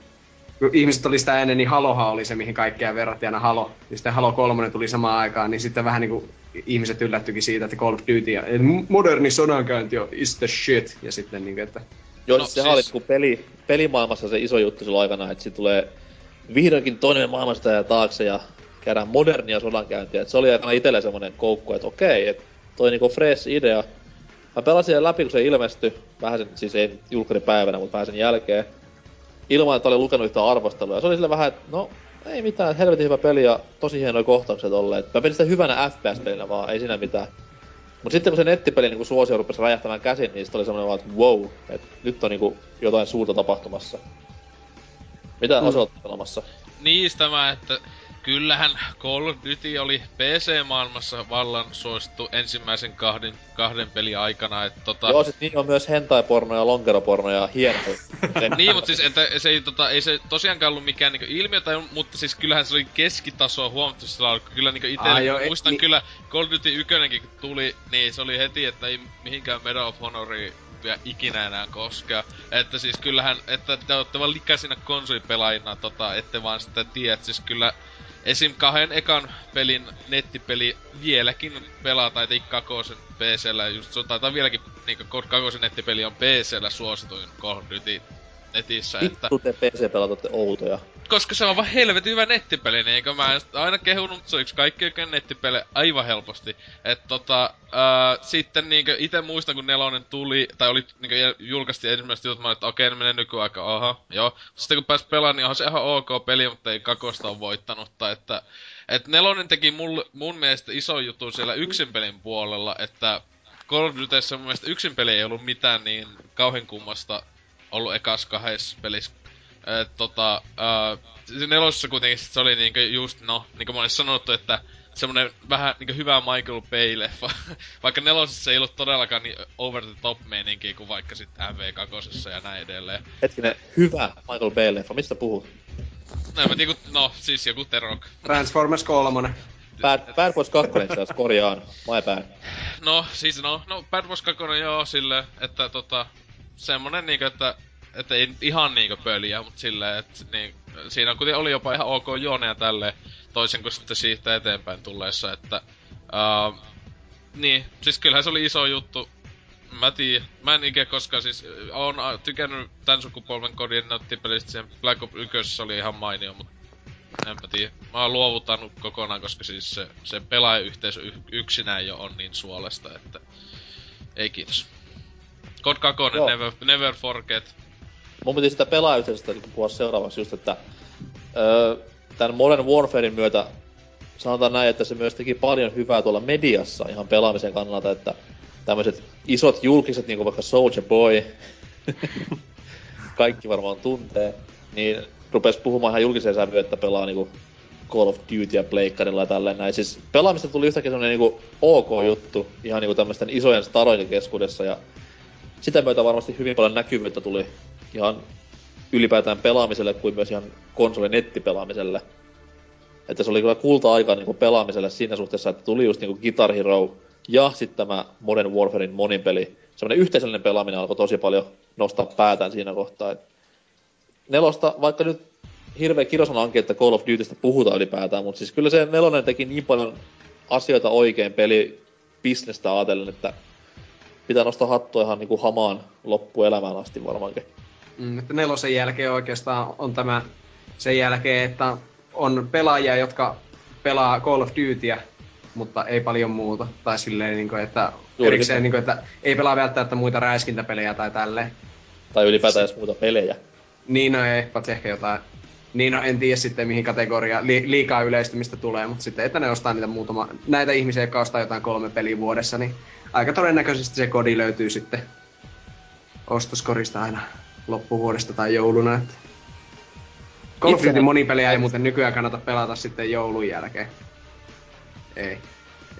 kun ihmiset oli sitä ennen, niin Haloha oli se, mihin kaikkea verrattiin aina Halo. Ja sitten Halo 3 tuli samaan aikaan, niin sitten vähän niin kuin ihmiset yllättyikin siitä, että Call of Duty ja moderni sodankäynti on is the shit. Ja sitten niin että... Joo, no, se siis... oli kun peli, pelimaailmassa se iso juttu silloin aikana, että siitä tulee vihdoinkin toinen maailmasta ja taakse ja käydään modernia sodankäyntiä. Et se oli aina itselle semmonen koukku, että okei, että toi niinku fresh idea. Mä pelasin sen läpi, kun se ilmestyi, vähän sen, siis ei julkkaripäivänä, mutta vähän sen jälkeen. Ilman, että olin lukenut yhtä arvostelua. Ja se oli sille vähän, että no, ei mitään, helvetin hyvä peli ja tosi hienoja kohtaukset olleet. Mä pelin sitä hyvänä FPS-pelinä vaan, ei siinä mitään. Mut sitten kun se nettipeli niinku suosio rupesi räjähtämään käsin, niin sitten oli semmoinen vaan, että wow, että nyt on niinku jotain suurta tapahtumassa. Mitä mm. osalta pelamassa? Niistä mä, että kyllähän Call of Duty oli PC-maailmassa vallan suosittu ensimmäisen kahden, kahden pelin aikana, että tota... Joo, sit niin on myös hentai-porno ja lonkeroporno ja hieno. niin, mutta siis että se ei, tota, ei se tosiaankaan ollut mikään niinku ilmiö, tai, mutta siis kyllähän se oli keskitasoa huomattavasti laadukka. Kyllä niinku ite ah, joo, muistan e, kyllä Call of Duty 1 kun tuli, niin se oli heti, että ei mihinkään Medal of Honoria vielä ikinä enää koskea. Että siis kyllähän, että te olette vaan likäisinä konsolipelaajina, tota, ette vaan sitä tiedä, siis kyllä esim. kahden ekan pelin nettipeli vieläkin pelaa, tai kakosen PCllä, just se taitaa vieläkin niinku kakosen nettipeli on PCllä suosituin Call of Duty netissä. Vittu että... te PC-pelat olette outoja. Koska se on vaan helvetin hyvä nettipeli, niin eikö mä aina kehunut, se on yksi kaikki oikein nettipeli aivan helposti. Et tota, ää, sitten niinkö ite muistan kun nelonen tuli, tai oli niinkö julkaistiin ensimmäistä jutut, mä että okei, okay, menee nykyaika, aha, joo. Sitten kun pääs pelaamaan, niin onhan se ihan ok peli, mutta ei kakosta on voittanut, tai että... Et nelonen teki mul, mun mielestä iso juttu siellä yksin pelin puolella, että Call of Dutyssä mun mielestä yksin peli ei ollut mitään niin kauhean kummasta ollut ekas kahdessa pelissä. Et, tota, uh, nelosessa kuitenkin se oli niinku just, no, niinku mä sanottu, että semmonen vähän niinku hyvä Michael Bay-leffa. vaikka nelosessa ei ollut todellakaan niin over the top meininki kuin vaikka sit MV2 ja näin edelleen. Hetkinen, hyvä Michael Bay-leffa, mistä puhut? No, mä tiedä, no, siis joku The Rock. Transformers 3. Bad, Bad Boys 2 itse korjaan, my bad. No, siis no, no Bad Boys 2 joo, sille, että tota, semmonen niinku, että että ei ihan niinku pöliä, mutta silleen, että niin, siinä on kuitenkin oli jopa ihan ok juoneja tälle toisin kuin sitten siitä eteenpäin tulleessa, että uh, niin, siis kyllähän se oli iso juttu. Mä tiedän, mä en ikinä koskaan siis, oon tykännyt tän sukupolven kodin nettipelistä, sen Black Ops 1 oli ihan mainio, mutta en mä tiedä. Mä oon luovuttanut kokonaan, koska siis se, se pelaajayhteisö yksinään jo on niin suolesta, että ei kiitos. Code 2, never, never forget. Mun piti sitä pelaajyhteisestä niin puhua seuraavaksi just, että öö, tämän Modern Warfarein myötä sanotaan näin, että se myös teki paljon hyvää tuolla mediassa ihan pelaamisen kannalta, että tämmöiset isot julkiset, niin kuin vaikka Soldier Boy, kaikki varmaan tuntee, niin rupes puhumaan ihan julkiseen sävyyn, että pelaa niinku Call of Duty ja Pleikkarilla ja tälleen näin. Siis pelaamista tuli yhtäkkiä semmonen niinku ok juttu ihan niinku tämmöisten isojen starojen keskuudessa ja sitä myötä varmasti hyvin paljon näkyvyyttä tuli ihan ylipäätään pelaamiselle kuin myös ihan konsolin nettipelaamiselle. Että se oli kyllä kulta-aika niin kuin pelaamiselle siinä suhteessa, että tuli just niin kuin Guitar Hero ja sitten tämä Modern Warfarein monin peli. Semmoinen yhteisöllinen pelaaminen alkoi tosi paljon nostaa päätään siinä kohtaa. Et nelosta, vaikka nyt hirveä kirosana onkin, että Call of Dutystä puhutaan ylipäätään, mutta siis kyllä se nelonen teki niin paljon asioita oikein peli bisnestä ajatellen, että pitää nostaa hattua ihan niinku hamaan loppuelämään asti varmaankin. Mm, että nelosen jälkeen oikeastaan on tämä sen jälkeen, että on pelaajia, jotka pelaa Call of Dutyä mutta ei paljon muuta. Tai silleen, niin kuin, että erikseen, niin kuin, että ei pelaa välttämättä muita räiskintäpelejä tai tälleen. Tai ylipäätään edes muuta pelejä. Niin no ei, paitsi ehkä jotain. Niin no en tiedä sitten mihin kategoriaan li- liikaa yleistymistä tulee, mutta sitten että ne ostaa niitä muutama, näitä ihmisiä, jotka ostaa jotain kolme peliä vuodessa, niin aika todennäköisesti se kodi löytyy sitten ostoskorista aina loppuvuodesta tai jouluna. Että. Call of Duty monipeliä ei muuten nykyään kannata pelata sitten joulun jälkeen. Ei. Ei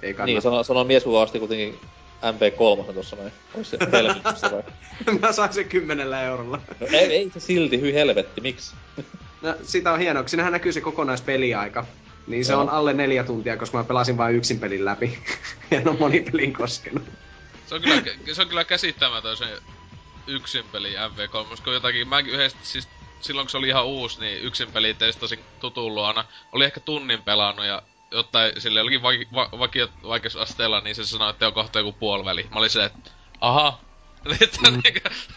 Niin, kannata. sano, sano mies, osti kuitenkin MP3 tuossa noin. Ois se helvetissä vai? Mä sain sen kymmenellä eurolla. No ei, ei se silti, hyi helvetti, miksi? No, sitä on hienoa, kun siinähän näkyy se kokonaispeliaika. Niin se Joo. on alle neljä tuntia, koska mä pelasin vain yksin pelin läpi. en ole monipelin koskenut. Se on kyllä, se on kyllä käsittämätön se yksin peli MV3, koska jotakin, mäkin yhdessä, siis silloin kun se oli ihan uusi, niin yksin peli testasin tutun luona. Oli ehkä tunnin pelannut ja jotain sille jollakin va- va- vakio vaikeusasteella, niin se sanoi, että on kohta joku puoliväli. Mä olin se, että aha, että mm.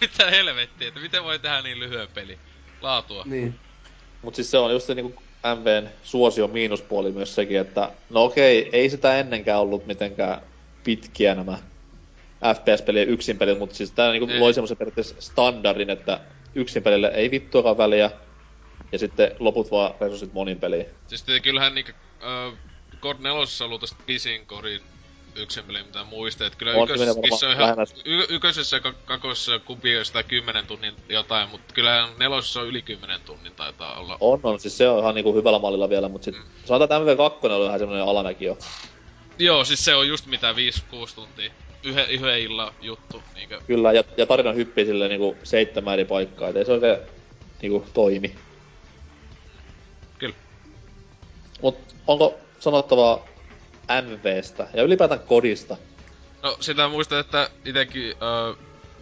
mitä helvettiä, että miten voi tehdä niin lyhyen peli. Laatua. Niin. Mut siis se on just se niinku MVn suosio miinuspuoli myös sekin, että no okei, ei sitä ennenkään ollut mitenkään pitkiä nämä FPS-pelien yksinpelit, mutta siis tää niinku Ei. loi semmoisen periaatteessa standardin, että yksinpelille ei vittuakaan väliä, ja sitten loput vaan resurssit monin peliin. Siis kyllähän niinkö, äh, God 4 on ollut tästä pisin korin yksin peli, mitä muistaa. Että kyllä On, ykkös, se menee niissä on ihan, y- ykkösessä ja kak- kakosessa kumpi on sitä 10 tunnin jotain, mutta kyllä nelosessa on yli 10 tunnin taitaa olla. On, on, siis se on ihan niinku hyvällä mallilla vielä, mutta sit Mm. sanotaan, että MV2 oli vähän semmonen alamäki jo. Joo, siis se on just mitä 5-6 tuntia. Yhden, yhden illan juttu. Niinkö. Kyllä, ja, ja tarina hyppii silleen niinku seitsemän eri paikkaa, et ei se oikein niinku toimi. Kyllä. Mut onko sanottavaa MVstä ja ylipäätään kodista? No sitä muistan, että itekin öö,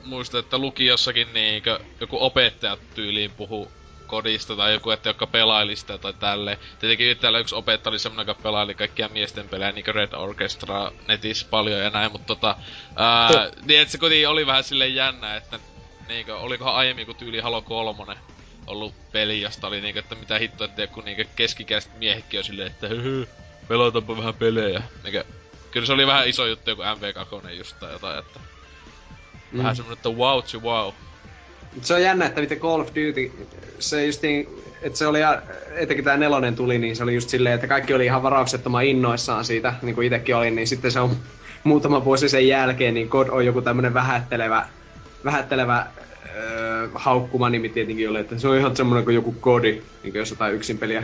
muistan, että lukiossakin niinkö joku opettaja tyyliin puhu kodista tai joku, että joka pelaili sitä tai tälle. Tietenkin täällä yksi opettaja oli semmonen, joka pelaili kaikkia miesten pelejä, niinkö Red Orchestra netissä paljon ja näin, mutta tota... Ää, niin, että se kuitenkin oli vähän silleen jännä, että niinkö, olikohan aiemmin kuin tyyli Halo 3 ollut peli, josta oli niinkö, että mitä hittoa, että joku niinkö keskikäiset miehetkin on silleen, että hyhy, pelataanpa vähän pelejä. Niinkö, kyllä se oli vähän iso juttu joku MV2 just tai jotain, että mm. vähän semmonen, että wow to wow. Se on jännä, että miten Call of Duty, se justiin, että se oli, etenkin tää nelonen tuli, niin se oli just silleen, että kaikki oli ihan varauksettoman innoissaan siitä, niin kuin itekin olin, niin sitten se on muutama vuosi sen jälkeen, niin COD on joku tämmönen vähättelevä, vähättelevä öö, haukkuma nimi tietenkin oli, että se on ihan semmonen kuin joku kodi, niin kuin jos jotain yksin peliä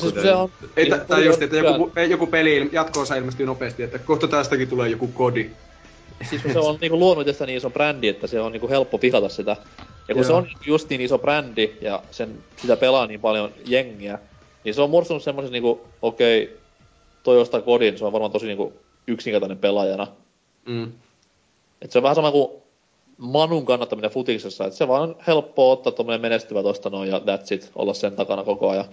siis se on- Ei, tai just, että joku, joku peli jatko-osa ilmestyy nopeasti, että kohta tästäkin tulee joku kodi. Siis se on niinku luonut itsestä niin iso brändi, että se on niinku helppo pikata sitä. Ja kun Joo. se on just niin iso brändi ja sen, sitä pelaa niin paljon jengiä, niin se on muodostunut semmoisen niinku, okei, okay, toi ostaa kodin, se on varmaan tosi niinku yksinkertainen pelaajana. Mm. Et se on vähän sama kuin Manun kannattaminen futiksessa, että se vaan on helppoa ottaa tommonen menestyvä tosta noin ja that's it, olla sen takana koko ajan.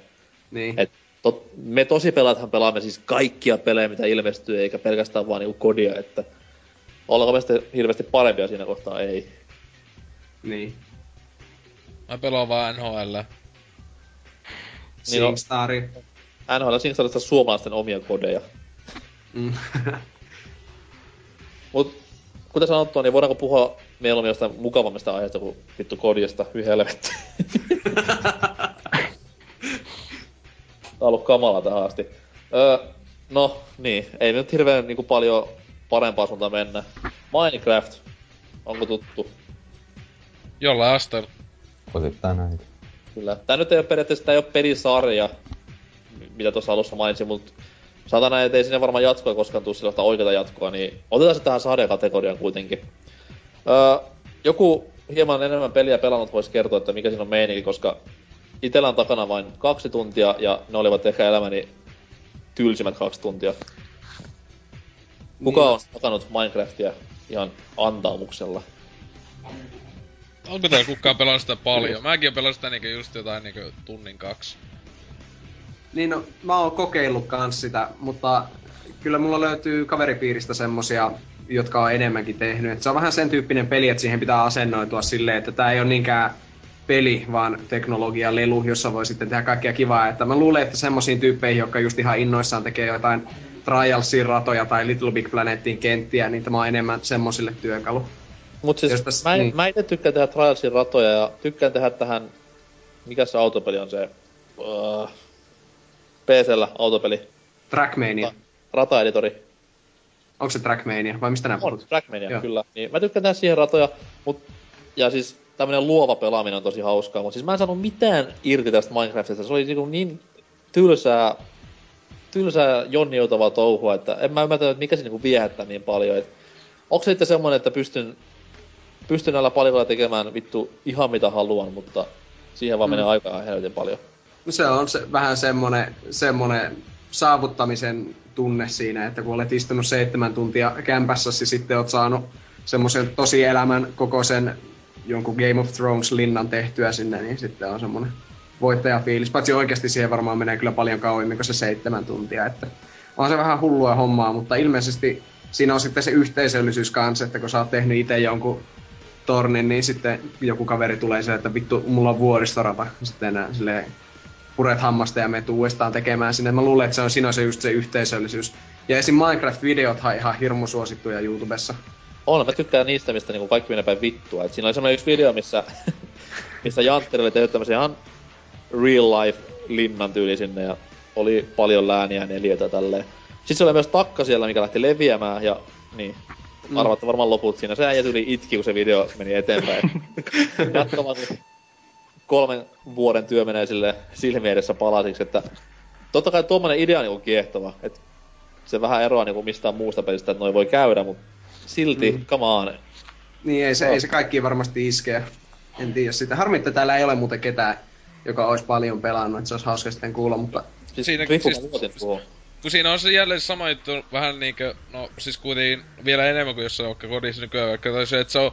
Niin. Et tot, me tosi pelaathan pelaamme siis kaikkia pelejä, mitä ilmestyy, eikä pelkästään vaan niinku kodia, että ollaanko me sitten hirveästi parempia siinä kohtaa, ei. Niin. Mä pelaan vaan NHL. Niin on. SingStari. NHL Singstarista suomalaisten omia kodeja. Mm. Mut kuten sanottua, niin voidaanko puhua mieluummin jostain mukavammista aiheesta kuin vittu kodista, hyi helvetti. Tää on ollut kamala tähän asti. Öö, no niin, ei nyt hirveän niinku paljon parempaa suuntaan mennä. Minecraft, onko tuttu? Jollain asteella. Osittain näin. Kyllä. Tää nyt ei ole periaatteessa, tää ei ole pelisarja, mitä tuossa alussa mainitsin, mutta sanotaan näin, että ei sinne varmaan jatkoa koskaan tuu sellaista oikeata jatkoa, niin otetaan se tähän sarjakategoriaan kuitenkin. Öö, joku hieman enemmän peliä pelannut voisi kertoa, että mikä siinä on meininki, koska itellä on takana vain kaksi tuntia, ja ne olivat ehkä elämäni tylsimmät kaksi tuntia. Kuka Niin. on takanut Minecraftia ihan antaumuksella? Onko täällä kukaan pelannut sitä paljon? Mäkin oon pelannut sitä niinku just jotain niinku tunnin kaksi. Niin no, mä oon kokeillut kans sitä, mutta kyllä mulla löytyy kaveripiiristä semmosia, jotka on enemmänkin tehnyt. Et se on vähän sen tyyppinen peli, että siihen pitää asennoitua silleen, että tää ei ole niinkään peli, vaan teknologia lelu, jossa voi sitten tehdä kaikkea kivaa. Että mä luulen, että semmoisiin tyyppeihin, jotka just ihan innoissaan tekee jotain Trialsin ratoja tai Little Big Planetin kenttiä, niin tämä on enemmän semmosille työkalu. Mut siis tässä, mä, niin. mä itse tykkään tehdä Trialsin ratoja ja tykkään tehdä tähän, mikä se autopeli on se, uh, äh, PCllä autopeli. Trackmania. Rata-editori. Onko se Trackmania vai mistä nämä On, Trackmania, Joo. kyllä. Niin, mä tykkään tehdä siihen ratoja, mut, ja siis tämmönen luova pelaaminen on tosi hauskaa, mutta siis mä en saanut mitään irti tästä Minecraftista. Se oli niinku niin tylsää, tylsää jonniutavaa touhua, että en mä ymmärtänyt, että mikä se niinku viehättää niin paljon. Et, onko se sitten semmonen, että pystyn, pystyn näillä palikoilla tekemään vittu ihan mitä haluan, mutta siihen vaan mm. menee aikaa helvetin paljon. No se on se, vähän semmonen, semmonen saavuttamisen tunne siinä, että kun olet istunut seitsemän tuntia kämpässä, ja sitten oot saanut semmoisen tosi elämän kokoisen jonkun Game of Thrones-linnan tehtyä sinne, niin sitten on semmoinen voittajafiilis. Paitsi oikeasti siihen varmaan menee kyllä paljon kauemmin kuin se seitsemän tuntia, että on se vähän hullua hommaa, mutta ilmeisesti siinä on sitten se yhteisöllisyys kanssa, että kun sä oot tehnyt itse jonkun tornin, niin sitten joku kaveri tulee se, että vittu, mulla on vuoristorata. Sitten enää silleen puret hammasta ja menet uudestaan tekemään sinne. Mä luulen, että se on siinä se just se yhteisöllisyys. Ja esim. Minecraft-videot on ihan hirmu suosittuja YouTubessa. On, mä tykkään niistä, mistä niinku kaikki menee päin vittua. Et siinä oli semmoinen yksi video, missä, missä Jantteri oli tehnyt tämmösen ihan real life linnan tyyli sinne ja oli paljon lääniä ja neljöitä tälleen. Sitten se oli myös takka siellä, mikä lähti leviämään ja niin. Mm. Arvaatte varmaan loput siinä. Se äijä tuli itki, kun se video meni eteenpäin. Jatkamaan kolmen vuoden työ menee sille silmi edessä palasiksi, että totta kai tuommoinen idea on niinku kiehtova, että se vähän eroaa niinku mistään muusta pelistä, että noin voi käydä, mutta silti, mm. come on. Niin, ei se, no. ei se kaikki varmasti iskee. En tiedä sitä. Harmi, että täällä ei ole muuten ketään, joka olisi paljon pelannut, että se olisi hauska sitten kuulla, mutta... Siis siinä, siis, kun siinä on se jälleen sama juttu, vähän niinkö, no siis kuitenkin vielä enemmän kuin jossain vaikka kodissa nykyään, vaikka se, että se on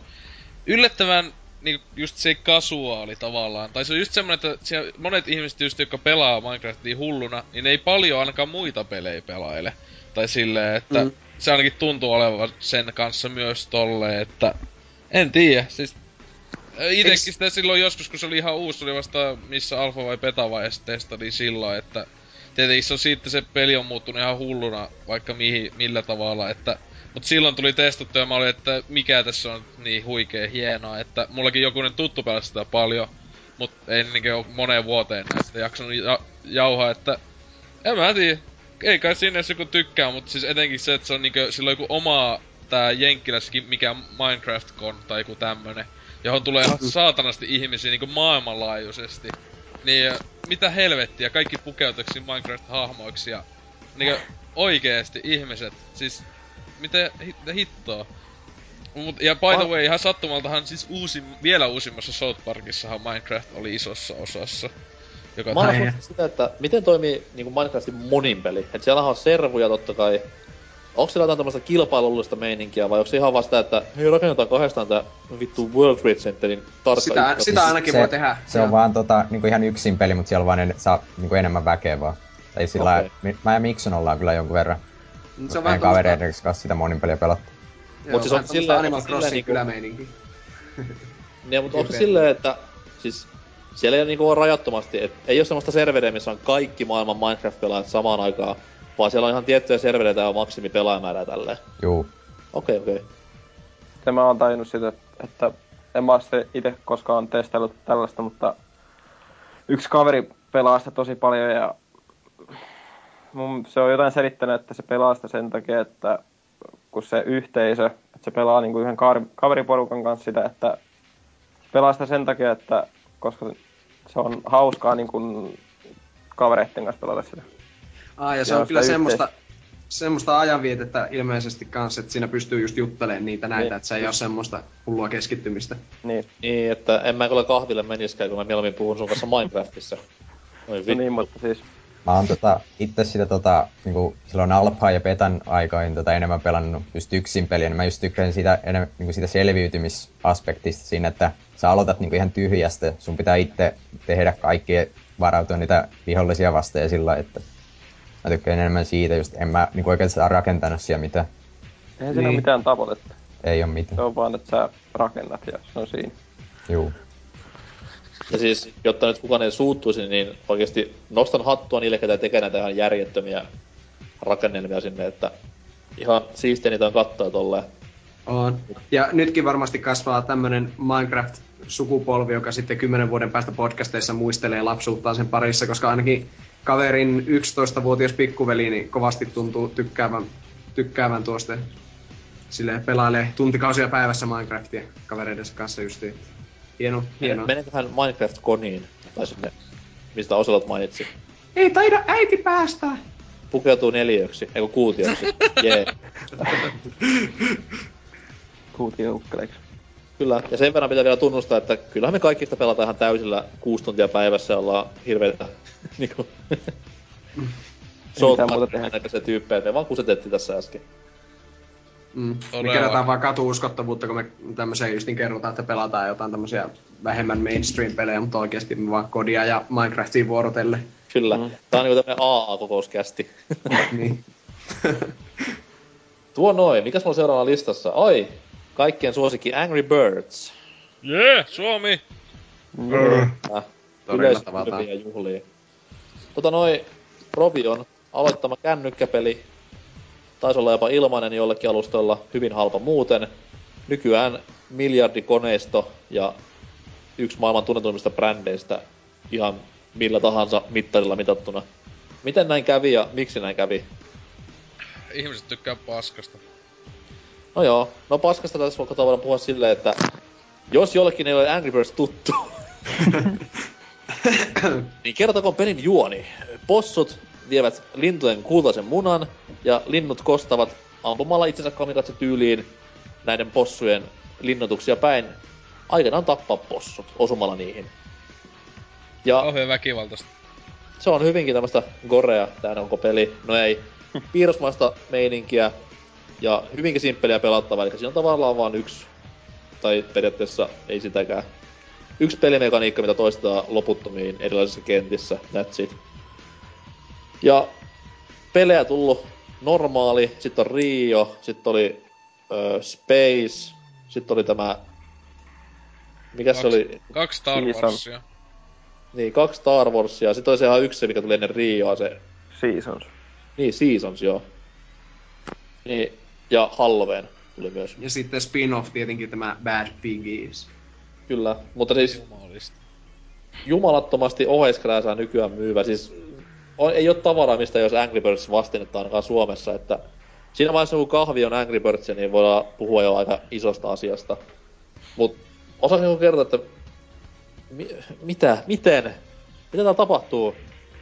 yllättävän niin just se kasuaali tavallaan. Tai se on just semmonen, että siellä monet ihmiset just, jotka pelaa Minecraftia hulluna, niin ne ei paljon ainakaan muita pelejä pelaile. Tai silleen, että mm. se ainakin tuntuu olevan sen kanssa myös tolle, että en tiedä, siis Itekin sitä silloin joskus, kun se oli ihan uusi, oli vasta missä alfa vai beta vaiheessa testadin silloin, että tietenkin se on siitä se peli on muuttunut ihan hulluna, vaikka mihin, millä tavalla, että Mut silloin tuli testattu ja mä olin, että mikä tässä on niin huikea hienoa, että mullakin jokunen tuttu pelasi sitä paljon, mut en niinkö moneen vuoteen näistä jaksanut ja- jauhaa, että en mä tiedä. Ei kai sinne jos joku tykkää, mutta siis etenkin se, että se on niinkö silloin joku oma tää Jenkkilässäkin mikä Minecraft-con tai joku tämmönen, johon tulee ihan saatanasti ihmisiä niinku maailmanlaajuisesti. Niin mitä helvettiä, kaikki pukeutuksi Minecraft-hahmoiksi ja niinkö oikeesti ihmiset, siis miten hittoa. Mut, ja by the way, ihan sattumaltahan siis uusi, vielä uusimmassa South Parkissahan Minecraft oli isossa osassa. Joka Mä sitä, että miten toimii niinku Minecraftin monin peli? Et siellä on servuja totta kai. Onko siellä jotain tämmöistä kilpailullista meininkiä vai onko se ihan vasta, että hei rakennetaan kahdestaan tää vittu World Trade Centerin tarkka Sitä, sitä ainakin se, voi tehdä. Se on vaan tota, niinku ihan yksin peli, mutta siellä on vaan en, saa niinku enemmän väkeä vaan. Tai sillä okay. mä ja Mikson ollaan kyllä jonkun verran se on vähän kavereiden kanssa sitä monin peliä pelattu. Mut siis on sillä Animal Crossing niinku... kylämeininki. niin, mutta onko silleen, että siis siellä ei niinku ole rajattomasti, et ei ole semmoista serveriä, missä on kaikki maailman Minecraft-pelaajat samaan aikaan, vaan siellä on ihan tiettyjä servereitä ja maksimi pelaajamäärää tälleen. Juu. Okei, okay, okei. Okay. mä oon tajunnut sitä, että en mä itse koskaan testaillut tällaista, mutta yksi kaveri pelaa sitä tosi paljon ja mun, se on jotain selittänyt, että se pelaa sitä sen takia, että kun se yhteisö, että se pelaa niinku yhden kaveriporukan kanssa sitä, että pelaa sitä sen takia, että koska se on hauskaa niin kuin kavereiden kanssa pelata sitä. Ah, ja se, ja on kyllä semmoista, semmoista ajanvietettä ilmeisesti kanssa, että siinä pystyy just juttelemaan niitä näitä, niin. että se ei ole semmoista hullua keskittymistä. Niin. Niin, että en mä kyllä kahville meniskään, kun mä mieluummin puhun sun kanssa Minecraftissa. Noin no niin, mutta siis Mä oon tota, itse sitä tota, niinku, silloin alpha ja betan aikoin tota, enemmän pelannut just yksin peliä, niin mä just tykkään sitä, enemmän, niinku, sitä selviytymisaspektista siinä, että sä aloitat niinku, ihan tyhjästä, sun pitää itse tehdä kaikki varautua niitä vihollisia vastaan ja sillä että mä tykkään enemmän siitä, just en mä niinku, oikeastaan rakentanut siellä mitään. Eihän siinä niin. ole mitään tavoitetta. Ei ole mitään. Se on vaan, että sä rakennat ja se on siinä. Juu. Ja siis, jotta nyt kukaan ei suuttuisi, niin oikeasti nostan hattua niille, ketä tekee näitä ihan järjettömiä rakennelmia sinne, että ihan siistiä niitä on katsoa tolleen. On. Ja nytkin varmasti kasvaa tämmönen Minecraft-sukupolvi, joka sitten kymmenen vuoden päästä podcasteissa muistelee lapsuuttaan sen parissa, koska ainakin kaverin 11-vuotias pikkuveli niin kovasti tuntuu tykkäävän, tykkäävän tuosta. Silleen pelailee tuntikausia päivässä Minecraftia kavereiden kanssa justiin. Hieno, hieno. Meneköhän Minecraft Koniin, tai sinne, mistä Oselot mainitsi. Ei taida äiti päästä! Pukeutuu neljöksi, eikö kuutioksi. Jee. Kuutio-ukkeleiksi. Kyllä, ja sen verran pitää vielä tunnustaa, että kyllähän me kaikki sitä pelataan ihan täysillä kuusi tuntia päivässä, ollaan hirveitä niinku... muuta tehdä. näitä se tyyppejä, me vaan kusetettiin tässä äsken. Mm. Me kerätään vaan katu-uskottavuutta, kun me tämmöiseen justin kerrotaan, että pelataan jotain tämmöisiä vähemmän mainstream-pelejä, mutta oikeasti me vaan kodia ja Minecraftia vuorotelle. Kyllä. Mm. Tää on niinku tämmönen AA-kokouskästi. niin. Tuo noin, mikäs mulla on seuraavana listassa? Ai, kaikkien suosikki Angry Birds. Jee, yeah, Suomi! Äh, Todella yleisö tavataan. kylviä juhlii. Tota noin, Robion aloittama kännykkäpeli. Taisi olla jopa ilmainen jollekin alustoilla, hyvin halpa muuten. Nykyään miljardikoneisto ja yksi maailman tunnetuimmista brändeistä ihan millä tahansa mittarilla mitattuna. Miten näin kävi ja miksi näin kävi? Ihmiset tykkää paskasta. No joo, no paskasta tässä voidaan voidaan puhua silleen, että jos jollekin ei ole Angry Birds tuttu, niin kertokoon pelin juoni. Possut vievät lintujen kultaisen munan ja linnut kostavat ampumalla itsensä kamikatse tyyliin näiden possujen linnoituksia päin aikanaan tappaa possut osumalla niihin. Ja Kauhean väkivaltaista. se on hyvinkin tämmöstä gorea tää onko peli. No ei. Piirrosmaista meininkiä ja hyvinkin simppeliä pelattavaa, eli siinä on tavallaan vaan yksi, tai periaatteessa ei sitäkään, yksi pelimekaniikka, mitä toistetaan loputtomiin erilaisissa kentissä, that's it. Ja pelejä tullut normaali, sitten on Rio, sitten oli ö, Space, sitten oli tämä, mikä se oli, Kaksi Star. Warsia. niin kaksi Star Warsia, sitten oli se ihan yksi, mikä tuli ennen Rioa, se Seasons. Niin, Seasons, joo. Niin, ja Halloween tuli myös, Ja sitten spin-off tietenkin tämä Bad Piggies. kyllä. Mutta siis Jumalista. jumalattomasti oheiskrääsää nykyään myyvä. Siis on, ei ole tavaraa, mistä jos Angry Birds vastinetta ainakaan Suomessa, että siinä vaiheessa kun kahvi on Angry Birds, niin voidaan puhua jo aika isosta asiasta. Mut joku kertoa, että mi- mitä, miten, mitä täällä tapahtuu?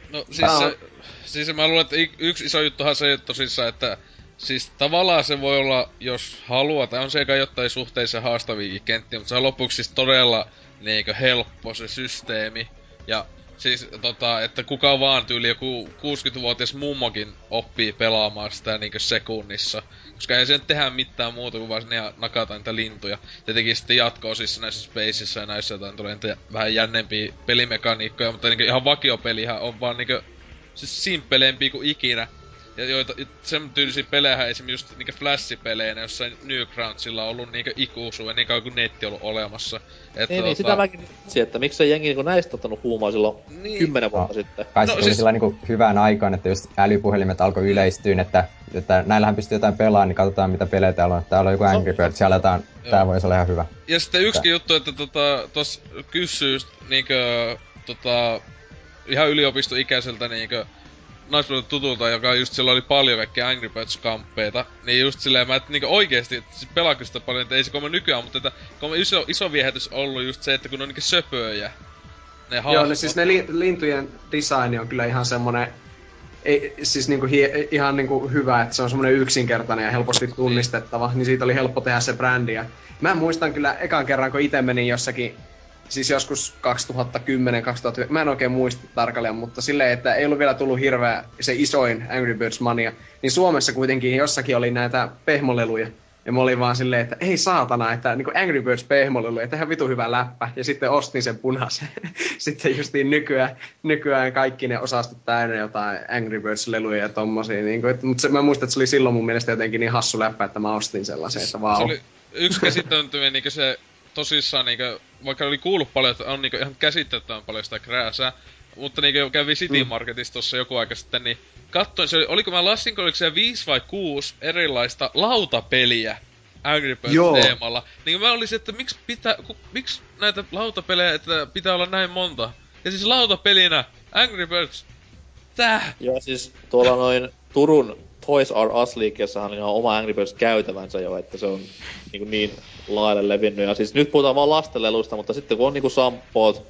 No siis, Tää on- se, siis mä luulen, että yksi iso juttuhan se tosissaan, että siis tavallaan se voi olla, jos haluaa, tai on se eikä jotain suhteellisen haastavia kenttiä, mutta se on lopuksi siis todella niinkö helppo se systeemi. Ja siis tota, että kuka vaan tyyli joku 60-vuotias mummokin oppii pelaamaan sitä niinkö sekunnissa. Koska ei se nyt tehdä mitään muuta kuin vaan sinne nakata niitä lintuja. Tietenkin sitten jatko-osissa näissä Spaceissa ja näissä jotain tulee niitä vähän jännempiä pelimekaniikkoja, mutta niinkö ihan vakiopelihän on vaan niinkö siis simppeleempiä kuin ikinä. Ja joita, sen tyylisiä pelejä esimerkiksi just niinkö flash-peleinä jossain Newgroundsilla on ollut niinkö ikuisuuden niin kauan kuin netti on ollut olemassa. Että Niin, niin sitä mäkin itse, että miksei jengi niinku näistä ottanut huumaa silloin Niin. kymmenen vuotta No. sitten. Kai No se tuli siis- sillä niin hyvään aikaan, että just älypuhelimet alkoi yleistyä, että, että näillähän pystyy jotain pelaamaan, niin katsotaan mitä pelejä täällä on. Täällä on joku Angry Birds, aletaan, Joo. tää voisi olla ihan hyvä. Ja sitten yksikin juttu, että tota, tos kysyy just niinkö, tota, ihan yliopistoikäiseltä niinkö naispuolelta tutulta, joka just sillä oli paljon kaikkia Angry Birds-kamppeita, niin just silleen mä, että niinkö oikeesti, että siis sitä paljon, että ei se komme nykyään, mutta että iso, iso viehätys ollut just se, että kun ne on niinkö söpöjä. Ne Joo, hahmot. ne, siis ne li- lintujen design on kyllä ihan semmonen, ei, siis niinku hie, ihan niinku hyvä, että se on semmonen yksinkertainen ja helposti tunnistettava, niin siitä oli helppo tehdä se brändi. Ja mä muistan kyllä ekan kerran, kun itse menin jossakin, siis joskus 2010 2009 mä en oikein muista tarkalleen, mutta silleen, että ei ollut vielä tullut hirveä se isoin Angry Birds mania, niin Suomessa kuitenkin jossakin oli näitä pehmoleluja. Ja mä olin vaan silleen, että ei saatana, että niin Angry Birds pehmolelu, että ihan vitu hyvä läppä. Ja sitten ostin sen punaisen. sitten justiin nykyään, nykyään kaikki ne osastot täynnä jotain Angry Birds-leluja ja tommosia. Niin kuin, että, mutta se, mä muistan, että se oli silloin mun mielestä jotenkin niin hassu läppä, että mä ostin sellaisen, että Se vau. oli yksi käsittämättömiä niinkö se tosissaan niinkö, vaikka oli kuullut paljon, että on niinkö ihan käsittämättömän paljon sitä krääsää, mutta niinkö kävi City mm. Marketissa tossa joku aika sitten, niin katsoin, se oli, oliko mä lassinko, oliko se viisi vai kuusi erilaista lautapeliä Angry Birds teemalla. Niin mä olisin, että miksi pitää, ku, miksi näitä lautapelejä, että pitää olla näin monta? Ja siis lautapelinä Angry Birds. Tää! Joo, siis tuolla noin Turun Toys R Us-liikkeessä on ihan oma Angry Birds käytävänsä jo, että se on niin, niin laajalle levinnyt. Ja siis nyt puhutaan vaan lastenleluista, mutta sitten kun on niinku sampoot,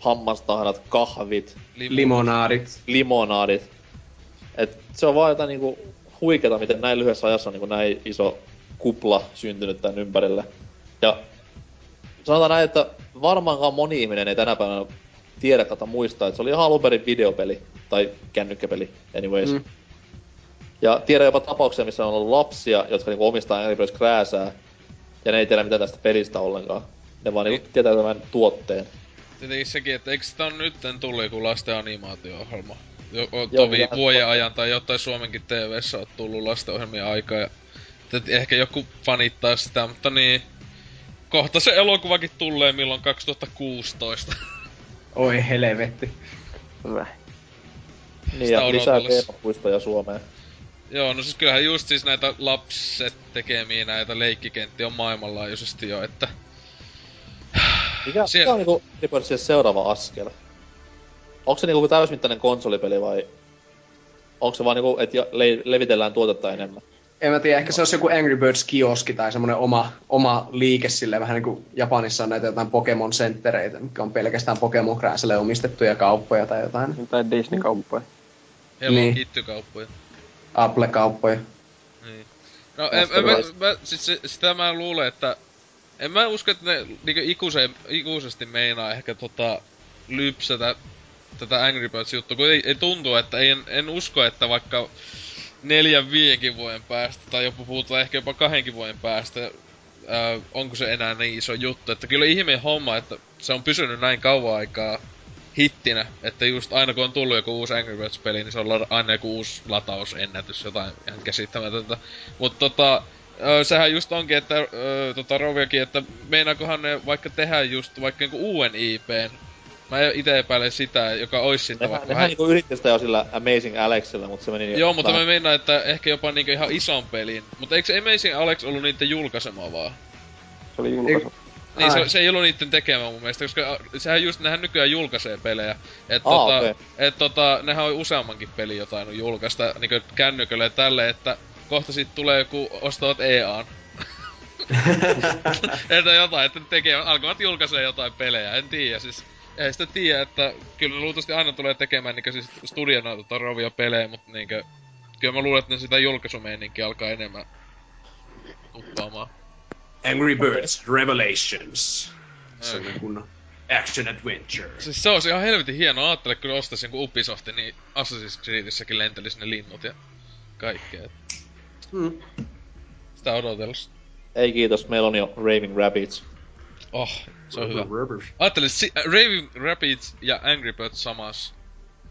hammastahdat, kahvit, limonaadit, limonaadit. Et se on vaan jotain niinku huikeeta, miten näin lyhyessä ajassa on niinku näin iso kupla syntynyt tän ympärille. Ja sanotaan näin, että varmaankaan moni ihminen ei tänä päivänä tiedä tai muistaa, että se oli ihan alun perin videopeli tai kännykkäpeli anyways. Mm. Ja tiedän jopa tapauksia, missä on ollut lapsia, jotka niinku omistaa Angry Birds krääsää, ja ne ei tiedä mitään tästä pelistä ollenkaan. Ne vaan niinku tietää tämän tuotteen. Tietenkin sekin, että eikö sitä on nytten tullut joku lasten animaatio-ohjelma? Jo, tovi vuoden ajan tai jotain Suomenkin tv on tullut lastenohjelmia aikaa ja ehkä joku fanittaa sitä, mutta niin... Kohta se elokuvakin tulee milloin 2016. Oi helvetti. Hyvä. Niin, ja lisää teemapuistoja Suomeen. Joo, no siis kyllähän just siis näitä lapset tekemiä näitä leikkikenttiä on maailmanlaajuisesti jo, että... Mikä, Siellä... mikä on niinku Reapersille seuraava askel? Onko se niinku täysmittainen konsolipeli vai... Onko se vaan niinku, että le- levitellään tuotetta enemmän? En mä tiedä, ehkä se olisi joku Angry Birds kioski tai semmoinen oma, oma liike sille vähän niin kuin Japanissa on näitä jotain Pokemon Centereitä, mikä on pelkästään Pokemon Krääselle omistettuja kauppoja tai jotain. Tai Disney-kauppoja. Hello niin. Kitty-kauppoja. Apple-kauppoja. Niin. No, en, en, mä, mä, siis sitä mä luulen, että... En mä usko, että ne niinku ikuse, ikuisesti meinaa ehkä tota lypsätä tätä Angry Birds juttua, kun ei, ei tuntu, että ei, en, en usko, että vaikka neljän viienkin vuoden päästä, tai jopa puhutaan ehkä jopa kahdenkin vuoden päästä, ää, onko se enää niin iso juttu. Että kyllä ihmeen homma, että se on pysynyt näin kauan aikaa hittinä, että just aina kun on tullut joku uusi Angry Birds-peli, niin se on aina joku uusi latausennätys, jotain ihan käsittämätöntä. Mutta tota, sehän just onkin, että tota Roviakin, että meinaakohan ne vaikka tehdä just vaikka niinku uuden IPn, Mä itse epäilen sitä, joka ois sitten vaikka... Nehän niinku yritti sitä jo sillä Amazing Alexilla, mutta se meni... Joo, mutta mä meinaan, että ehkä jopa niinku ihan ison pelin. Mutta eikö Amazing Alex ollut niitten julkaisema vaan? Se oli julkaisu. Niin, se, se ei ollut niitten tekemä mun mielestä, koska sehän just, nehän nykyään julkaisee pelejä. Et, Aa, tota, okay. et tota, nehän on useammankin peli jotain julkaista niinku kännykölle tälle, että kohta sit tulee joku ostavat EAN. että jotain, että tekee, alkavat julkaisee jotain pelejä, en tiedä siis ei sitä tiedä, että kyllä luultavasti aina tulee tekemään niinkö siis studiona tota rovia pelejä, mutta niinkö... Kyllä mä luulen, että ne sitä julkaisumeininki alkaa enemmän tuppaamaan. Angry Birds Revelations. Se on kun action adventure. Siis se olisi ihan helvetin hieno. Aattele kyllä ostaisin kun Ubisoft, niin Assassin's Creedissäkin lentelisi ne linnut ja kaikkea. Hmm. Sitä odotellessa. Ei kiitos, meillä on jo Raving Rabbits. Oh, se on hyvä. Ajattelin, si- äh, Raving Rapids ja Angry Birds samas.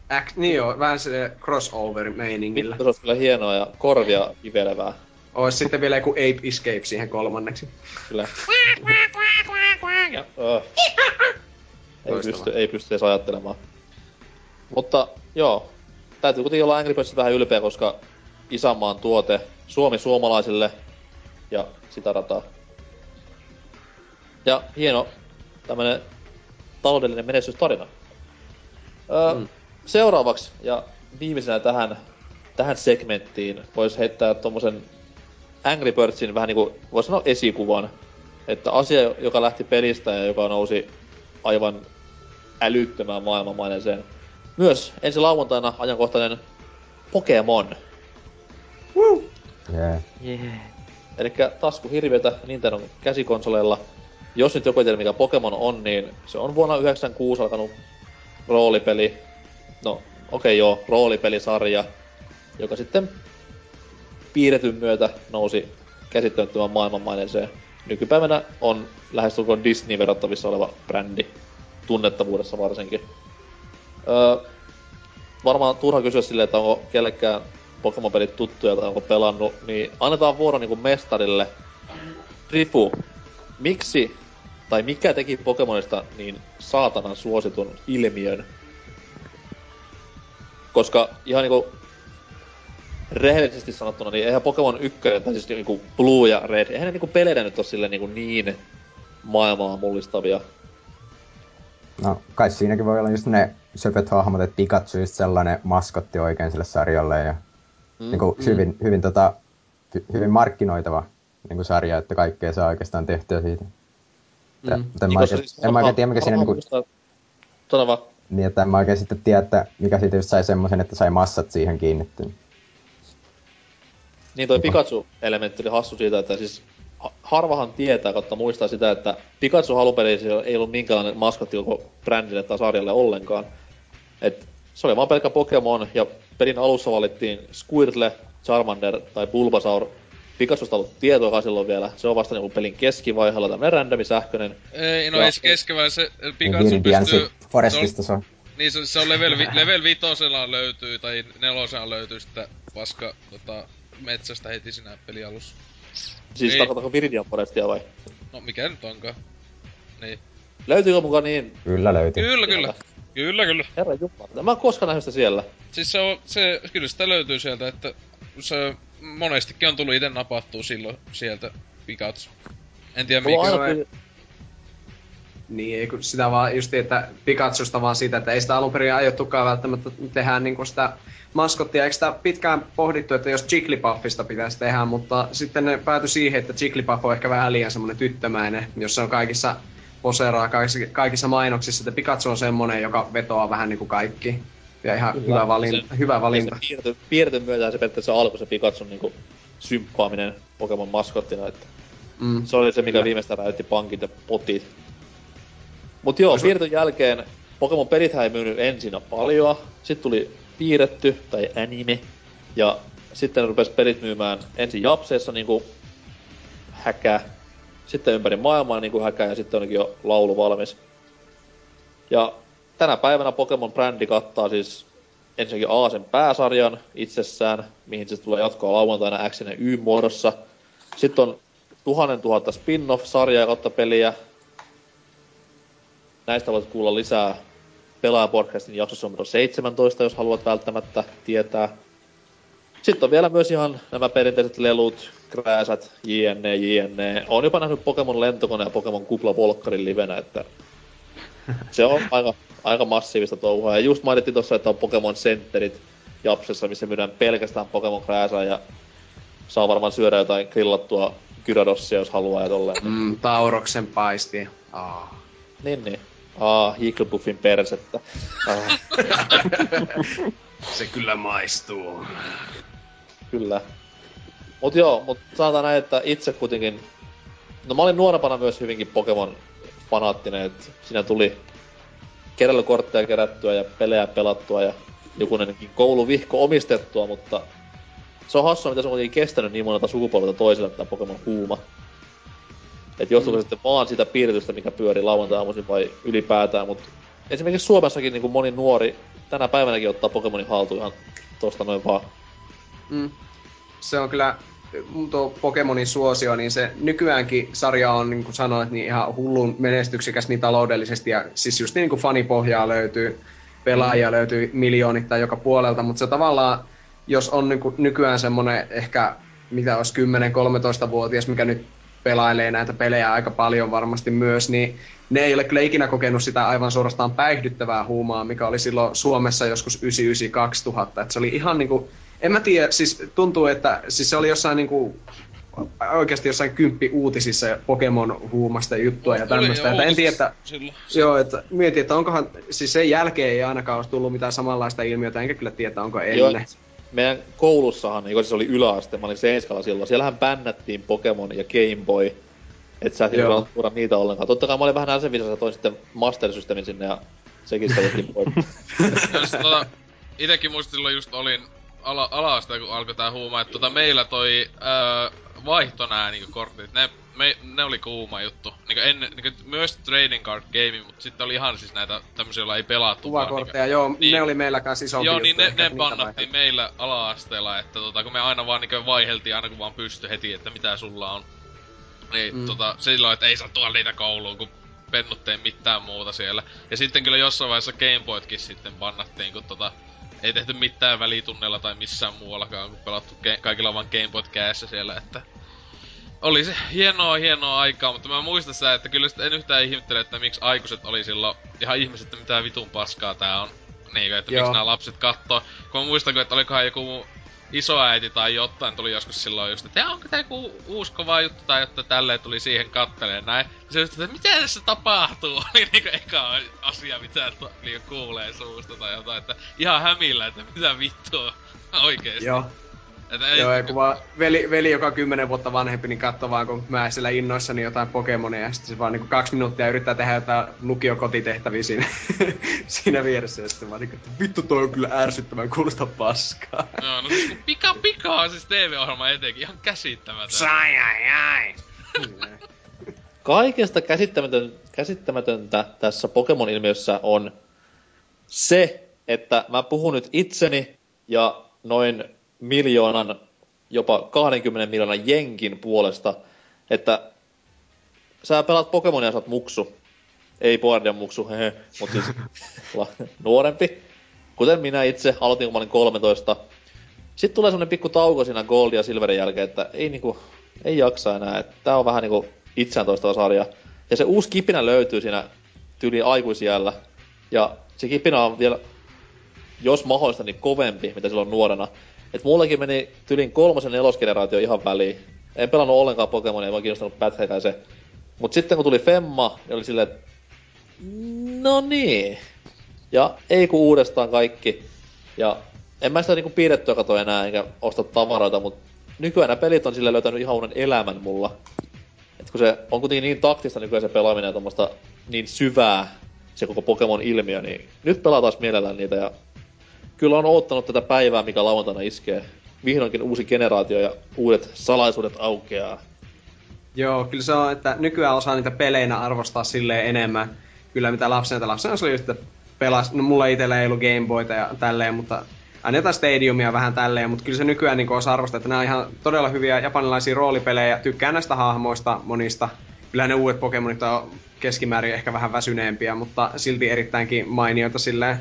Act, niin joo, vähän se crossover-meiningillä. Se on kyllä hienoa ja korvia ivelevää. Ois sitten vielä joku Ape Escape siihen kolmanneksi. Kyllä. ja, uh. ei, pysty, ei pysty edes ajattelemaan. Mutta joo, täytyy kuitenkin olla Angry Birds vähän ylpeä, koska isänmaan tuote Suomi suomalaisille ja sitä rataa. Ja hieno tämmönen taloudellinen menestystarina. Öö, mm. Seuraavaksi ja viimeisenä tähän, tähän segmenttiin voisi heittää tommosen Angry Birdsin vähän niinku, voisi sanoa esikuvan. Että asia, joka lähti pelistä ja joka nousi aivan älyttömään maailmanmaineeseen. Myös ensi lauantaina ajankohtainen Pokemon. Woo! Yeah. Yeah. Elikkä taskuhirviötä Nintendo käsikonsoleilla – jos nyt joku ei tiedä mikä Pokemon on, niin se on vuonna 96 alkanut roolipeli. No, okei okay, joo, roolipelisarja, joka sitten piirretyn myötä nousi käsittämättömän maailmanmaineeseen. Nykypäivänä on lähestulkoon Disney verrattavissa oleva brändi, tunnettavuudessa varsinkin. Öö, varmaan turha kysyä silleen, että onko kellekään Pokemon-pelit tuttuja tai onko pelannut, niin annetaan vuoro niinku mestarille. Rifu, miksi tai mikä teki Pokemonista niin saatanan suositun ilmiön. Koska ihan niinku rehellisesti sanottuna, niin eihän Pokemon 1, tai siis niinku Blue ja Red, eihän ne niinku peleillä nyt ole sille niinku niin maailmaa mullistavia. No, kai siinäkin voi olla just ne söpöt hahmot, että Pikachu just sellainen maskotti oikein sille sarjalle ja mm, niinku mm. hyvin, hyvin, tota, hyvin markkinoitava niinku sarja, että kaikkea saa oikeastaan tehtyä siitä. Mm. Mutta en, niin, mä oikein, siis en mä oikein tiedä, mikä siinä niinku... Sano vaan. Niin, että en mä oikein sitten tiedä, että mikä siitä just sai semmoisen, että sai massat siihen kiinnittyä. Niin toi Pikachu-elementti oli hassu siitä, että siis harvahan tietää, kautta muistaa sitä, että Pikachu alunperin ei ollut minkälainen maskotti koko brändille tai sarjalle ollenkaan. Et se oli vaan pelkkä Pokemon, ja pelin alussa valittiin Squirtle, Charmander tai Bulbasaur. Pikachusta ollut tietoa silloin vielä. Se on vasta niinku pelin keskivaiheella tämmönen randomi sähköinen. Ei, no ja... ei se keskivaiheessa. Se Pikachu niin, pystyy... Forestista se on. Niin se, se on level, vi, level vitosella löytyy, tai nelosella löytyy sitä paska tota, metsästä heti siinä pelialussa. Siis niin. tarkoitatko Viridian Forestia vai? No mikä nyt onkaan. Niin. Löytyykö mukaan niin? Kyllä löytyy. Kyllä, kyllä. Kyllä, kyllä. Herra Jumala, mä en koskaan nähnyt sitä siellä. Siis se on, se, kyllä sitä löytyy sieltä, että se monestikin on tullut itse napattua silloin sieltä Pikachu. En tiedä mikä. Aina... Niin, ei kun sitä vaan just, että Pikachusta vaan siitä, että ei sitä alun perin aiottukaan välttämättä tehdä niin sitä maskottia. Eikö sitä pitkään pohdittu, että jos Jigglypuffista pitäisi tehdä, mutta sitten ne päätyi siihen, että Jigglypuff on ehkä vähän liian semmoinen tyttömäinen, jos se on kaikissa poseraa kaikissa, kaikissa mainoksissa, että Pikachu on semmoinen, joka vetoaa vähän niin kuin kaikki. Ja ihan Kyllä, hyvä valinta. Se, hyvä valinta. Piirretyn, piirretyn myötä se periaatteessa alkoi se Pikachu niin kuin symppaaminen Pokemon maskottina, että mm. se oli se, mikä viimeistä räytti pankit ja potit. Mut joo, piirretyn jälkeen Pokemon pelithän ei myynyt ensin paljon, sitten tuli piirretty tai anime. Ja sitten rupes pelit myymään ensin Japseessa niinku häkä, sitten ympäri maailmaa niinku häkä ja sitten onkin jo laulu valmis. Ja tänä päivänä Pokemon-brändi kattaa siis ensinnäkin Aasen pääsarjan itsessään, mihin se tulee jatkoa lauantaina X ja Y-muodossa. Sitten on tuhannen tuhatta spin-off-sarjaa kautta peliä. Näistä voit kuulla lisää Pelaaja-podcastin jaksossa numero 17, jos haluat välttämättä tietää. Sitten on vielä myös ihan nämä perinteiset lelut, krääsät, jne, jne. Olen jopa nähnyt Pokemon lentokone ja Pokemon kupla Volkkarin livenä, että se on aika, aika massiivista touhua. Ja just mainittiin tuossa, että on Pokemon Centerit Japsessa, missä myydään pelkästään Pokemon krääsää ja saa varmaan syödä jotain grillattua Gyrodossia, jos haluaa ja tolleen. Mm, Tauroksen paisti. Oh. Niin, niin. Aa, Higglepuffin persettä. Se kyllä maistuu. Kyllä. Mut joo, mut sanotaan näin, että itse kuitenkin... No mä olin nuorempana myös hyvinkin Pokemon fanaattinen, että siinä tuli keräilykortteja kerättyä ja pelejä pelattua ja jokunenkin kouluvihko omistettua, mutta se on hassua, mitä se on kuitenkin kestänyt niin monelta sukupolvelta toiselle tämä Pokemon huuma. Et johtuuko mm. sitten vaan sitä piiritystä, mikä pyöri lauantai vai ylipäätään, mutta esimerkiksi Suomessakin niin kuin moni nuori tänä päivänäkin ottaa Pokemonin haltuun ihan tosta noin vaan. Mm. Se on kyllä tuo Pokemonin suosio, niin se nykyäänkin sarja on, niin kuin sanoit, niin ihan hullun menestyksekäs niin taloudellisesti, ja siis just niin kuin fanipohjaa löytyy, pelaajia mm. löytyy miljoonittain joka puolelta, mutta se tavallaan, jos on niin kuin nykyään semmoinen ehkä, mitä olisi 10-13-vuotias, mikä nyt pelailee näitä pelejä aika paljon varmasti myös, niin ne ei ole kyllä ikinä kokenut sitä aivan suorastaan päihdyttävää huumaa, mikä oli silloin Suomessa joskus 99-2000. Että se oli ihan niinku, en mä tiedä, siis tuntuu, että siis se oli jossain niinku, oikeasti jossain kymppi uutisissa Pokemon huumasta juttua ja tämmöistä. Että en tiedä, että, joo, että mietin, että onkohan, siis sen jälkeen ei ainakaan olisi tullut mitään samanlaista ilmiötä, enkä kyllä tiedä, onko ennen. Meidän koulussahan, niin siis oli yläaste, mä olin seiskalla silloin, siellähän bännättiin Pokemon ja Game Boy. Et sä et tuoda niitä ollenkaan. Totta kai mä olin vähän että toin sitten Master Systemin sinne ja sekin sitten otettiin pois. tota, itekin muistin silloin just olin ala, ala kun alkoi tää huuma, että tota meillä toi ää, vaihto nää niinku kortit, ne me, ne oli kuuma juttu. Niinku ennen, niinku myös trading card game, mutta sitten oli ihan siis näitä tämmösiä, joilla ei pelattu. Kuvakortteja, niinku, joo, niin, ne oli meillä kanssa isompi Joo, niin ne, ne pannattiin meillä ala-asteella, että tota, kun me aina vaan niinku vaiheltiin aina kun vaan pysty heti, että mitä sulla on. Niin mm. tota, silloin, että ei saa tuolla niitä kouluun, kun pennut tee mitään muuta siellä. Ja sitten kyllä jossain vaiheessa Gameboytkin sitten vannattiin, kun tota, ei tehty mitään välitunnella tai missään muuallakaan, kun pelattu ke- kaikilla vaan Gameboyt kädessä siellä, että oli se hienoa, hienoa aikaa, mutta mä muistan sitä, että kyllä en yhtään ihmettele, että miksi aikuiset oli silloin ihan ihmiset, että mitä vitun paskaa tää on. Niin, että Joo. miksi nämä lapset kattoo. Kun mä muistan, että olikohan joku isoäiti tai jotain tuli joskus silloin just, että onko tää joku uusi kova juttu tai jotta tälleen tuli siihen katteleen näin. Se just, että mitä tässä tapahtuu, oli niinku eka asia, mitä niinku kuulee suusta tai jotain, että ihan hämillä, että mitä vittua oikeesti. Joo, ei... Joo, kun vaan veli, veli, joka on kymmenen vuotta vanhempi, niin katsoo vaan, kun mä siellä innoissani jotain Pokemonia, ja sitten se vaan niin kaksi minuuttia yrittää tehdä jotain lukiokotitehtäviä siinä, siinä vieressä, ja sitten vaan niin, että vittu toi on kyllä ärsyttävän kuulosta paskaa. Joo, no siis pika pika on siis TV-ohjelma etenkin, ihan käsittämätön. Sai ai ai! Kaikesta käsittämätön, käsittämätöntä tässä Pokemon-ilmiössä on se, että mä puhun nyt itseni ja noin miljoonan, jopa 20 miljoonan jenkin puolesta, että sä pelaat Pokemonia ja sä oot muksu. Ei Boardian muksu, hehe, mutta siis nuorempi. Kuten minä itse, aloitin kun mä olin 13. Sitten tulee semmonen pikku tauko siinä Gold ja Silverin jälkeen, että ei niinku, ei jaksa enää. Tää on vähän niinku itseään toistava sarja. Ja se uusi kipinä löytyy siinä tyyli aikuisijällä. Ja se kipinä on vielä, jos mahdollista, niin kovempi, mitä silloin nuorena. Et mullakin meni tylin kolmosen nelosgeneraatio ihan väliin. En pelannut ollenkaan Pokemonia, ei vaan kiinnostanut pätkäkään se. Mut sitten kun tuli Femma, niin oli silleen, no niin. Ja ei kun uudestaan kaikki. Ja en mä sitä niinku piirrettyä kato enää, enkä osta tavaroita, mut nykyään nämä pelit on sille löytänyt ihan uuden elämän mulla. Et kun se on kuitenkin niin taktista nykyään se pelaaminen ja niin syvää se koko Pokemon-ilmiö, niin nyt pelataan taas mielellään niitä ja kyllä on odottanut tätä päivää, mikä lauantaina iskee. Vihdoinkin uusi generaatio ja uudet salaisuudet aukeaa. Joo, kyllä se on, että nykyään osaa niitä peleinä arvostaa silleen enemmän. Kyllä mitä lapsena, että lapsena se oli että pelas, no mulla itsellä ei ollut Gameboyta ja tälleen, mutta aina jotain Stadiumia vähän tälleen, mutta kyllä se nykyään niin osaa arvostaa, että nämä on ihan todella hyviä japanilaisia roolipelejä. Tykkään näistä hahmoista monista. Kyllä ne uudet Pokemonit on keskimäärin ehkä vähän väsyneempiä, mutta silti erittäinkin mainioita silleen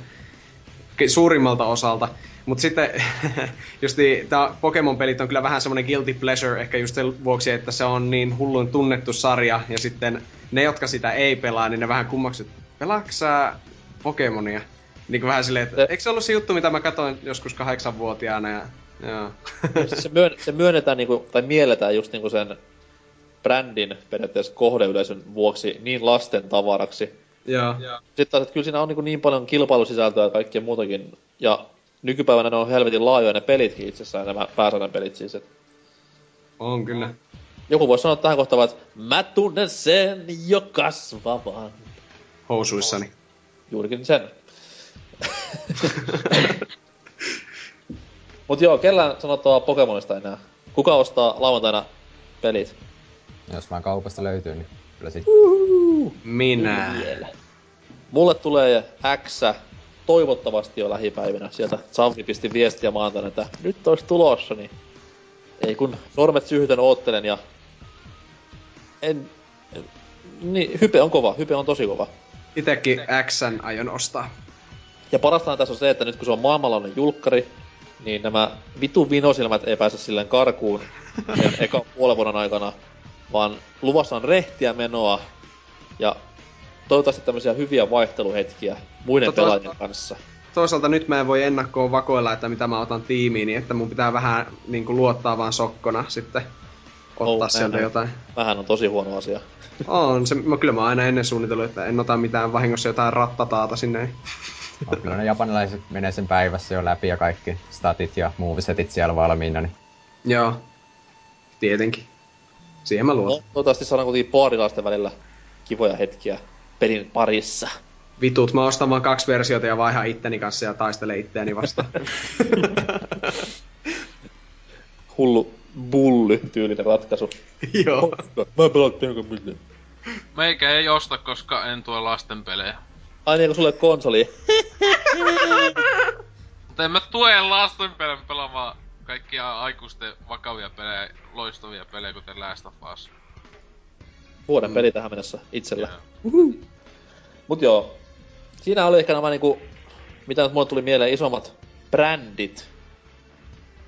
suurimmalta osalta. Mutta sitten just tämä Pokemon-pelit on kyllä vähän semmoinen guilty pleasure ehkä just sen vuoksi, että se on niin hullun tunnettu sarja ja sitten ne, jotka sitä ei pelaa, niin ne vähän kummaksut, pelaksää Pokemonia? Niin kuin vähän silleen, että eikö se ollut se juttu, mitä mä katsoin joskus kahdeksanvuotiaana ja Joo. se, myön, se myönnetään niinku, tai mielletään just niinku sen brändin periaatteessa kohdeyleisön vuoksi niin lasten tavaraksi, Joo. Sitten taas, että kyllä siinä on niin, niin paljon kilpailusisältöä ja kaikkea muutakin. Ja nykypäivänä ne on helvetin laajoja ne pelitkin itsessään, nämä pääsarjan pelit siis. Et... On kyllä. Joku voisi sanoa tähän kohtaan, että mä tunnen sen jo kasvavan. Housuissani. Juurikin sen. Mut joo, kellään sanottavaa Pokemonista enää. Kuka ostaa lauantaina pelit? Jos vaan kaupasta löytyy, niin kyllä sit. Minä. Mulle tulee X toivottavasti jo lähipäivinä. Sieltä Savvi pisti viestiä maantaina, että nyt olisi tulossa, niin ei kun sormet syyhytön oottelen ja en, en, niin, hype on kova, hype on tosi kova. Itekin Xn aion ostaa. Ja parastaan tässä on se, että nyt kun se on maailmanlainen julkkari, niin nämä vitu vinosilmät ei pääse silleen karkuun sen eka puolen vuoden aikana, vaan luvassa on rehtiä menoa ja toivottavasti tämmöisiä hyviä vaihteluhetkiä muiden tota, pelaajien kanssa. Toisaalta nyt mä en voi ennakkoon vakoilla, että mitä mä otan tiimiin, niin että mun pitää vähän niin kuin, luottaa vaan sokkona sitten ottaa oh, sieltä jotain. Vähän on tosi huono asia. On, se, mä, kyllä mä aina ennen suunnitellut, että en ota mitään vahingossa jotain rattataata sinne. No, kyllä ne japanilaiset menee sen päivässä jo läpi ja kaikki statit ja movesetit siellä valmiina. Niin... Joo, tietenkin. Siihen mä luotan. No, toivottavasti saadaan kuitenkin paarilaisten välillä kivoja hetkiä pelin parissa. Vitut, mä ostan vaan kaksi versiota ja vaihan itteni kanssa ja taistele itteeni vastaan. Hullu bully tyylinen ratkaisu. Joo. Mä pelaan tehokkaan mitään. Meikä ei osta, koska en tuo lasten pelejä. Ai niin, kun sulle konsoli. Mutta en mä tue lasten pelejä pelaamaan kaikkia aikuisten vakavia pelejä, loistavia pelejä, kuten Last of Us. Vuoden mm. peli tähän mennessä itsellä. Yeah. Mut joo. Siinä oli ehkä nämä niinku, mitä nyt mulle tuli mieleen, isommat brändit,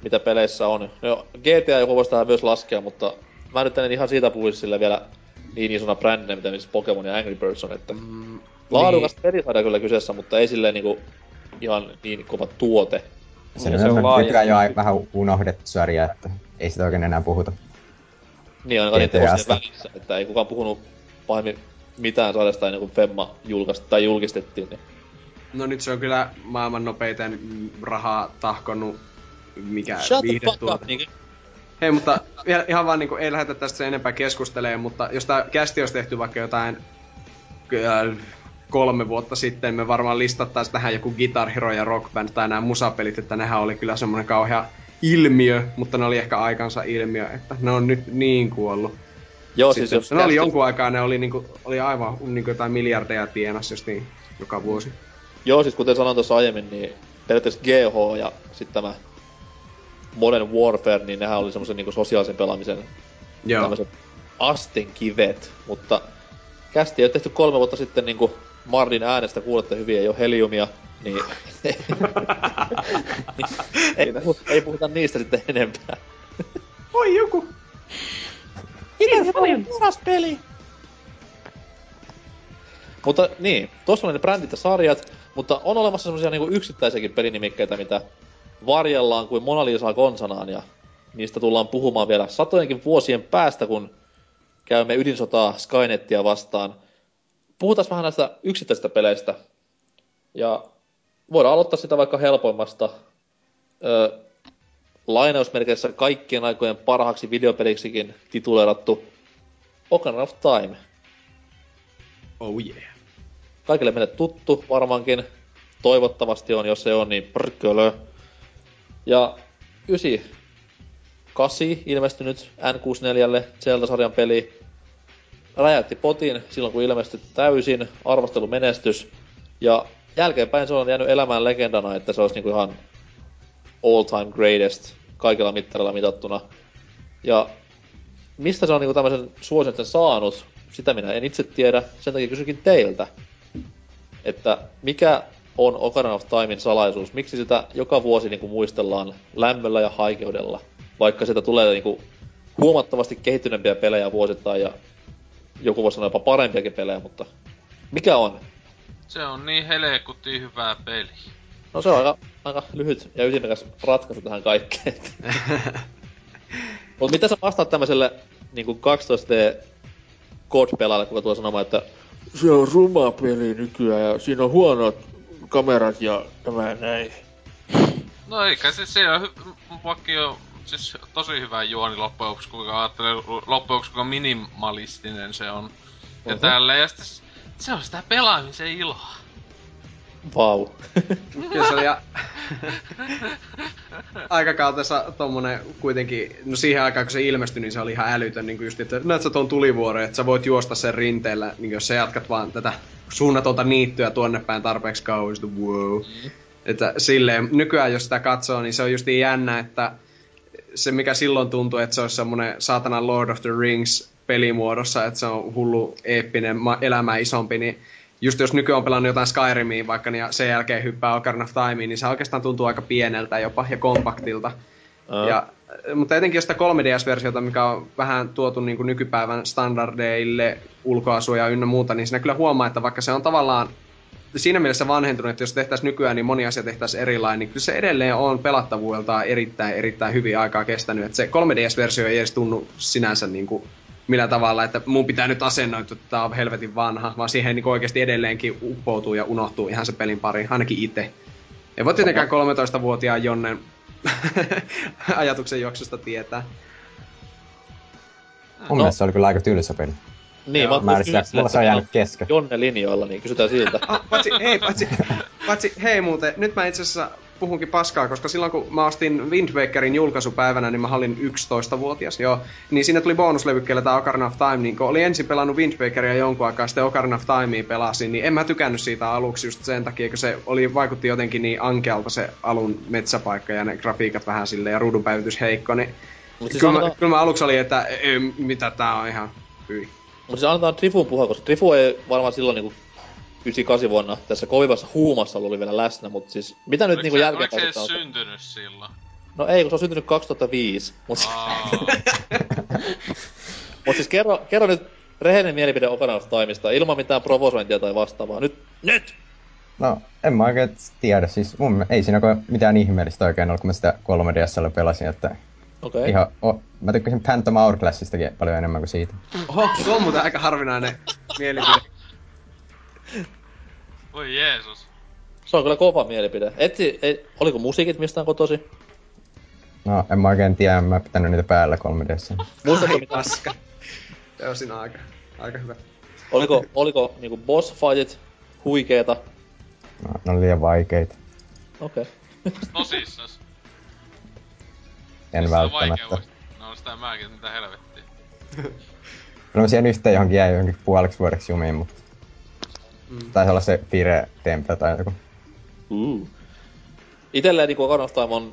mitä peleissä on. No, GTA joku voisi tähän myös laskea, mutta mä nyt en ihan siitä puhuisi sille vielä niin isona brändinä, mitä missä Pokemon ja Angry Birds on, että mm, laadukas niin. pelisarja kyllä kyseessä, mutta ei silleen niinku ihan niin kova tuote. Se, se on, on nykyään jo vähän unohdettu sarja, että ei sitä oikein enää puhuta. Niin, ainakaan niiden välissä, että ei kukaan puhunut pahemmin mitään sarjasta ennen kuin Femma julkaist, tai julkistettiin. Niin. No nyt se on kyllä maailman nopeiten rahaa tahkonut mikä Shut viihdetuote. Niin. Hei, mutta ihan vaan niinku, ei lähdetä tästä sen enempää keskustelemaan, mutta jos tää kästi olisi tehty vaikka jotain äh, kolme vuotta sitten, me varmaan listattaisiin tähän joku Guitar Hero ja Rock Band tai nämä musapelit, että nehän oli kyllä semmoinen kauhea ilmiö, mutta ne oli ehkä aikansa ilmiö, että ne on nyt niin kuollut. Joo, siis Sitten, siis jos ne oli jonkun aikaa, ne oli, niinku, oli aivan niinku jotain miljardeja tienas just niin, joka vuosi. Joo, siis kuten sanoin tuossa aiemmin, niin periaatteessa GH ja sitten tämä Modern Warfare, niin nehän oli semmoisen niinku sosiaalisen pelaamisen Joo. tämmöiset astenkivet, mutta kästi on tehty kolme vuotta sitten niinku Marlin äänestä kuulette hyvin, ei ole heliumia, niin ei, ei, puhuta niistä sitten enempää. Oi joku! Miten paljon paras peli? Mutta niin, tuossa oli ne brändit ja sarjat, mutta on olemassa semmosia niinku yksittäisiäkin pelinimikkeitä, mitä varjellaan kuin Mona Lisaa konsanaan ja niistä tullaan puhumaan vielä satojenkin vuosien päästä, kun käymme ydinsotaa Skynettia vastaan. Puhutaan vähän näistä yksittäisistä peleistä. Ja voidaan aloittaa sitä vaikka helpoimmasta. Öö, lainausmerkeissä kaikkien aikojen parhaaksi videopeliksikin tituleerattu Ocarina of Time. Oh yeah. Kaikille meille tuttu varmaankin. Toivottavasti on, jos se on, niin prkölö. Ja 9, 8 ilmestynyt N64 Zelda-sarjan peli räjäytti potin silloin kun ilmestyi täysin, arvostelumenestys. Ja jälkeenpäin se on jäänyt elämään legendana, että se olisi niinku ihan all time greatest kaikilla mittarilla mitattuna. Ja mistä se on niinku tämmöisen suosion saanut, sitä minä en itse tiedä, sen takia kysykin teiltä. Että mikä on Ocarina of Timein salaisuus? Miksi sitä joka vuosi niinku muistellaan lämmöllä ja haikeudella? Vaikka sitä tulee niinku huomattavasti kehittyneempiä pelejä vuosittain ja joku voisi sanoa jopa parempiakin pelejä, mutta mikä on? Se on niin helekutti hyvää peli. No se on aika, aika lyhyt ja ytimekäs ratkaisu tähän kaikkeen. Mut mitä sä vastaat tämmöiselle niinku 12D God-pelaajalle, kuka tulee sanomaan, että se on ruma peli nykyään ja siinä on huonot kamerat ja tämä näin. No eikä se, se on hy- on siis tosi hyvä juoni loppujen lopuksi, kuinka ajattelee loppujen lopuksi, kuinka minimalistinen se on. Ja tälleen, ja sitten se on sitä pelaamisen iloa. Vau. Kyllä se oli ja... aikakautessa tommonen kuitenkin, no siihen aikaan kun se ilmestyi, niin se oli ihan älytön, niin just, että näet sä tuon tulivuoren, että sä voit juosta sen rinteellä, niin jos sä jatkat vaan tätä suunnatonta niittyä tuonne päin tarpeeksi kauan, sitten wow. Mm. Että silleen, nykyään jos sitä katsoo, niin se on just jännä, että se mikä silloin tuntui, että se olisi semmonen saatanan Lord of the Rings pelimuodossa, että se on hullu eeppinen elämä isompi, niin just jos nykyään on pelannut jotain Skyrimia vaikka, niin sen jälkeen hyppää Ocarina of Timeen, niin se oikeastaan tuntuu aika pieneltä jopa ja kompaktilta. Uh. Ja, mutta etenkin jos sitä 3DS-versiota, mikä on vähän tuotu niin kuin nykypäivän standardeille, ulkoasuja ynnä muuta, niin siinä kyllä huomaa, että vaikka se on tavallaan siinä mielessä vanhentunut, että jos tehtäisiin nykyään, niin moni asia tehtäisiin erilainen, niin kyllä se edelleen on pelattavuudeltaan erittäin, erittäin hyvin aikaa kestänyt. Että se 3DS-versio ei edes tunnu sinänsä niin kuin millä tavalla, että mun pitää nyt asennoitua, että tää on helvetin vanha, vaan siihen niin oikeasti edelleenkin uppoutuu ja unohtuu ihan se pelin pari, ainakin itse. Ei voi tietenkään 13-vuotiaan Jonnen ajatuksen juoksusta tietää. Mun no. mielestä se oli kyllä aika tylsä peli. Niin, mä, mä kysyä, mulla se on jäänyt kesken. Jonne linjoilla, niin kysytään siltä. ah, patsi, hei, patsi, patsi, hei muuten, nyt mä itse asiassa puhunkin paskaa, koska silloin kun mä ostin Wind Wakerin julkaisupäivänä, niin mä olin 11-vuotias, joo. Niin siinä tuli bonuslevykkeellä tää Ocarina of Time, niin kun oli ensin pelannut Wind Wakeria jonkun aikaa, sitten Ocarina of Timea pelasin, niin en mä tykännyt siitä aluksi just sen takia, kun se oli, vaikutti jotenkin niin ankealta se alun metsäpaikka ja ne grafiikat vähän sille ja ruudunpäivitys heikko, niin Mut siis kyllä, mä, kyllä mä aluksi oli, että ei, mitä tää on ihan hyi. Mutta siis annetaan Trifun puhua, koska Trifu ei varmaan silloin niinku 98 vuonna tässä kovivassa huumassa oli vielä läsnä, mutta siis mitä nyt niinku jälkeenpäin Oliko se syntynyt silloin? No ei, kun se on syntynyt 2005. Mutta Aa, mut siis kerro, kerro nyt rehellinen mielipide Ocarina of Timeista ilman mitään provosointia tai vastaavaa. Nyt, nyt! No, en mä oikein tiedä. Siis mun, ei siinä mitään ihmeellistä oikein ollut, kun mä sitä 3DSllä pelasin, että. Okay. ihan, o, mä tykkäsin Phantom Hourglassistakin paljon enemmän kuin siitä. Oho, se on muuten aika harvinainen mielipide. voi Jeesus. Se on kyllä kova mielipide. Etsi, ei, oliko musiikit mistään kotosi? No, en mä oikein tiedä, mä pitänyt niitä päällä 3Dssä. Muistatko, Ai mitä, paska. Se on siinä aika, aika hyvä. oliko, oliko niinku boss fightit huikeeta? No, ne oli liian vaikeita. Okei. Okay. Tosissas. En Missä välttämättä. No sitä mäkin, mitä helvettiä. Mä siihen yhteen johonkin jäi johonkin puoliksi vuodeksi jumiin, mutta Mm. taisi olla se Fire Temple tai joku. Uh. Itelleen niin Ocarina of Time on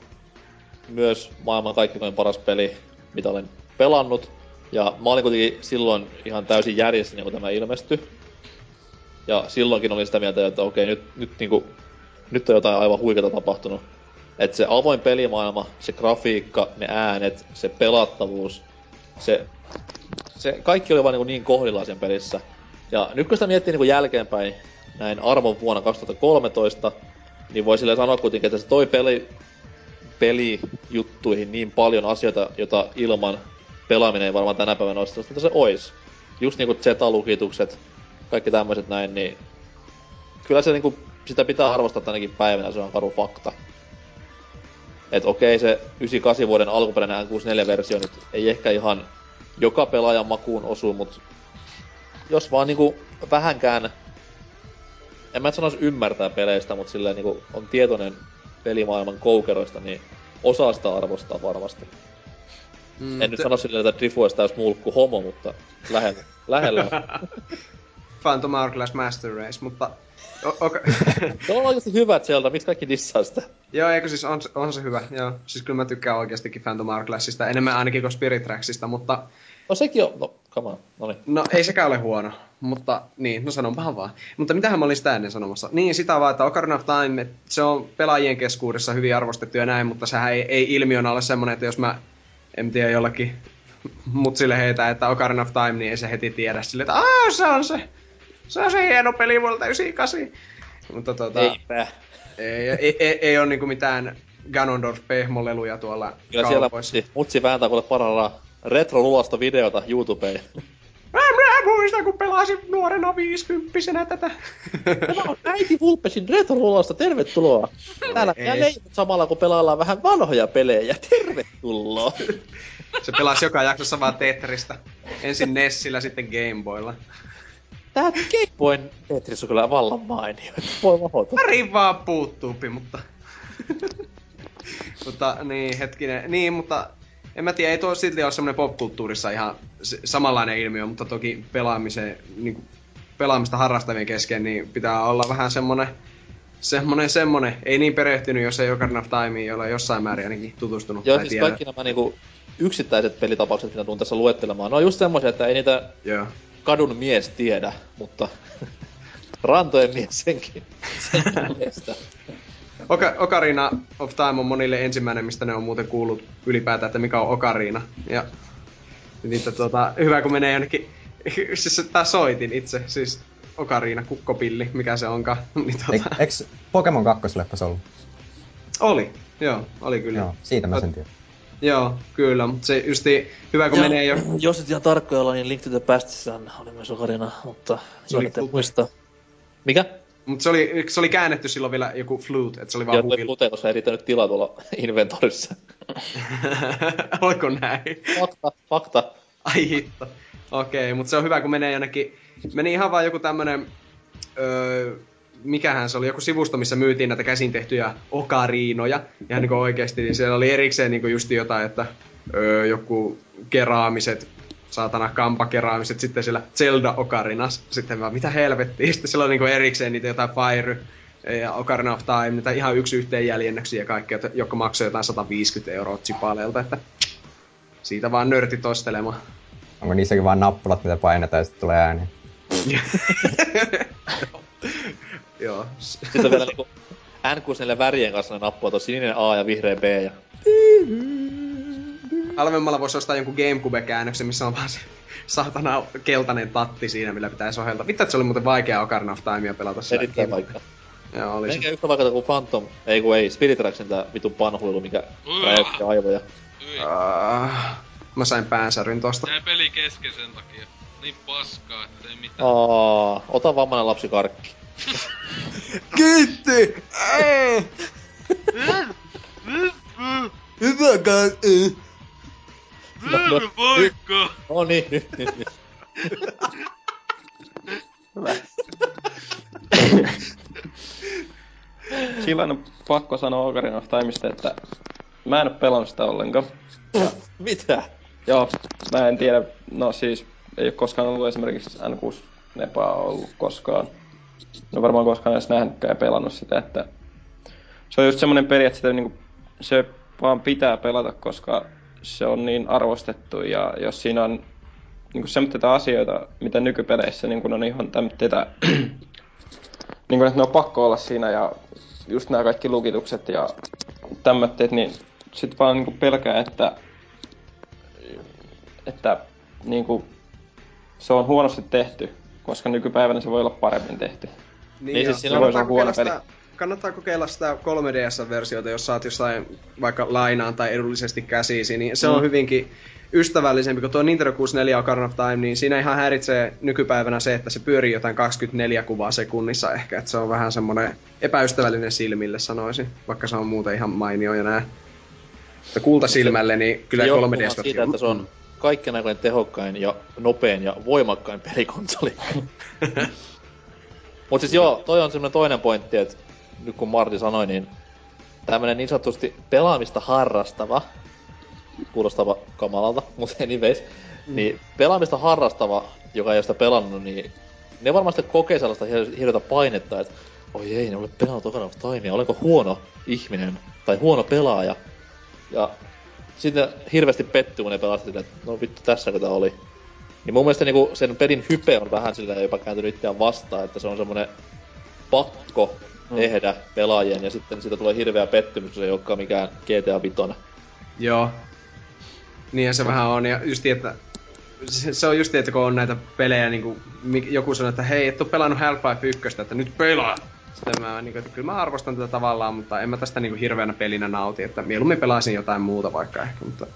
myös maailman kaikkein paras peli, mitä olen pelannut. Ja mä olin kuitenkin silloin ihan täysin järjessä, niin kun tämä ilmestyi. Ja silloinkin olin sitä mieltä, että okei, nyt, nyt, niinku, nyt on jotain aivan huikeata tapahtunut. Että se avoin pelimaailma, se grafiikka, ne äänet, se pelattavuus, se, se kaikki oli vaan niin, niin kohdillaan sen pelissä. Ja nyt kun sitä miettii niin jälkeenpäin, näin arvon vuonna 2013, niin voi sille sanoa kuitenkin, että se toi peli, pelijuttuihin niin paljon asioita, jota ilman pelaaminen ei varmaan tänä päivänä olisi että se ois. Just niinku Z-lukitukset, kaikki tämmöiset näin, niin kyllä se niinku, sitä pitää arvostaa tänäkin päivänä, se on karu fakta. Et okei, se 98 vuoden alkuperäinen N64-versio nyt ei ehkä ihan joka pelaajan makuun osu, mutta jos vaan niinku vähänkään, en mä nyt sanoisi ymmärtää peleistä, mutta silleen niinku on tietoinen pelimaailman koukeroista, niin osaa sitä arvostaa varmasti. Mm, En nyt te- sano silleen, että Trifu olisi täys mulkku homo, mutta lähellä. lähellä. Phantom Hourglass Master Race, mutta... O- okay. Se on oikeasti hyvä Zelda, miksi kaikki dissaa sitä? Joo, eikö siis on, on se hyvä, joo. Siis kyllä mä tykkään oikeastikin Phantom Hourglassista, enemmän ainakin kuin Spirit Tracksista, mutta No sekin on, no come on, no niin. no ei sekään ole huono. Mutta niin, no sanonpahan vaan. Mutta mitähän mä olin sitä ennen sanomassa? Niin, sitä vaan, että Ocarina of Time, se on pelaajien keskuudessa hyvin arvostettu ja näin, mutta sehän ei, ei ilmiönä ole semmonen, että jos mä en tiedä jollakin mutsille heitä, että Ocarina of Time, niin ei se heti tiedä sille, että aah, se on se, se on se hieno peli vuodelta 98. Mutta tota, Eipä. ei, ei, ei, ei ole niinku mitään Ganondorf pehmoleluja tuolla Kyllä siellä mutsi, mutsi vääntää kuule parhaillaan retro videota YouTubeen. Mä, mä muistan, kun pelasin nuorena viisikymppisenä tätä. Tämä on äiti Vulpesin retro tervetuloa. Täällä Ei. minä leivot samalla, kun pelaillaan vähän vanhoja pelejä. Tervetuloa. Se pelasi joka jaksossa vaan Tetristä. Ensin Nessillä, sitten Gameboylla. Tää Game Boyn Tetris on kyllä vallan mainio. Voi mahota. Pari vaan puuttuupi, mutta... mutta niin, hetkinen. Niin, mutta en mä tiedä, ei tuo silti ole semmoinen popkulttuurissa ihan se- samanlainen ilmiö, mutta toki pelaamisen, niin kuin, pelaamista harrastavien kesken, niin pitää olla vähän semmonen, semmonen, semmonen, ei niin perehtynyt, jos ei Ocarina of Timeen ole jossain määrin ainakin tutustunut. Joo, tai siis tiedä. kaikki nämä niinku yksittäiset pelitapaukset, mitä tuun tässä luettelemaan, ne on just semmoisia, että ei niitä Joo. Kadun mies tiedä, mutta rantojen mies senkin, senkin. Oka- Ocarina of Time on monille ensimmäinen, mistä ne on muuten kuullut ylipäätään, että mikä on Ocarina. Ja niitä tota, hyvä kun menee jonnekin, siis tää soitin itse, siis Ocarina, kukkopilli, mikä se onkaan. niin tota, eiks Pokemon 2 leffas ollut? oli, joo, oli kyllä. Joo, siitä mä sen tiedän. Joo, kyllä, mutta se justi hyvä kun menee jo... Jos et ihan tarkkoja olla, niin Link to the Pastissa oli myös Ocarina, mutta Se oli Flute. muista. Mikä? Mutta se oli, se oli käännetty silloin vielä joku flute, että se oli vaan hukilla. Flute, koska ei riittänyt tilaa tuolla inventorissa. Oliko näin? Fakta, fakta. Ai hitto. Okei, mutta se on hyvä, kun menee jonnekin... Meni ihan vaan joku tämmönen... Öö, mikähän se oli, joku sivusto, missä myytiin näitä käsin tehtyjä okariinoja. Ihan niinku oikeesti, niin siellä oli erikseen niinku just jotain, että öö, joku keraamiset, saatana kampakeraamiset, sitten siellä Zelda Okarinas, sitten vaan mitä helvettiä, sitten siellä on niinku erikseen niitä jotain Fire ja Ocarina of Time, niitä ihan yksi yhteen jäljennöksiä ja kaikkea, jotka maksoi jotain 150 euroa chipaleelta, että siitä vaan nörtit ostelemaan. onko niissäkin vaan nappulat, mitä painetaan ja sitten tulee ääni? Joo. Sitten on vielä niinku N64 värien kanssa ne nappulat, on sininen A ja vihreä B ja... Halvemmalla voisi ostaa jonkun Gamecube-käännöksen, missä on vaan se saatana keltainen tatti siinä, millä pitää sohelta. Vittu, että se oli muuten vaikea Ocarina of Timea pelata sillä Erittäin vaikka. Joo, oli se. Eikä yhtä vaikka kuin Phantom, ei kun ei, Spirit Tracksin tää vitun panhuilu, mikä Uah. räjäytti aivoja. Ah, mä sain päänsäryn tosta. Jäi peli kesken sen takia. Niin paskaa, että ei mitään. Aa, ota vammainen lapsi karkki. Kiitti! Hyvä kai. No, Vaikka! no niin, nyt, nyt, nyt. Silloin on pakko sanoa Ocarina of Timeista, että mä en oo pelannut sitä ollenkaan. Mitä? Joo, mä en tiedä, no siis ei ole koskaan ollut esimerkiksi N6 Nepaa ollut koskaan. No varmaan koskaan edes nähnytkään ja pelannut sitä, että se on just semmonen peli, että sitä niinku, se vaan pitää pelata, koska se on niin arvostettu ja jos siinä on niinku semmoisia asioita, mitä nykypeleissä niin on ihan tämmöitä, niin kuin, että ne on pakko olla siinä ja just nämä kaikki lukitukset ja tämmöitteet, niin sit vaan niinku pelkää, että että niinku, se on huonosti tehty, koska nykypäivänä se voi olla paremmin tehty. Niin, Niin siis siinä on- kannattaa, se on huono kokeilla sitä, kannattaa kokeilla sitä 3DS-versiota, jos saat jossain vaikka lainaan tai edullisesti käsisi, niin se mm. on hyvinkin ystävällisempi, kun tuo Nintendo 64 Ocarina of Time, niin siinä ihan häiritsee nykypäivänä se, että se pyörii jotain 24 kuvaa sekunnissa ehkä, että se on vähän semmoinen epäystävällinen silmille sanoisin, vaikka se on muuten ihan mainio ja nää. Mutta kultasilmälle, niin kyllä Johtuu 3 vaan ds siitä, että se on kaikkien aikojen tehokkain ja nopein ja voimakkain pelikonsoli. Mut siis joo, toi on semmonen toinen pointti, että nyt kun Marti sanoi, niin tämmönen niin sanotusti pelaamista harrastava, kuulostava kamalalta, mutta anyways, mm. niin pelaamista harrastava, joka ei ole sitä pelannut, niin ne varmasti kokee sellaista hir- hirveätä painetta, että oi ei, ne ole pelannut Ocarina of Timea, olenko huono ihminen tai huono pelaaja. Ja sitten hirveästi pettyy, kun ne pelasi sitä, että no vittu, tässä tää oli. Niin mun mielestä niinku sen pelin hype on vähän sillä jopa kääntynyt itseään vastaan, että se on semmonen pakko tehdä pelaajien, ja sitten siitä tulee hirveä pettymys, kun se ei olekaan mikään GTA Vitoinen. Joo. Niin se vähän on, ja just että se, se on just että kun on näitä pelejä, niin kuin, joku sanoo, että hei, et oo pelannut Half-Life 1, että nyt pelaa! Sitten mä, niin kuin, kyllä mä arvostan tätä tavallaan, mutta en mä tästä niin kuin, hirveänä pelinä nauti, että mieluummin pelaisin jotain muuta vaikka ehkä, mutta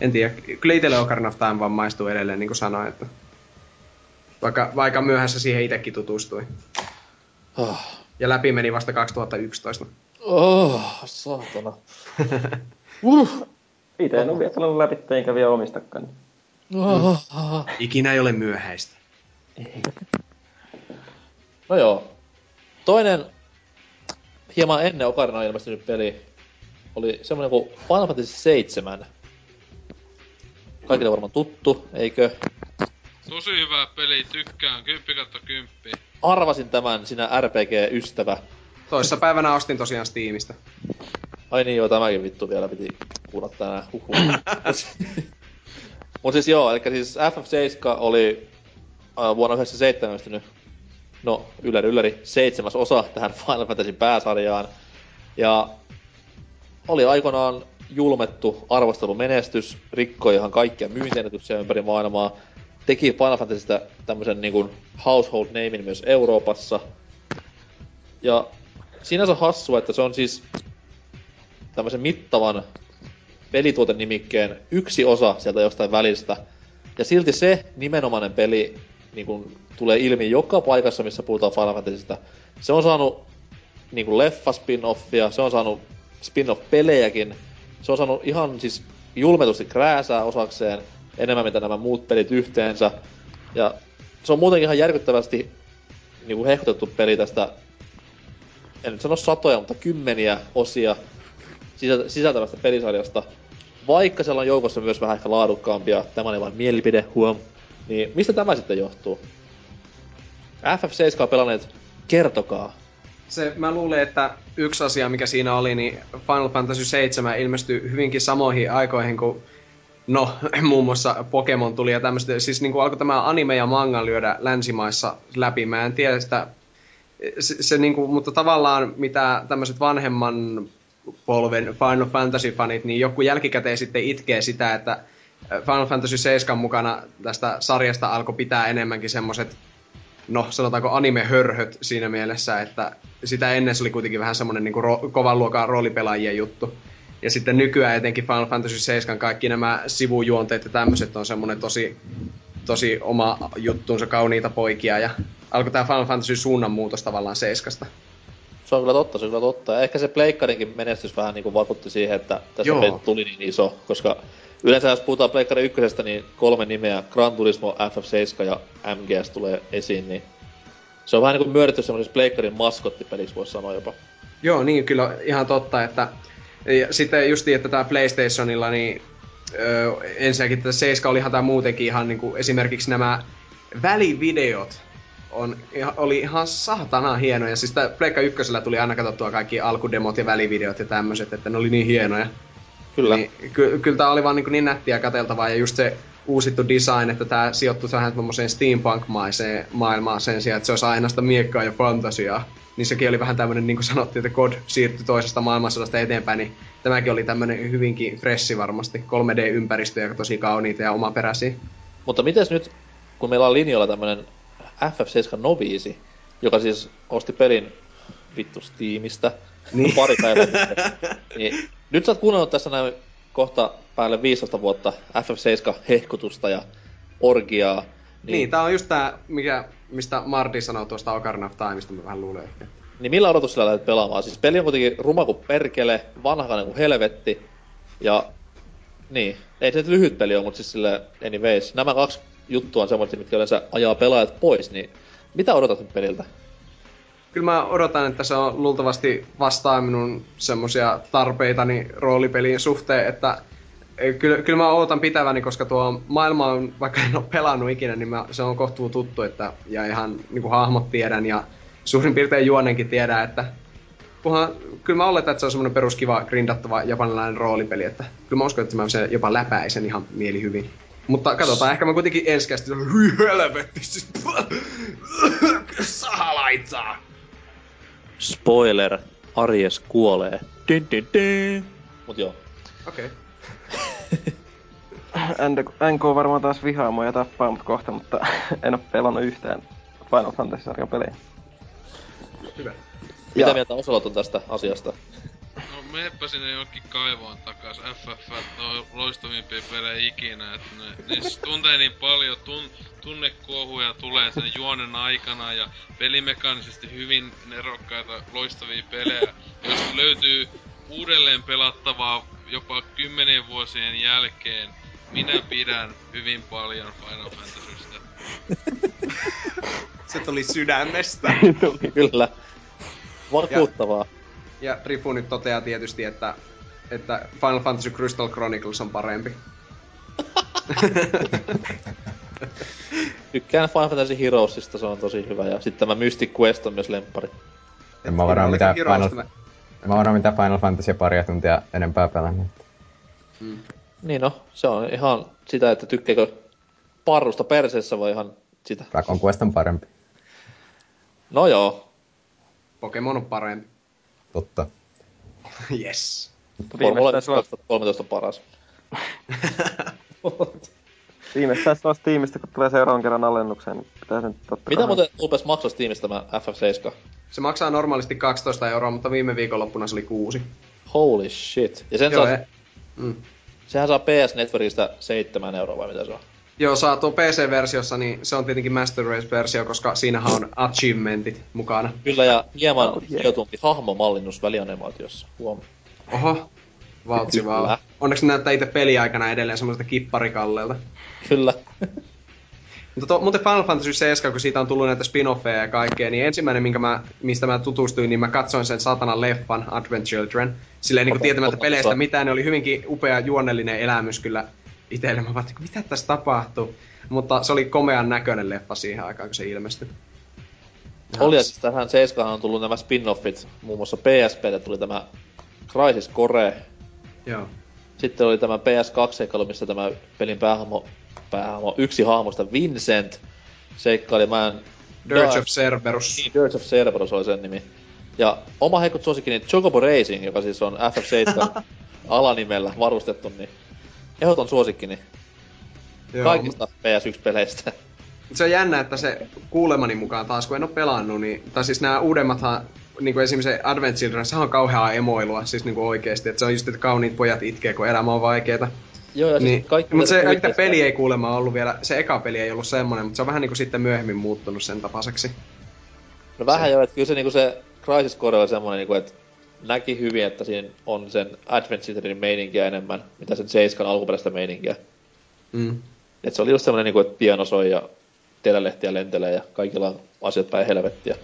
en tiedä. Kyllä itselle Ocarina of Time vaan maistuu edelleen, niin kuin sanoin, että vaikka, vaikka myöhässä siihen itsekin tutustui. Oh, Ja läpi meni vasta 2011. oh saatana. Itse en ole vielä pelannut läpi, enkä vielä omistakaan. Oh. Ikinä ei ole myöhäistä. No joo. Toinen hieman ennen Ocarina ilmestynyt peli oli semmonen kuin Final Fantasy 7. Kaikille varmaan tuttu, eikö? Tosi hyvä peli, tykkään. 10 kautta 10. Arvasin tämän, sinä RPG-ystävä. Toissa päivänä ostin tosiaan Steamista. Ai niin joo, tämäkin vittu vielä piti kuulla tänään. Huhhuh. Mut siis joo, eli siis FF7 oli äh, vuonna 1997 ilmestynyt, no ylläri ylläri, seitsemäs osa tähän Final Fantasy pääsarjaan. Ja oli aikoinaan julmettu arvostelumenestys, rikkoi ihan kaikkia myyntiennätyksiä ympäri maailmaa, teki Final Fantasystä tämmösen niinku household namein myös Euroopassa. Ja sinänsä hassua, että se on siis tämmöisen mittavan pelituotenimikkeen yksi osa sieltä jostain välistä. Ja silti se nimenomainen peli niin kun, tulee ilmi joka paikassa, missä puhutaan Final Fantasystä. Se on saanut niin kuin leffa spin-offia, se on saanut spin-off-pelejäkin. Se on saanut ihan siis julmetusti krääsää osakseen enemmän mitä nämä muut pelit yhteensä. Ja se on muutenkin ihan järkyttävästi niin kuin hehkutettu peli tästä, en nyt sano satoja, mutta kymmeniä osia sisältä- sisältävästä pelisarjasta. Vaikka siellä on joukossa myös vähän ehkä laadukkaampia, tämä oli vain mielipide, huom. Niin mistä tämä sitten johtuu? FF7 pelanneet, kertokaa. Se, mä luulen, että yksi asia, mikä siinä oli, niin Final Fantasy 7 ilmestyi hyvinkin samoihin aikoihin kuin no, muun muassa Pokemon tuli ja tämmöistä. Siis niin kuin alkoi tämä anime ja manga lyödä länsimaissa läpi. Mä en tiedä sitä, se, se niin kuin, mutta tavallaan mitä tämmöiset vanhemman polven Final Fantasy-fanit, niin joku jälkikäteen sitten itkee sitä, että Final Fantasy 7 mukana tästä sarjasta alkoi pitää enemmänkin semmoset, no sanotaanko anime-hörhöt siinä mielessä, että sitä ennen se oli kuitenkin vähän semmonen niin ro- kovan luokan roolipelaajien juttu. Ja sitten nykyään etenkin Final Fantasy 7 kaikki nämä sivujuonteet ja tämmöiset on semmonen tosi, tosi oma juttuunsa kauniita poikia ja alkoi tää Final Fantasy suunnanmuutos tavallaan seiskasta. Se on kyllä totta, se on kyllä totta. Ja ehkä se pleikkarinkin menestys vähän niinku vaikutti siihen, että tässä Joo. tuli niin iso, koska yleensä jos puhutaan pleikkari ykkösestä, niin kolme nimeä, Gran Turismo, FF7 ja MGS tulee esiin, niin se on vähän niinku myönnetty semmoisessa pleikkarin maskottipeliksi, voisi sanoa jopa. Joo, niin kyllä ihan totta, että ja sitten justi, että tää PlayStationilla, niin öö, ensinnäkin tätä 7 oli ihan tää muutenkin ihan niinku esimerkiksi nämä välivideot on, oli ihan saatana hienoja. Siis Pleikka ykkösellä tuli aina katsottua kaikki alkudemot ja välivideot ja tämmöiset, että ne oli niin hienoja. Kyllä. Niin, ky- kyllä tää oli vaan niin, niin nättiä katseltavaa ja just se uusittu design, että tää sijoittui vähän tommoseen steampunk-maiseen maailmaan sen sijaan, että se olisi aina sitä miekkaa ja fantasiaa. Niin sekin oli vähän tämmönen, niin kuin sanottiin, että COD siirtyi toisesta maailmansodasta eteenpäin, niin tämäkin oli tämmönen hyvinkin fressi varmasti. 3D-ympäristöjä tosi kauniita ja omaperäisiä. Mutta mites nyt, kun meillä on linjoilla tämmönen FF7 Noviisi, joka siis osti pelin vittu Steamista niin. pari päivää sitten, niin nyt sä oot kuunnellut tässä näin kohta päälle 15 vuotta FF7 hehkutusta ja orgiaa. Niin, niin tää on just tää, mikä, mistä Mardi sanoi tuosta Ocarina of Timeista, mä vähän luulen. Että... Niin millä odotuksella lähdet pelaamaan? Siis peli on kuitenkin ruma kuin perkele, vanhainen kuin helvetti. Ja niin, ei se nyt lyhyt peli ole, mutta siis sille anyways. Nämä kaksi juttua on semmoisia, mitkä yleensä ajaa pelaajat pois, niin mitä odotat nyt peliltä? Kyllä mä odotan, että se on luultavasti vastaa minun semmosia tarpeitani roolipelin suhteen, että eh, kyllä, kyllä mä odotan pitäväni, koska tuo maailma on, vaikka en ole pelannut ikinä, niin mä, se on kohtuu tuttu, että, ja ihan niin kuin hahmot tiedän, ja suurin piirtein juonenkin tiedän, että kunhan, kyllä mä oletan, että se on semmoinen peruskiva grindattava japanilainen roolipeli, että kyllä mä uskon, että mä sen jopa läpäisen ihan mieli hyvin. Mutta katsotaan, ehkä mä kuitenkin ensi hyi helvetti, siis sahalaitsaa. Spoiler, Aries kuolee. Din, din, din. Mut joo. Okei. NK NK varmaan taas vihaa mua ja tappaa mut kohta, mutta en oo pelannut yhtään Final Fantasy-sarjan pelejä. Hyvä. Mitä Ja- mieltä Oselot on tästä asiasta? No meepä sinne jonkin kaivoon takas. FF on loistavimpia pelejä ikinä, että ne, ne siis tuntee niin paljon, tun, tunnekuohuja tulee sen juonen aikana ja pelimekaanisesti hyvin nerokkaita loistavia pelejä, joista löytyy uudelleen pelattavaa jopa kymmenen vuosien jälkeen. Minä pidän hyvin paljon Final Fantasystä. Se tuli sydämestä. Kyllä. Vakuuttavaa. Ja Rifu nyt toteaa tietysti, että, että Final Fantasy Crystal Chronicles on parempi. Tykkään Final Fantasy Heroesista, se on tosi hyvä. Ja sitten tämä Mystic Quest on myös lemppari. En mä varmaan Oliko mitään Final, mä- mä varmaan mitään Final Fantasy paria tuntia enempää pelannut. Niin no, se on ihan sitä, että tykkääkö parrusta perseessä vai ihan sitä. Dragon Quest on parempi. No joo, Pokemon on parempi. Totta. yes. Formula Viimeistään 1 se on, 2013 on paras. viimeistään se on Steamista, kun tulee seuraavan kerran alennukseen, niin pitää sen totta Mitä kai- muuten Lupes maksoi Steamista tämä FF7? Se maksaa normaalisti 12 euroa, mutta viime viikonloppuna se oli 6. Holy shit. Ja sen Joo, saa, e- mm. sehän saa PS Networkista 7 euroa vai mitä se on? Joo, saa tuo PC-versiossa, niin se on tietenkin Master Race-versio, koska siinähän on achievementit mukana. Kyllä, ja hieman Oh, oh, yeah. hiotumpi hahmomallinnus välianimaatiossa. Huom. Oho. Vautsi Kyllä. vaan. Onneksi ne näyttää itse peliaikana edelleen semmoiselta kipparikalleelta. Kyllä. Mutta to, muuten Final Fantasy 7, kun siitä on tullut näitä spin-offeja ja kaikkea, niin ensimmäinen, minkä mä, mistä mä tutustuin, niin mä katsoin sen satanan leffan Advent Children. Silleen niin kuin tietämättä peleistä mitään, ne oli hyvinkin upea juonellinen elämys kyllä itselle. Mä vaan, että mitä tässä tapahtuu? Mutta se oli komean näköinen leffa siihen aikaan, kun se ilmestyi. Oli, ja siis tähän 7 on tullut nämä spin-offit. Muun muassa PSPlle tuli tämä Crisis Core. Joo. sitten oli tämä PS2-seikkailu, missä tämä pelin päähahmo, päähahmo yksi hahmosta Vincent seikkaili. Mä en... Dirge of Cerberus. Niin, Dirge of Cerberus oli sen nimi. Ja oma heikot suosikkini Chocobo Racing, joka siis on FF7 alanimellä varustettu, niin ehdoton suosikkini Joo, kaikista PS1-peleistä. Se on jännä, että se kuulemani mukaan taas, kun en ole pelannut, niin, tai siis nämä uudemmathan, niin kuin esimerkiksi se Advent Children, sehän on kauheaa emoilua, siis niin kuin oikeesti, että se on just, että kauniit pojat itkee, kun elämä on vaikeeta. Joo, ja siis Niin, kaikki... mutta se yhteistä- peli ei kuulemma ollut vielä, se eka peli ei ollut semmonen, mutta se on vähän niinku sitten myöhemmin muuttunut sen tapaiseksi. No vähän jo, että kyllä se niinku se Crisis Core oli semmonen niinku, että näki hyvin, että siinä on sen Advent Childrenin meininkiä enemmän, mitä sen Seiskan alkuperäistä meininkiä. Mm. Et se oli just semmonen niinku, että piano soi ja telelehtiä lentelee ja kaikilla on asiat päin helvettiä.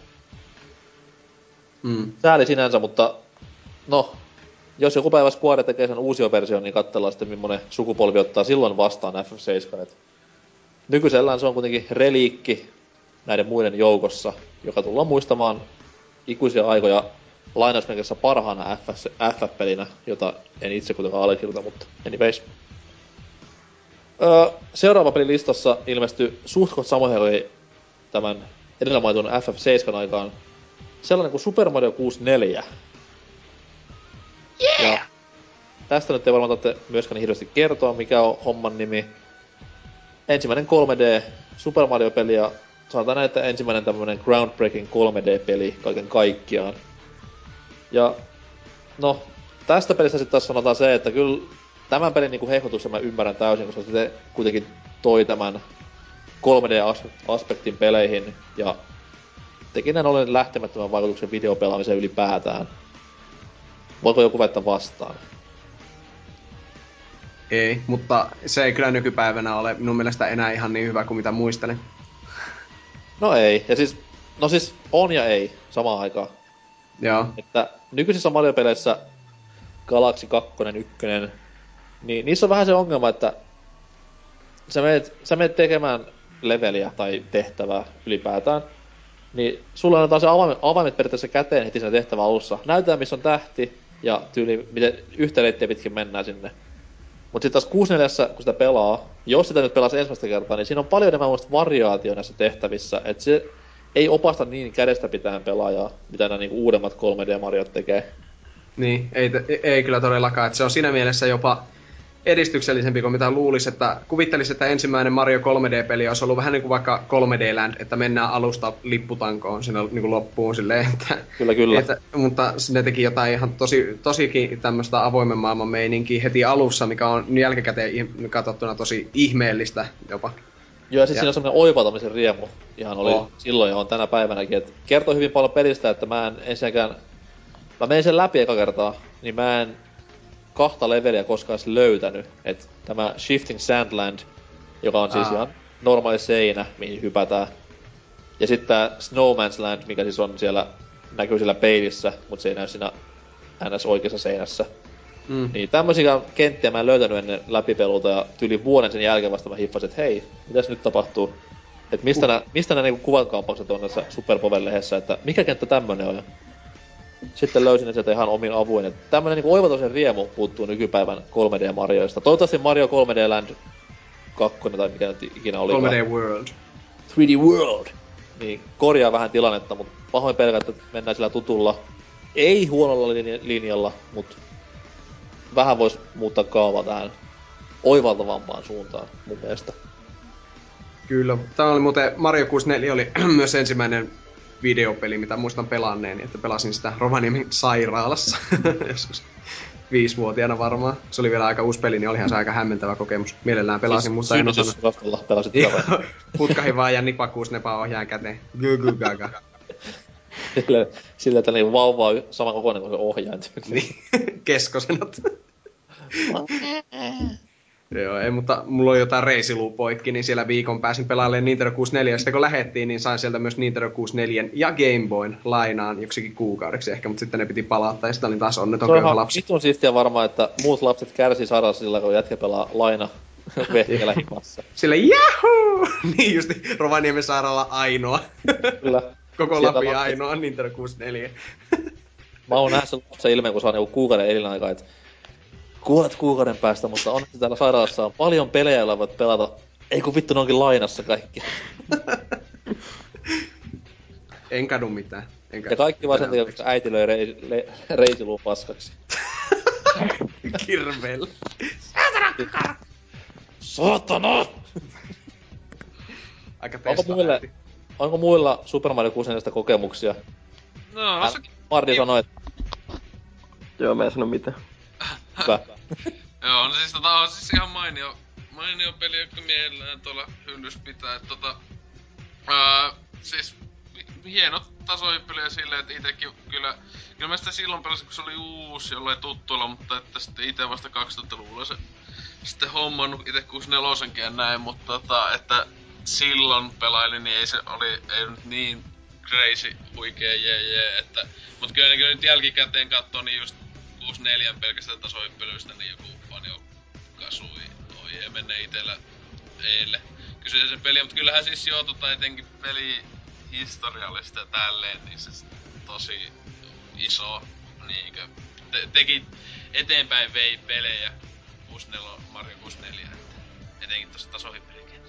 Mm. Sääli sinänsä, mutta no, jos joku päivä Square tekee sen uusi versio, niin katsellaan sitten millainen sukupolvi ottaa silloin vastaan FF7. Et nykyisellään se on kuitenkin reliikki näiden muiden joukossa, joka tullaan muistamaan ikuisia aikoja lainausmerkissä parhaana FF FF-pelinä, jota en itse kuitenkaan allekirjoita, mutta anyways. Öö, seuraava peli listassa ilmestyi suhtkot samoin tämän edellä mainitun FF7 aikaan sellainen kuin Super Mario 64. Yeah! Ja tästä nyt ei varmaan tarvitse myöskään hirveästi kertoa, mikä on homman nimi. Ensimmäinen 3D Super Mario-peli ja sanotaan näin, että ensimmäinen tämmönen groundbreaking 3D-peli kaiken kaikkiaan. Ja no, tästä pelistä sitten taas sanotaan se, että kyllä tämän pelin niinku hehkutuksen mä ymmärrän täysin, koska se kuitenkin toi tämän 3D-aspektin peleihin ja teki näin ollen lähtemättömän vaikutuksen videopelaamiseen ylipäätään. Voiko joku väittää vastaan? Ei, mutta se ei kyllä nykypäivänä ole minun mielestä enää ihan niin hyvä kuin mitä muistelen. No ei. Ja siis, no siis on ja ei samaan aikaan. Joo. Että nykyisissä Mario-peleissä Galaxy 2, 1, niin niissä on vähän se ongelma, että sä menet, sä menet tekemään leveliä tai tehtävää ylipäätään, niin sulla annetaan se avaimet, avaimet periaatteessa käteen heti siinä tehtävän alussa. Näytetään, missä on tähti, ja tyyli, miten yhtä reittiä pitkin mennään sinne. Mutta sitten taas 64, kun sitä pelaa, jos sitä nyt pelasi ensimmäistä kertaa, niin siinä on paljon enemmän variaatio näissä tehtävissä. Että se ei opasta niin kädestä pitäen pelaajaa, mitä nämä niinku uudemmat 3D-mariot tekee. Niin, ei, te- ei kyllä todellakaan. Että se on siinä mielessä jopa edistyksellisempi kuin mitä luulisi, että kuvittelisi, että ensimmäinen Mario 3D-peli olisi ollut vähän niin kuin vaikka 3D Land, että mennään alusta lipputankoon sinne niin kuin loppuun silleen, että, Kyllä, kyllä. että mutta ne teki jotain ihan tosi, tosikin tämmöistä avoimen maailman meininkiä heti alussa, mikä on jälkikäteen katsottuna tosi ihmeellistä jopa. Joo, ja siis Ja- siinä on semmoinen oivaltamisen riemu. Ihan oli Oh. silloin ja on tänä päivänäkin. Et kertoo hyvin paljon pelistä, että mä en ensinnäkään... Mä menin sen läpi eka kertaa, niin mä en kahta leveliä koskaan edes löytänyt. Et tämä Shifting Sandland, joka on siis Aa. ihan normaali seinä, mihin hypätään. Ja sitten tää Snowman's Land, mikä siis on siellä, näkyy siellä peilissä, mutta se ei näy siinä ns. oikeassa seinässä. Mm. Niin tämmöisiä kenttiä mä en löytänyt ennen läpipelulta ja tyyli vuoden sen jälkeen vasta mä hiffasin, että hei, mitäs nyt tapahtuu? Et mistä, nää, mistä nää niinku kuvankaappaukset on tässä Superpoven lehdessä, että mikä kenttä tämmönen on? Sitten löysin ne sieltä ihan omin avuin. Että tämmönen niinku oivatoisen riemu puuttuu nykypäivän 3D-marjoista. Toivottavasti Mario 3D Land 2 tai mikä nyt ikinä oli. 3D World. 3D World. Niin korjaa vähän tilannetta, mutta pahoin pelkään, että mennään sillä tutulla, ei huonolla linja- linjalla, mutta vähän vois muuttaa kaavaa tähän oivaltavampaan suuntaan mun mielestä. Kyllä. Tämä oli muuten, Mario 64 oli myös ensimmäinen videopeli, mitä muistan pelanneeni, että pelasin sitä Rovaniemen sairaalassa joskus viisivuotiaana varmaan. Se oli vielä aika uusi peli, niin olihan se aika hämmentävä kokemus. Mielellään pelasin, mutta en osannut. Pelasit putkahin vaan ja nipakuusnepa ohjaan käteen. Gugu gaga. sillä, sillä, että niin vauva on sama kokoinen kuin se ohjaaja. Niin, keskosenot. Joo, ei, mutta mulla oli jotain reisiluupoikki, niin siellä viikon pääsin pelailemaan Nintendo 64, ja sitten kun lähettiin, niin sain sieltä myös Nintendo 64 ja Game Boyn lainaan joksikin kuukaudeksi ehkä, mutta sitten ne piti palauttaa, ja sitten olin taas onneton Se on köyhä lapsi. vitun siistiä varmaan, että muut lapset kärsii sairaus sillä, kun jätkä pelaa laina vehkeellä himassa. Sille jahuu! niin justi Rovaniemen sairaala ainoa. Kyllä. Koko Sieltä Lapin lapset- ainoa Nintendo 64. Mä oon nähnyt sen lapsen ilmeen, kun saa niinku kuukauden elinaika, et kuolet kuukauden päästä, mutta onneksi täällä sairaalassa on paljon pelejä, joilla voit pelata. Ei kun vittu, ne onkin lainassa kaikki. En kadu mitään. En kadu Ja kaikki vaan sen takia, koska äiti löi rei, le, reisiluun paskaksi. Kirveellä. Saatana! Aika Onko testa muille, äiti. Onko muilla Super Mario 64 kokemuksia? No, Ää, se... Mardi sanoi, että Joo, mä en sano mitään. hyvä. Joo, no siis tota on siis ihan mainio, mainio peli, joka mielellään tuolla hyllys pitää. Et tota, ää, siis hi- hienot tasohyppelyjä silleen, että itekin kyllä, kyllä mä sitä silloin pelasin, kun se oli uusi jollain tuttuilla, mutta että sitten ite vasta 2000-luvulla se sitten hommannut ite 64 ja näin, mutta tota, että silloin pelailin, niin ei se oli, ei nyt niin crazy huikee jee jee, että mut kyllä, kyllä nyt jälkikäteen katsoo, niin just 64 pelkästään tasohyppelyistä, niin joku fani on kasui. Oi ei mene itellä eille kyseisen peliä, mutta kyllähän siis joo tota etenkin peli historiallista ja tälleen, niin se tosi iso niinkö te- teki eteenpäin vei pelejä 64, Mario 64, että etenkin tossa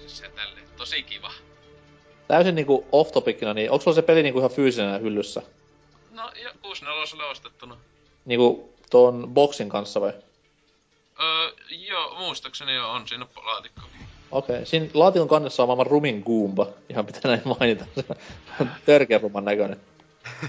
tasohyppelykentässä ja tälleen. Tosi kiva. Täysin niinku off topicina, niin onko sulla se peli niinku ihan fyysisenä hyllyssä? No ja 64 ostettuna. Niinku ton boksin kanssa vai? Öö, joo, muistaakseni joo, on siinä laatikko. Okei, okay. siinä laatikon kannessa on maailman rumin Goomba. Ihan pitää näin mainita. Törkeä ruman näköinen.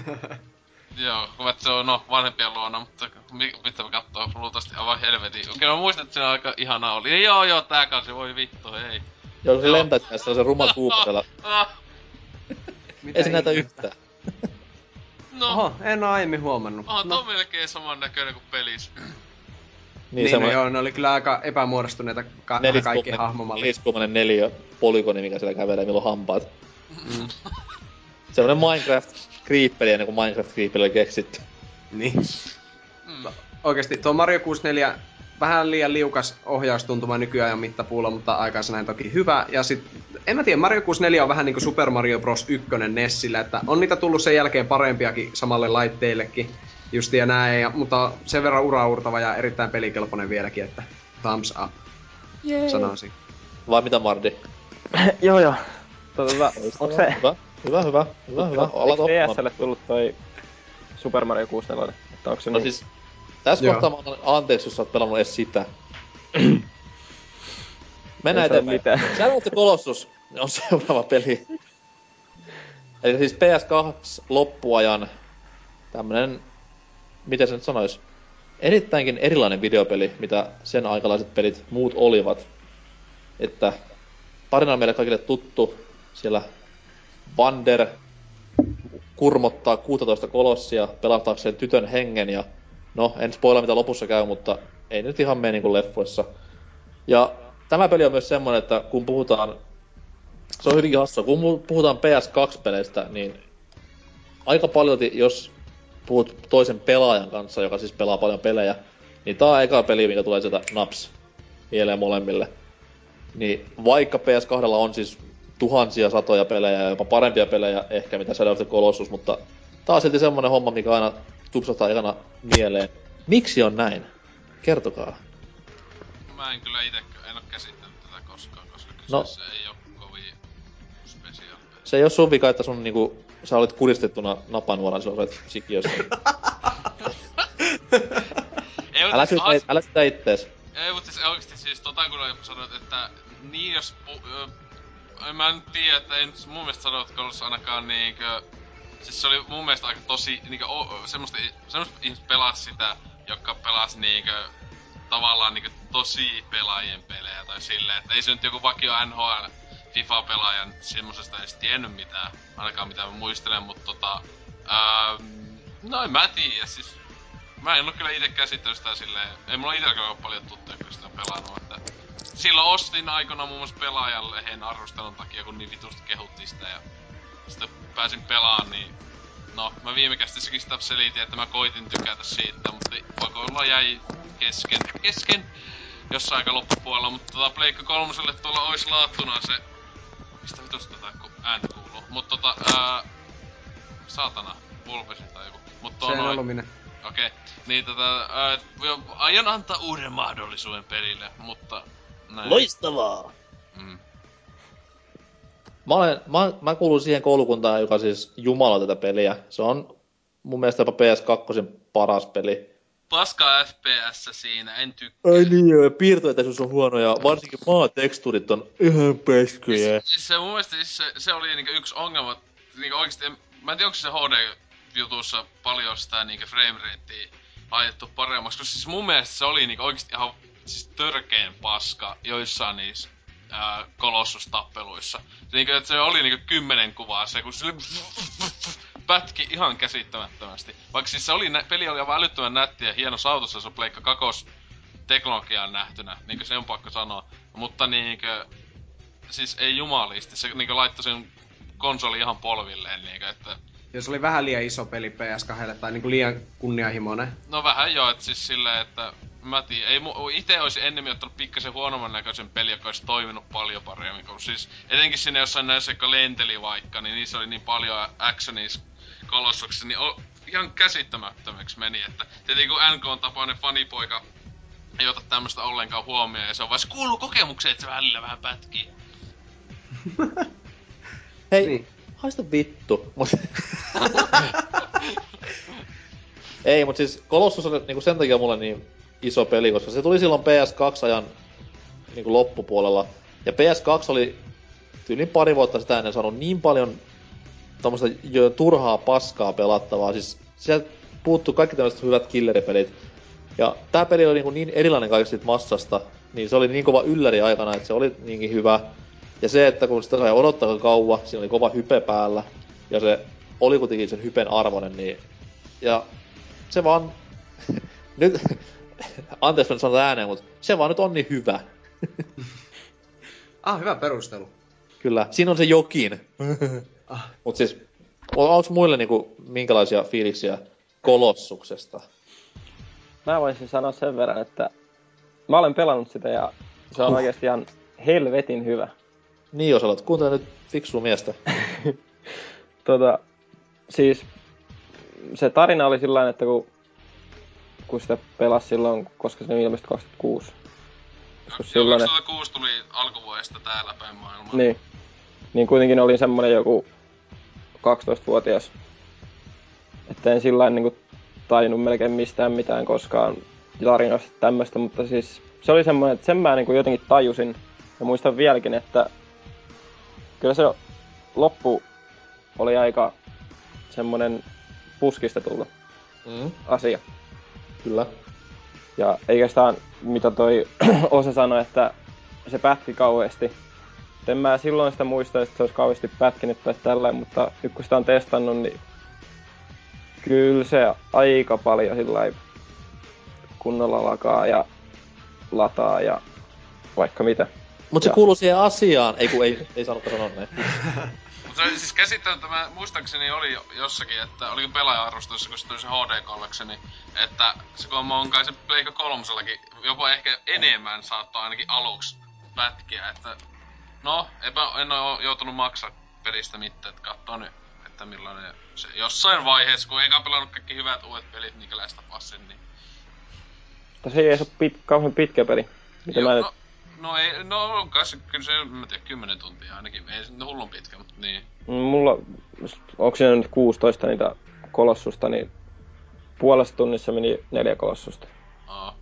Joo, kun se on no, vanhempien luona, mutta mi- mitä mä kattoo, luultavasti aivan helvetin. Okei, mä muistan, että se aika ihanaa oli. Ja joo, joo, tää kanssa, voi vittu, hei. Joo, se lentää tässä se ruma Goomba siellä. Ah, Mitä Ei se näytä yhtään. no, Oho, en oo aiemmin huomannut. tuo no, melkein saman näköinen kuin pelis. Niin, niin, no semmoinen joo, ne oli kyllä aika epämuodostuneita ka- kaikki hahmomallit. neliskulmanen neliö polygoni, mikä siellä kävelee, milloin hampaat. Mm. Semmonen Minecraft Creeperi ennen kuin Minecraft Creeperi oli keksitty. Niin. Mm. Oikeesti, tuo Mario 64 vähän liian liukas ohjaustuntuma nykyajan mittapuulla, mutta aikansa näin toki hyvä. Ja sit, en mä tiedä, Mario 64 on vähän niinku Super Mario Bros. 1 Nessillä, että on niitä tullut sen jälkeen parempiakin samalle laitteillekin. Justi ja näin, ja, mutta sen verran uraurtava ja erittäin pelikelpoinen vieläkin, että thumbs up, sanoisin. Vai mitä Mardi? joo joo. Tota, onko se... Hyvä, hyvä, hyvä, hyvä, hyvä. Alat Eikö. DSlle tullut toi Super Mario 64? Että onko se No niin? siis, tässä Joo. kohtaa mä annan anteeksi, jos sä oot pelannut edes sitä. Mennään eteenpäin. Shadow of the Colossus on seuraava peli. Eli siis PS2 loppuajan tämmönen, miten se nyt sanois, erittäinkin erilainen videopeli, mitä sen aikalaiset pelit muut olivat. Että tarina on meille kaikille tuttu. Siellä Vander kurmottaa 16 kolossia pelastaakseen tytön hengen ja no, en spoila mitä lopussa käy, mutta ei nyt ihan mene niin kuin leffoissa. Ja tämä peli on myös semmoinen, että kun puhutaan, se on hyvinkin hassua, kun puhutaan PS2-peleistä, niin aika paljon, jos puhut toisen pelaajan kanssa, joka siis pelaa paljon pelejä, niin tää on eka peli, mikä tulee sieltä naps mieleen molemmille. Niin vaikka PS2 on siis tuhansia satoja pelejä ja jopa parempia pelejä ehkä mitä Shadow of the Colossus, mutta tää on silti semmonen homma, mikä aina tupsahtaa ekana mieleen. Miksi on näin? Kertokaa. Mä en kyllä ite en oo käsittänyt tätä koskaan, koska No. kyseessä ei oo kovin special peli. Se ei oo sun vika, että sun niinku, sä olit kuristettuna silloin, kun sä olit sikiössä. Älä syytä, älä syytä ittees. Ei, mutta siis oikeesti siis tota kun sanoit, että niin jos pu, en mä nyt tiedä, että ei nyt mun mielestä sanot Colossus ainakaan niinkö... Siis se oli mun mielestä aika tosi niinkö semmoista, semmoista ihmiset pelas sitä, jotka pelas niinkö tavallaan niinkö tosi pelaajien pelejä tai silleen, että ei se nyt joku vakio NHL FIFA-pelaajan semmosesta edes tiennyt mitään, ainakaan mitä mä muistelen, mutta tota... Ää, no en mä tiedä, siis Mä en oo kyllä ite käsittänyt sitä silleen, ei mulla itelläkään ole paljon tuttuja kyllä sitä pelannut, että silloin ostin aikana muun muassa pelaajan lehen arvostelun takia, kun niin vitusti kehuttiin sitä ja sitten pääsin pelaan, niin no, mä viime kästissäkin sitä selitin, että mä koitin tykätä siitä, mutta pakoilla jäi kesken, kesken jossain aika loppupuolella, mutta tota Pleikka kolmoselle tuolla ois laattuna se, mistä vitusta tätä ku- ääntä kuuluu, mutta tota, ää, saatana, pulpesin tai joku, mutta Se on noin, ollut minä. Okei. Niin tota, ää, aion antaa uuden mahdollisuuden pelille, mutta näin. Loistavaa! Mm. Mä, olen, mä, mä kuulun siihen koulukuntaan, joka siis jumala tätä peliä. Se on mun mielestä jopa PS2 paras peli. Paska FPS siinä, en tykkää. Ai niin piirtoetäisyys on huono, ja varsinkin maateksturit on ihan peskyjä. Siis, siis se mun mielestä siis se, se oli niinku yksi ongelma, niinku oikeesti, mä en tiedä onko se HD-jutussa paljon sitä niinku frame ratea laitettu paremmaksi, koska siis mun mielestä se oli niinku oikeesti ihan siis törkeen paska joissain niissä kolossustappeluissa. Niinku, että se oli niinku kymmenen kuvaa se, kun se pätki ihan käsittämättömästi. Vaikka siis se oli, nä- peli oli aivan älyttömän nätti ja hieno sautussa, se on pleikka kakos teknologiaan nähtynä, niinku se on pakko sanoa. Mutta niinku, siis ei jumalisti, se niinku laittoi sen konsoli ihan polvilleen, niinku, että Ja se oli vähän liian iso peli PS2 tai niinku liian kunnianhimoinen. No vähän joo, että siis silleen, että mä tiedän, ei mu, ite olisi ennemmin ottanut pikkasen huonomman näköisen peli, joka olisi toiminut paljon paremmin. Kun siis etenkin sinne jossain näissä, jotka lenteli vaikka, niin niissä oli niin paljon actionis kolossuksessa, niin o, ihan käsittämättömäksi meni. Että tietenkin kun NK on tapainen fanipoika, ei ota tämmöstä ollenkaan huomioon, ja se on vaan se kuuluu kokemukseen, että se välillä vähän pätkii. Hei, Niin. Haista vittu. Mut... Ei, mut siis Colossus on niinku sen takia mulle niin iso peli, koska se tuli silloin PS2-ajan niinku loppupuolella. Ja PS2 oli yli pari vuotta sitä ennen saanut niin paljon jo turhaa paskaa pelattavaa. Siis sieltä puuttuu kaikki tämmöiset hyvät killeripelit. Ja tää peli oli niinku niin erilainen kaikista siitä massasta, niin se oli niin kova ylläri aikana, että se oli niinkin hyvä. Ja se, että kun sitä sai odottaa kauan, siinä oli kova hype päällä, ja se oli kuitenkin sen hypen arvoinen, niin... Ja se vaan... nyt... Anteeksi, mä sanon ääneen, mutta se vaan nyt on niin hyvä. Ah, hyvä perustelu. Kyllä, siinä on se jokin. Ah. Mut siis, on- onks muille niinku minkälaisia fiiliksiä kolossuksesta? Mä voisin sanoa sen verran, että mä olen pelannut sitä ja se on oikeasti ihan helvetin hyvä. Niin jos olet, kuuntele nyt fiksua miestä. Tota, siis se tarina oli sillä että kun, kun sitä pelasi silloin, koska se ilmestyi 2006. Koska Joo, silloin, että- 2006 tuli alkuvuodesta täällä päin maailmaa. Niin. Niin kuitenkin oli semmonen joku 12-vuotias. Että en sillä niin tajunnut melkein mistään mitään koskaan tarinoista tämmöistä, mutta siis se oli semmoinen, että sen mä niin jotenkin tajusin. Ja muistan vieläkin, että kyllä se loppu oli aika semmonen puskista tullut Mm, asia. kyllä. Ja eikä sitä, mitä toi Osa sanoi, että se pätki kauheasti. En mä silloin sitä muista, että se olisi kauheasti pätkinyt tai tällä, mutta nyt kun sitä on testannut, niin kyllä se aika paljon sillä kunnolla lakaa ja lataa ja vaikka mitä. Mut se Ja- kuuluu siihen asiaan. Ei kun ei, ei saanut sanoa näin. Mutta se siis käsittämättä, mä muistaakseni oli jo- jossakin, että oliko pelaaja-arvostelussa, kun se tuli se HD-kollekseni, että se kun on kai se Pleikka kolmosellakin jopa ehkä enemmän saattoi ainakin aluksi pätkiä, että no, eipä, en oo joutunut maksaa pelistä mitään, että kattoo nyt, että millainen se jossain vaiheessa, kun eikä pelannut kaikki hyvät uudet pelit, niin of Usin, niin se ei ole pit, kauhean pitkä peli. Mitä Joo, mä nyt, no, no ei, no on kai se, kyllä se, mä tiedän, 10 tuntia ainakin, ei se nyt hullun pitkä, mutta niin. mulla, onko siinä nyt 16 niitä kolossusta, niin puolessa tunnissa meni neljä kolossusta. Aa.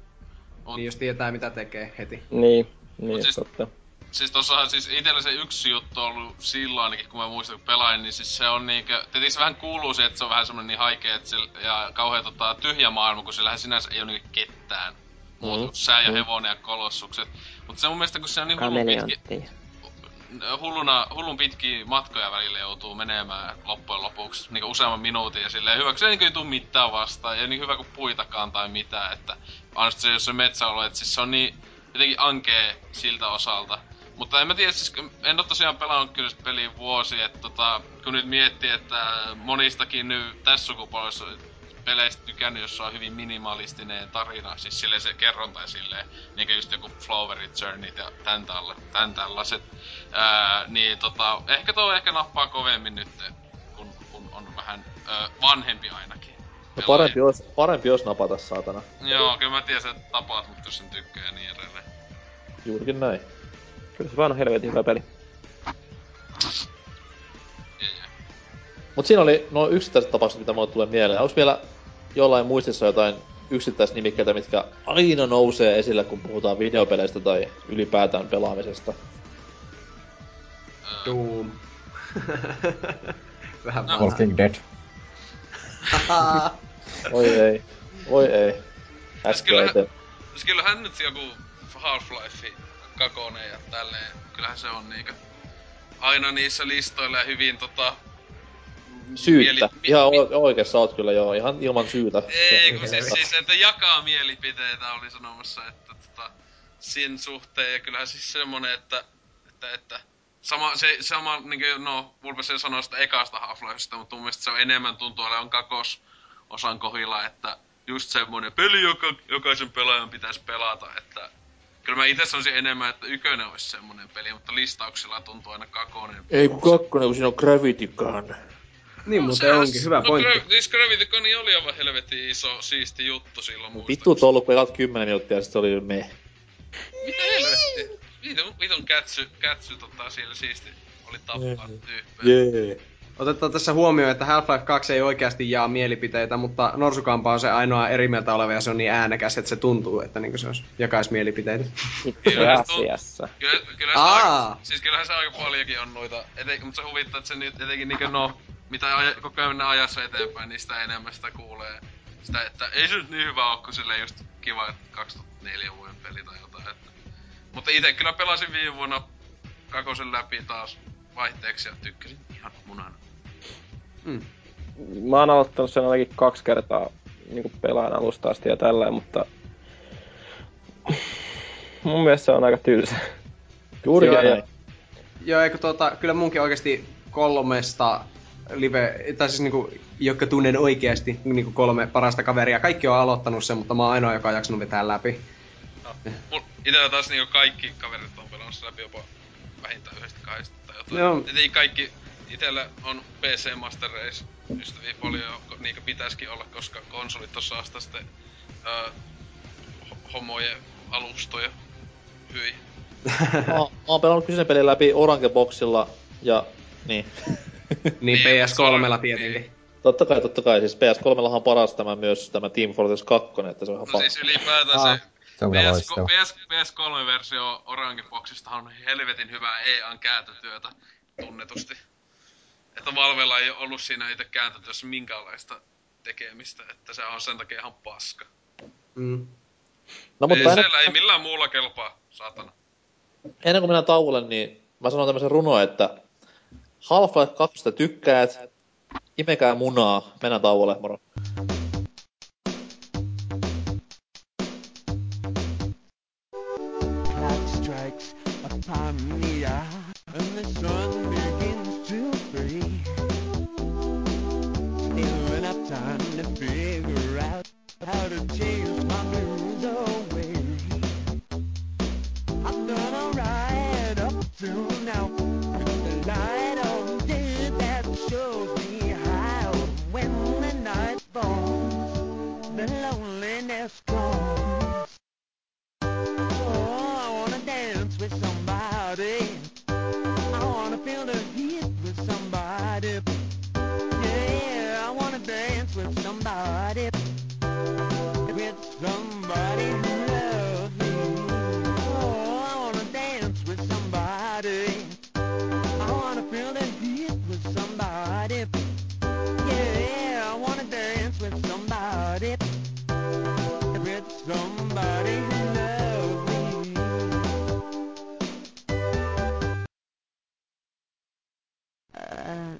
Mut, Niin jos tietää mitä tekee heti. Niin, niin Mut siis, siis- totta. siis tossahan siis itellä se yksi juttu on ollut silloin ainakin, kun mä muistan, kun pelain, niin siis se on niinkö, tietenkin se vähän kuuluu se, että se on vähän semmonen niin haikea, että se, ja kauhean tota, tyhjä maailma, kun sillähän sinänsä ei ole niinku ketään. Muuta Mm. kuin sää ja hevonen ja kolossukset. Mutta se mun mielestä, kun se on niin hullun pitki, hulluna, hullun pitkiä matkoja välillä joutuu menemään loppujen lopuksi niin useamman minuutin ja silleen hyvä, kun se ei tuu mitään vastaan. Ja niin hyvä kuin puitakaan tai mitään, että ainoastaan se, jos se metsäalue, että siis se on niin jotenkin ankee siltä osalta. Mutta en mä tiedä, siis en oo tosiaan pelannut kyllä peliä vuosi, että tota, kun nyt miettii, että monistakin nyt tässä sukupolvessa peleistä tykännyt, jossa on hyvin minimalistinen tarina, siis silleen se kerronta ja silleen, niin just joku Flowery Journeyt ja tän, tällä, tän tällaiset, ää, niin tota, ehkä tuo ehkä nappaa kovemmin nyt, kun, kun on vähän ää, vanhempi ainakin. No parempi ois, parempi ois napata, saatana. Joo, kyllä mä tiesin, että tapaat mut jos sen tykkää ja niin edelleen. Juurikin näin. Kyllä se vaan on helvetin hyvä peli. Mut siinä oli no yksittäiset tapaukset, mitä mulle tulee mieleen. Onks vielä jollain muistissa jotain yksittäisnimikkeitä, mitkä aina nousee esille, kun puhutaan videopeleistä tai ylipäätään pelaamisesta? Doom. Vähän No. Walking Dead. Oi ei. Oi ei. Äsken kyllähän- eteen. Siis kyllähän nyt joku Half-Life kakone ja tälleen, kyllähän se on niinkö aina niissä listoilla ja hyvin tota... Syyttä. mieli- Ihan o- oikeassa oot kyllä joo, ihan ilman syytä. Ei, kun siis, siis, että jakaa mielipiteitä oli sanomassa, että tota, sen suhteen, ja kyllähän siis semmonen, että, että, että sama, se, sama, niinku, no, Vulpes sanoi sitä ekasta Half-Lifesta, mutta mun mielestä se on enemmän tuntuu olevan kakos osan kohdilla, että just semmonen peli, joka jokaisen pelaajan pitäisi pelata, että kyllä mä itse sanoisin enemmän, että ykönen olisi semmonen peli, mutta listauksilla tuntuu aina kakonen. Ei kun kakkonen, kun siinä on Gravity Gun. Niin No, muuten onkin, hyvä no, pointti. Gra- siis Gravity Gun oli aivan helvetin iso, siisti juttu silloin muistan. Vittu on ollut, kun ekat 10 minuuttia, sit se oli me. Mitä helvettiä? Vitun, vitun kätsy, kätsy tota siellä siisti oli tappaa tyyppejä. Jee. Otetaan tässä huomioon, että Half-Life 2 ei oikeasti jaa mielipiteitä, mutta Norsukampa on se ainoa eri mieltä oleva ja se on niin äänekäs, että se tuntuu, että niin se olisi jakaisi mielipiteitä. Kyllä, se on- Asiassa. Kyllä, kyllä se aika, siis kyllähän se aika paljonkin on noita, eten, mutta se huvittaa, että se nyt etenkin niinkö no, mitä aja, koko ajan mennään ajassa eteenpäin, niin sitä enemmän sitä kuulee. Sitä, että ei se nyt niin hyvä oo, kun silleen just kiva, että 2004 vuoden peli tai jotain. Että. Mutta itse kyllä pelasin viime vuonna kakosen läpi taas vaihteeksi ja tykkäsin ihan munana. Mm. Mä oon aloittanut sen ainakin kaksi kertaa niin pelaan alusta asti ja tällä, mutta mun mielestä se on aika tylsä. Juurikin Joo, ja- Joo, eikö tuota, kyllä munkin oikeasti kolmesta live, tai siis niinku, jotka tunnen oikeasti niinku kolme parasta kaveria. Kaikki on aloittanut sen, mutta mä oon ainoa, joka on jaksanut vetää läpi. Mul, itellä taas niinku kaikki kaverit on pelannut läpi jopa vähintään yhdestä kahdesta tai jotain. Joo. Ei kaikki, itellä on PC Master Race ystäviä paljon, niinkö pitäisikin olla, koska konsolit osaa sitä sitten öö, ho- homojen alustoja. Hyi. Mä, oon- mä oon pelannut kyseisen pelin läpi Orange Boxilla ja niin. Niin Niin, PS3 mutta tietenkin. niin. totta kai, totta kai. Siis PS3 on paras tämä myös tämä Team Fortress 2, että se on ihan No siis ylipäätään se Se on PS. PS, PS3-versio Orange Boxista on helvetin hyvää EAN kääntötyötä tunnetusti. Että Valvella ei ole ollut siinä itse kääntötyössä minkäänlaista tekemistä, että se on sen takia ihan paska. Mm. No mutta ei, ennen, siellä ei millään muulla kelpaa, saatana. ennen kuin mennään tauolle, niin mä sanon tämmöisen runo, että Half-Life 2 tykkäät, imekää munaa, mennään tauolle, moro.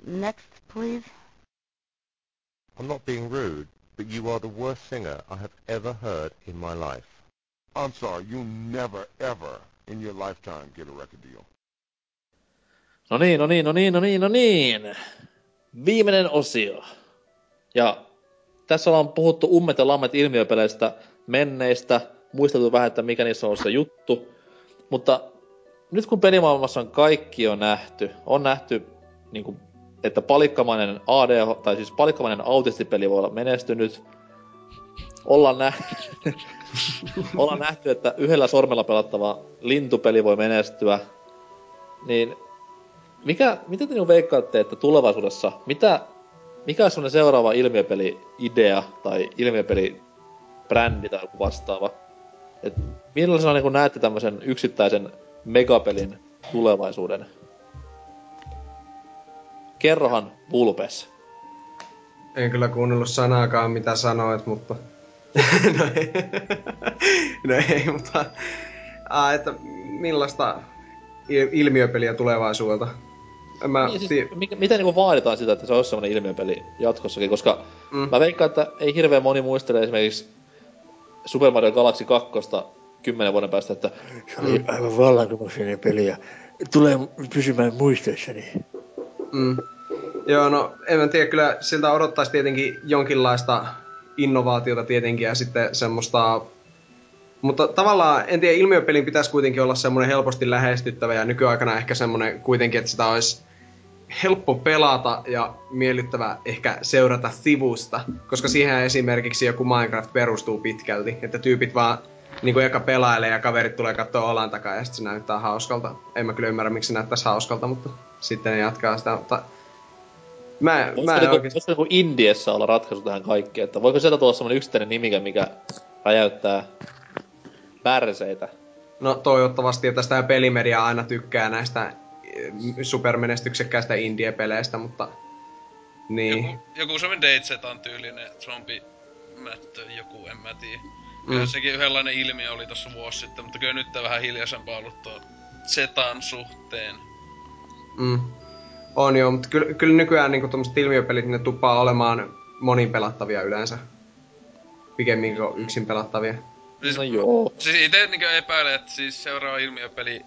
Next, please. I'm not being rude, but you are the worst singer I have ever heard in my life. I'm sorry, you'll never, ever in your lifetime get a record deal. No niin, no niin, no niin, no niin, no niin. Viimeinen osio. Ja tässä ollaan puhuttu ummet ja lammet ilmiöpeleistä, menneistä, muisteltu vähän, että mikä niissä on se juttu. Mutta nyt kun pelimaailmassa on kaikki jo nähty, on nähty niin kuin että palikkamainen ADH, tai siis palikkamainen autistipeli voi olla menestynyt. Ollaan, nä- ollaan nähty, että yhdellä sormella pelattava lintupeli voi menestyä. Niin mikä, mitä te niinku veikkaatte, että tulevaisuudessa, mitä, mikä on seuraava ilmiöpeli-idea tai ilmiöpeli-brändi tai joku vastaava? Et millaisena niinku näette tämmöisen yksittäisen megapelin tulevaisuuden? Kerrohan Vulpes. En kyllä kuunnellut sanaakaan, mitä sanoit, mutta... no, ei. no ei, mutta... Ah, että millaista il- ilmiöpeliä tulevaisuudelta? En Mä, Niin, siis, mikä, miten niinku vaaditaan sitä, että se olisi semmoinen ilmiöpeli jatkossakin, koska Mm. mä veikkaan, että ei hirveän moni muistele esimerkiksi Super Mario Galaxy 2 kymmenen vuoden päästä, että se oli aivan vallankumouksen peli ja tulee pysymään muistoissani. Mm. Joo, no en tiedä, kyllä siltä odottaisi tietenkin jonkinlaista innovaatiota tietenkin ja sitten semmoista... Mutta tavallaan, en tiedä, ilmiöpelin pitäisi kuitenkin olla semmoinen helposti lähestyttävä ja nykyaikana ehkä semmoinen kuitenkin, että sitä olisi helppo pelata ja miellyttävä ehkä seurata sivusta, koska siihen esimerkiksi joku Minecraft perustuu pitkälti, että tyypit vaan niin kuin eka pelailee ja kaverit tulee katsoa olan takaa ja sitten se näyttää hauskalta. En mä kyllä ymmärrä, miksi se näyttäisi hauskalta, mutta sitten ne jatkaa sitä, mutta mä, mä en niinku, oikeesti... voisiko niinku Indiessä olla ratkaisu tähän kaikkeen, että voiko sieltä tulla semmoinen yksittäinen nimike, mikä räjäyttää pärseitä? No toivottavasti, että sitä pelimedia aina tykkää näistä eh, supermenestyksekkäistä indie-peleistä, mutta... Niin. Joku, joku semmonen Deitsetan tyylinen zombi mättö, joku, en mä tiedä. Kyllä Mm. sekin yhdenlainen ilmiö oli tossa vuosi sitten, mutta kyllä nyt vähän hiljaisempaa ollut tuon Zetan suhteen. Mm. On joo, mutta kyllä, kyllä nykyään niinku tommoset ilmiöpelit, ne tuppaa olemaan monin pelattavia yleensä. Pikemmin kuin yksin pelattavia. Siis, No joo. siis ite niinku epäilen, että siis seuraava ilmiöpeli,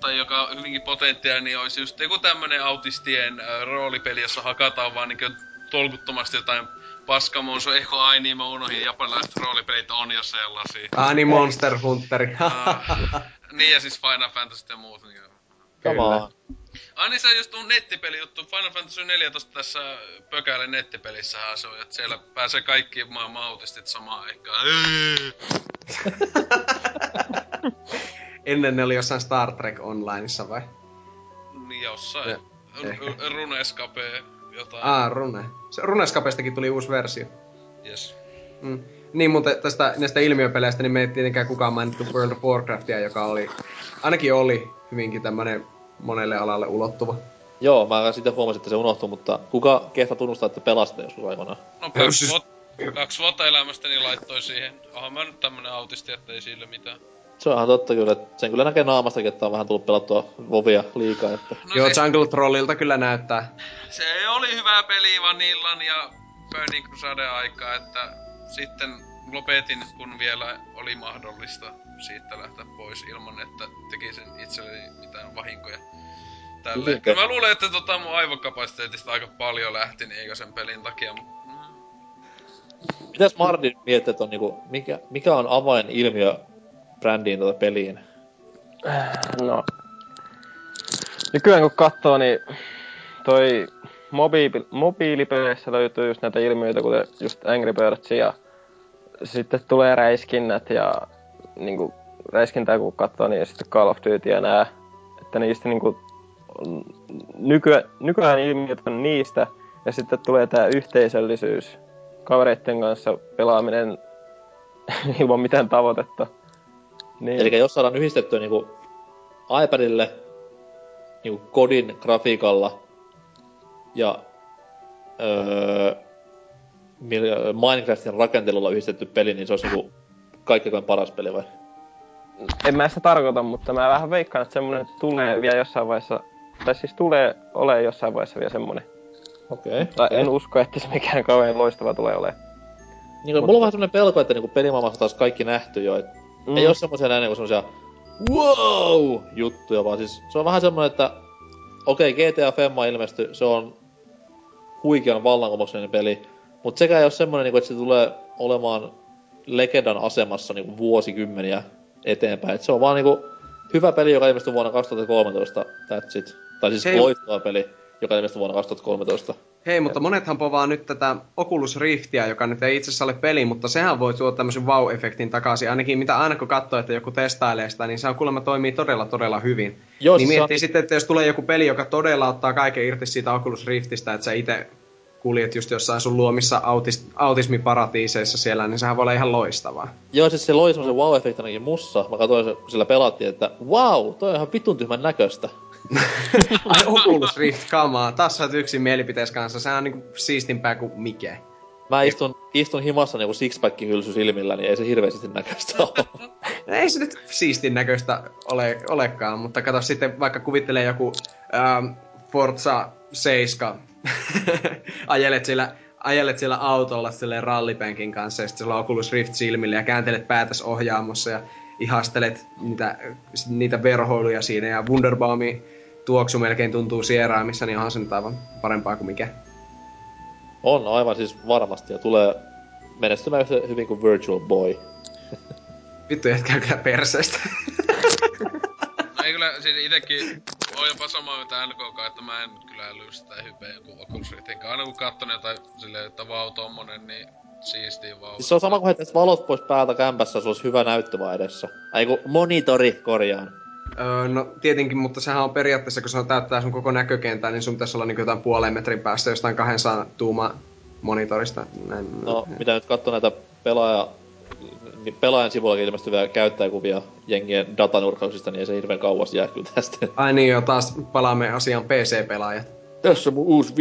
tai joka on hyvinkin potentiaalinen, niin olisi just joku tämmönen autistien äh, roolipeli, jossa hakataan vaan niinku tolkuttomasti jotain paskamonso, eho ai niin mä unohdin, japanilaiset roolipelit on jo sellaisia. Ah niin, Monster Hunteri. Ah, niin ja siis Final Fantasy ja muut. Niin. Ai niin se on just tuon nettipeli juttu. Final Fantasy 14 tässä pökälle nettipelissähän se on, että siellä pääsee kaikki maailman autistit samaan aikaan. Ennen ne oli jossain Star Trek Onlineissa vai? Niin jossain. Ja. R- Runescape jotain. Ah, Rune. Se Runescapestakin tuli uusi versio. Yes. Mm. Niin, mutta tästä näistä ilmiöpeleistä, niin me ei tietenkään kukaan mainittu World of Warcraftia, joka oli, ainakin oli hyvinkin tämmönen monelle alalle ulottuva. Joo, mä sitten huomasin, että se unohtui, mutta kuka kehtaa tunnustaa, että pelastaa joskus aikoinaan? No kaksi, siis- vuot, kaksi vuotta elämästäni laittoi siihen. Onhan mä nyt tämmönen autisti, ettei sille mitään. Se on ihan totta kyllä, että sen kyllä näkee naamastakin, että on vähän tullut pelattua vovia liikaa, että... No Joo, siis, Jungle Trollilta kyllä näyttää. se oli hyvä peli Vanillan ja Burning Crusade aikaa, että sitten lopetin, kun vielä oli mahdollista siitä lähteä pois ilman, että tekisin itselleni mitään vahinkoja. Tälle. Kyllä mä luulen, että tota mun aivokapasiteetista aika paljon lähti niinkö sen pelin takia, mutta mm, Mitäs Martin miettii, että on niinku, mikä, mikä on avainilmiö brändiin tuota peliin? No. Nykyään kun katsoo, niin toi mobiili, mobiilipeleissä löytyy just näitä ilmiöitä, kuten just Angry Birds ja sitten tulee räiskinnät ja niinku räiskintää kun katsoo, niin sitten Call of Duty ja nää, että niistä niinku nykyään, nykyään ilmiöt on niistä ja sitten tulee tää yhteisöllisyys, kavereitten kanssa pelaaminen ilman mitään tavoitetta. Niin. Eli jos saadaan yhdistettyä niinku iPadille niinku kodin grafiikalla ja öö, Minecraftin rakentelulla yhdistetty peli, niin se olisi niinku kaikkein paras peli vai? en mä sitä tarkoita, mutta mä vähän veikkaan, että semmonen tulee vielä jossain vaiheessa, tai siis tulee ole jossain vaiheessa vielä semmonen. Okei. Tai en usko, että se mikään kauhean loistava tulee olemaan. Niin, mulla on vähän semmonen pelko, että niinku pelimaailmassa taas kaikki nähty jo, et mm. ei oo semmosia näin niinku semmosia wow juttuja, vaan siis se on vähän semmonen, että okei, okay, GTA Femma ilmestyi, se on huikean vallankumouksellinen peli, mutta sekä ei ole semmonen, niinku, että se tulee olemaan legendan asemassa niinku vuosikymmeniä eteenpäin. Et se on vaan niinku hyvä peli, joka ilmestyi vuonna 2013, that's it. Tai siis Hei. loistava peli. joka ilmestyi vuonna 2013. Hei, mutta monethan povaa nyt tätä Oculus Riftiä, joka nyt ei itse asiassa ole peli, mutta sehän voi tuoda tämmöisen wow-efektin takaisin. Ainakin mitä aina kun katsoo, että joku testailee sitä, niin se on kuulemma toimii todella todella hyvin. Joo, niin siis miettii on- sitten, että jos tulee joku peli, joka todella ottaa kaiken irti siitä Oculus Riftistä, että sä itse kuljet just jossain sun luomissa autis, autismiparatiiseissa siellä, niin sehän voi olla ihan loistavaa. Joo, siis se loi semmosen wow-efektin ainakin mussa. Mä katsoin, kun sillä pelattiin, että wow, toi on ihan vitun tyhmän näköistä. Ai Oculus Rift, kamaa. Taas sä oot yksin mielipiteessä kanssa. Sehän on niinku siistimpää kuin mikä. Mä istun, istun himassa niinku sixpack hylsy silmillä, niin ei se hirveästi näköistä ole. Ei se nyt siistin näköistä ole, olekaan, mutta kato sitten vaikka kuvittelee joku ähm, Forza 7. ajelet siellä ajelet siellä autolla silleen rallipenkin kanssa ja sitten sulla on Oculus Rift silmillä ja kääntelet päätäs ohjaamossa ja ihastelet niitä, niitä verhoiluja siinä ja Wunderbaumin tuoksu melkein tuntuu sieraimissa, niin onhan se nyt aivan parempaa kuin mikä. On aivan siis varmasti ja tulee menestymään yhtä hyvin kuin Virtual Boy. Vittu jätkää kyllä perseestä. No ei kyllä, siis itekin on jopa sama mitä NKK, että mä en kyllä äly sitä hypeä joku Oculus Riftin. Aina kun katson jotain silleen, että vau tommonen, niin siistii vau. Siis se on sama kuin heittäis valot pois päältä kämpässä, sulla olisi hyvä näyttö vaan edessä. Ai kun monitori korjaan. Öö, no tietenkin, mutta sehän on periaatteessa, kun se on täyttää sun koko näkökentää, niin sun pitäisi olla niin jotain puolen metrin päästä jostain 200 tuuma monitorista. Näin, No, mitä nyt katsoo näitä pelaaja, pelaajan sivullakin ilmestyviä käyttäjäkuvia jengien datanurkauksista, niin ei se hirveän kauas jää kyllä tästä. Ai niin jo, taas palaamme asiaan PC-pelaajat. Tässä on mun uusi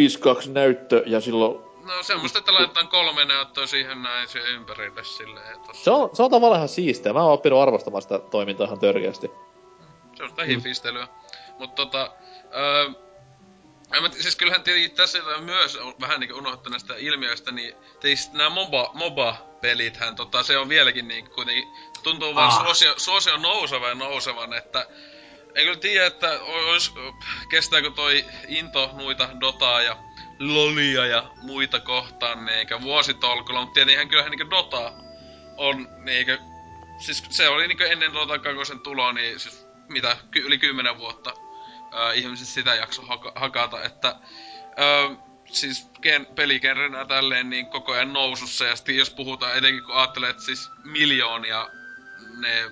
5.2 näyttö ja silloin... No semmoista, että laitetaan kolme näyttöä siihen näin siihen ympärille silleen, tossa Se on, se on tavallaan ihan siistiä. Mä oon oppinut arvostamaan sitä toimintaa ihan törkeästi. Se on sitä hifistelyä. Mut tota... Öö, mä, siis kyllähän tietenkin tässä on myös on vähän niinku unohdettu näistä ilmiöistä, niin tietysti nämä MOBA, MOBA-pelithän, tota, se on vieläkin niin kuitenkin, tuntuu vaan Ah. suosio, suosio nousevan ja nousevan, että en kyllä tiedä, että ois, kestääkö toi into muita Dotaa ja Lolia ja muita kohtaan niinkö vuositolkulla, mutta tietenkin kyllähän niinkö Dota on niinkö, siis se oli niinkö ennen Dota 2 tuloa, niin siis mitä, ky- yli kymmenen vuotta ää, ihmiset sitä jakso haka- hakata, että ää, siis gen- peligenrenä tälleen niin koko ajan nousussa. Ja sitten jos puhutaan etenkin kun ajattelee, että siis miljoonia ne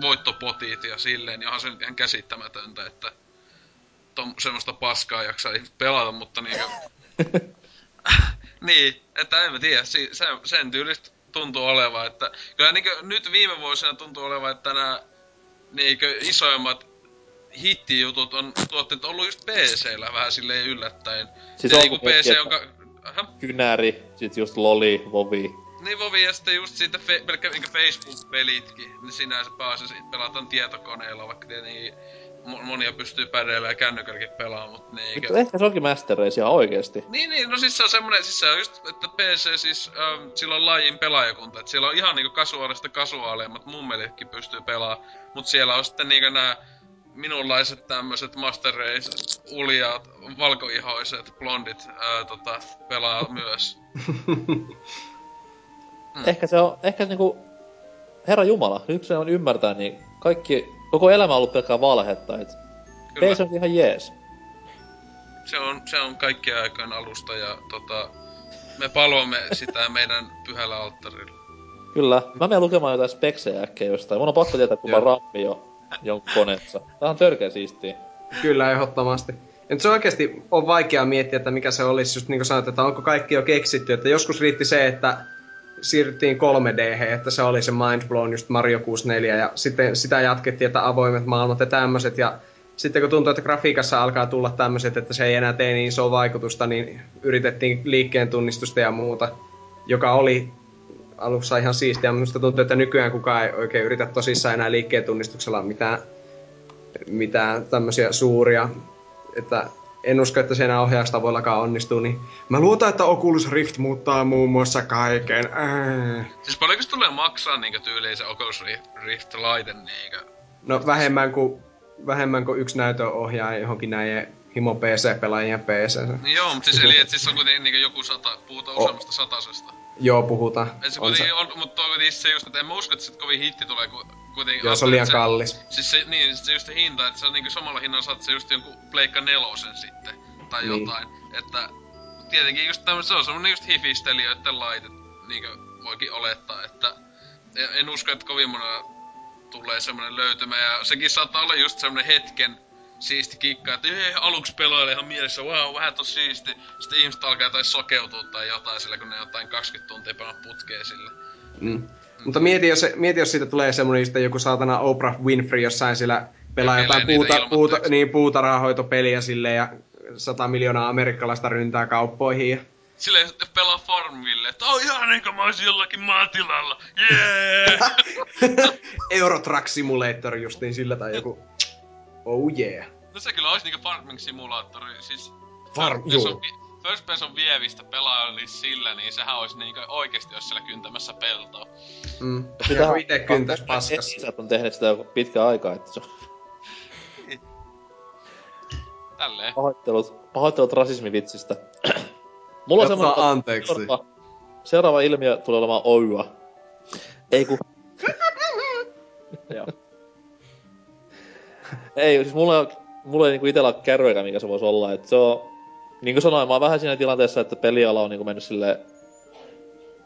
voittopotit ja silleen, niin onhan se nyt ihan käsittämätöntä, että tom, semmoista paskaa jaksaa pelata, mutta niinkö... niin, että en mä tiedä, si- se, sen tyylistä tuntuu olevan, että kyllä niinkö nyt viime vuosina tuntuu olevan, että nämä niinkö isoimmat hittijutut on tuotteet ollut just PC-llä vähän silleen yllättäen. Siis ja on niinku PC, miettii, jonka... Aha. Kynäri, sit just Loli, Vovi. Niin Vovi ja sitten just siitä fe- pelkkä niinku Facebook-pelitkin, niin sinänsä pääasiassa pelataan tietokoneella, vaikka tietenkin mo- monia pystyy päreillä ja kännykälläkin pelaamaan, mutta niinkö... Mutta ehkä se onkin Master Race ihan oikeesti. Niin, niin, no siis se on semmonen, siis se on just, että PC siis, ähm, sillä on lajin pelaajakunta, että siellä on ihan niinku kasuaalista kasuaaleimmat mummelitkin pystyy pelaamaan, mut siellä on sitten niinku nää minunlaiset tämmöiset Master Race, uljaat, valkoihoiset, blondit, ää, tota, pelaa myös. Ehkä se on, ehkä se niinku... Herra Jumala, nyt se on ymmärtää, niin kaikki, koko elämä on ollut pelkkää valhetta, et Kyllä. PC on ihan jees. Se on, se on kaikkien aikojen alusta ja tota, me palvomme sitä meidän pyhällä alttarilla. Kyllä. Mä menen lukemaan jotain speksejä äkkiä jostain. Mun on pakko tietää, kun mä rammi jo jonkun koneessa. Tää on törkeä siistiä. Kyllä, ehdottomasti. Nyt se oikeasti on vaikea miettiä, että mikä se olisi, just niin kuin sanoit, että onko kaikki jo keksitty. Että joskus riitti se, että siirryttiin 3 d että se oli se mindblown just Mario 64, ja sitten sitä jatkettiin, että avoimet maailmat ja tämmöiset, ja sitten kun tuntuu, että grafiikassa alkaa tulla tämmöiset, että se ei enää tee niin isoa vaikutusta, niin yritettiin liikkeen tunnistusta ja muuta, joka oli alussa ihan siistiä, minusta tuntuu, että nykyään kukaan ei oikein yritä tosissaan enää liikkeen tunnistuksella mitään mitään tämmöisiä suuria, että en usko, että se enää ohjaustavoillakaan onnistuu, niin mä luotan, että Oculus Rift muuttaa muun muassa kaiken. Äh. Siis paljonko se tulee maksaa niinkö tyyliin se Oculus Rift- Rift-laite niinkö? No vähemmän kuin, vähemmän kuin yksi näytön ohjaaja johonkin näiden himo PC-pelaajien PC. Niin joo, mutta siis eli et siis on kuitenkin niinkö joku sata, puhutaan O- useammasta satasesta. Joo, puhutaan. Se On se. on, mutta on kuitenkin se just, että en mä usko, että se kovin hitti tulee, kun kuitenkin... Joo, se on liian se, kallis. Siis se, niin, se just se hinta, että se on niinku samalla hinnalla saat se just jonkun Pleikka nelosen sitten. tai Niin. jotain. Että tietenkin just tämmönen, se on semmonen just hifistelijöiden laite, niinkö voikin olettaa, että en- en usko, että kovin monella tulee semmonen löytymä, ja sekin saattaa olla just semmonen hetken siisti kikka, että ei, aluksi pelailee ihan mielessä, wow, vähän tosi siisti. Sitten ihmiset alkaa jotain sokeutua tai jotain sillä, kun ne jotain 20 tuntia pelaa putkeen sillä. Mm. Mutta mieti jos, mieti, jos siitä tulee semmoinen just joku saatana Oprah Winfrey jossain siellä pelaa Ja jotain puuta, puuta, niin, puutarhahoitopeliä sille ja 100 miljoonaa amerikkalaista ryntää kauppoihin. Ja... Silleen sitten pelaa Farmville, että on ihan niin kuin mä olisin jollakin maatilalla. Jee! Euro Truck Simulator justiin sillä tai joku... Oh yeah. no se kyllä olisi niinku farming simulaattori, siis... Farm- first person, juu. vi- first person vievistä pelaajallista sillä, niin sehän olisi niinku oikeesti jos siellä kyntämässä peltoa. Mm. Pitää- Ja kun ite kyntäis paskas. Isät on tehnyt sitä jo pitkän aikaa, että se on Tälleen. pahoittelut, pahoittelut rasismivitsistä. Mulla on semmoinen... anteeksi. Seuraava, seuraava ilmiö tulee olemaan oua. Ei ku... Joo. Ei, siis mulla, ei- mulla ei niinku itellä ole kärryäkään, mikä se voisi olla. Et se on, niin kuin sanoin, mä oon vähän siinä tilanteessa, että peliala on niinku mennyt sille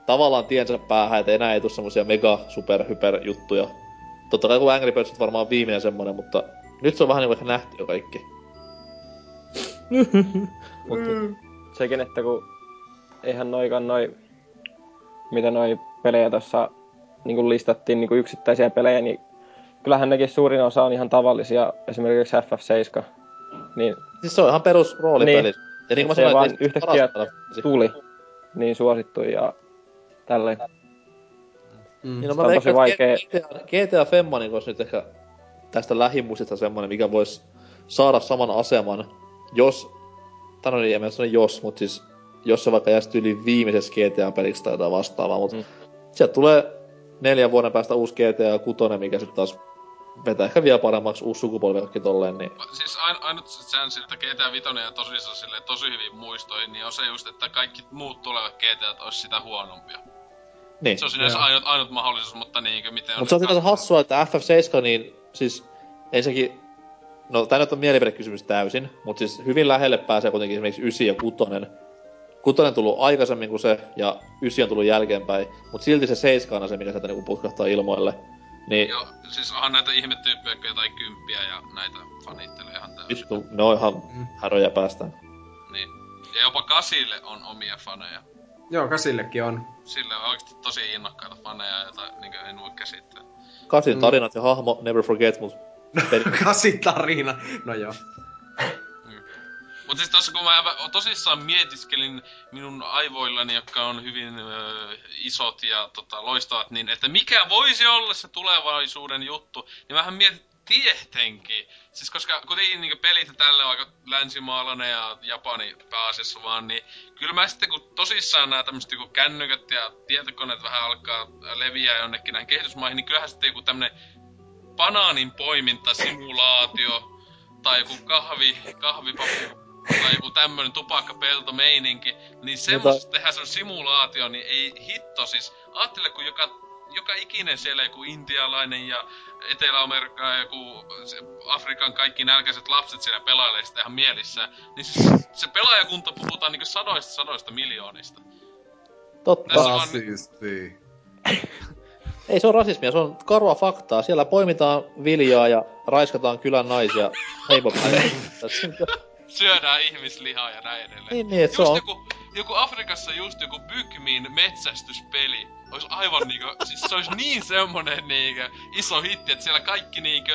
tavallaan tiensä päähän, että enää ei tule semmosia mega super hyper juttuja. Totta kai kun Angry Birds on varmaan viimeinen semmonen, mutta nyt se on vähän niinku ehkä nähty jo kaikki. mutta, Sekin, että kun eihän noikaan noi, mitä noi pelejä tuossa niin listattiin niin yksittäisiä pelejä, niin kyllähän nekin suurin osa on ihan tavallisia, esimerkiksi FF7. Niin siis se on ihan perus roolipeli. Niin. Ja niin kuin Se sanoin, vaan yhtäkkiä tuli niin suosittu ja tälleen. Mm. Niin no Se mä on tosi vaikea. että GTA, GTA Femma niin olisi nyt ehkä tästä lähimuistista semmonen, mikä voisi saada saman aseman, jos, tai no niin, en sano jos, mutta siis jos se vaikka jäisi yli viimeisessä GTA-peliksi tai jotain vastaavaa, mutta mm. sieltä tulee neljän vuoden päästä uusi GTA 6, mikä sitten taas vetää ehkä vielä paremmaksi uusi sukupolvi kaikki tolleen, niin Siis ain, ainut chance, että GTA 5 ja tosissaan silleen tosi hyvin muistoihin, niin on se just, että kaikki muut tulevat GTA olisi sitä huonompia. niin. Se on sinänsä ainut, ainut mahdollisuus, mutta niinkö miten Mutta se on sinänsä hassua, että FF7, niin siis ensinnäkin, no tää nyt on mielipidekysymys täysin, mutta siis hyvin lähelle pääsee kuitenkin esimerkiksi 9 ja 6. Kutonen tullut aikaisemmin kuin se, ja 9 on tullut jälkeenpäin, mutta silti se 7 on se, mikä sieltä niinku putkahtaa ilmoille. Niin Joo, siis onhan näitä ihmetyyppejä, jotain kymppiä ja näitä fanittelee ihan täysin. vittu, ne on ihan häröjä päästään. Niin. Ja jopa Kasille on omia faneja. Joo, kasillekin on. Sille on oikeesti tosi innokkaita faneja, joita niinkö en voi käsittää. Kasin Mm. tarinat ja hahmo, never forget, mut peli, Kasitarina. No joo. Mut siis tossa kun mä tosissaan mietiskelin minun aivoillani, jotka on hyvin ö, isot ja tota, loistavat, niin että mikä voisi olla se tulevaisuuden juttu, niin vähän mietin tietenkin. Siis koska kuitenkin niin pelit ja tälle on aika länsimaalainen ja Japani pääasiassa vaan, niin kyllä mä sitten kun tosissaan nämä tämmöset joku kännykät ja tietokoneet vähän alkaa leviää jonnekin näihin kehitysmaihin, niin kyllähän sitten joku tämmönen banaanin poiminta, simulaatio, tai joku kahvi, kahvipapu, tai joku tämmönen tupakkapelto meininki, niin semmosesta tehdään semmonen simulaatio, niin ei hitto siis. Aattele, kun joka, joka ikinen siellä joku intialainen ja Etelä-Amerikan ja joku se Afrikan kaikki nälkäiset lapset siellä pelailee sitä ihan mielissä. Niin siis se pelaajakunta puhutaan niinku sadoista sadoista miljoonista. totta. Tässä on- Rasisti. Ei se on rasismia, se on karua faktaa. Siellä poimitaan viljaa ja raiskataan kylän naisia heipopäin. Syödään ihmislihaa ja näin edelleen. niin, niin, et se just on. joku, joku Afrikassa just joku Bygmin metsästyspeli olisi aivan niinku, siis se olisi niin semmonen niinku iso hitti, että siellä kaikki niinku,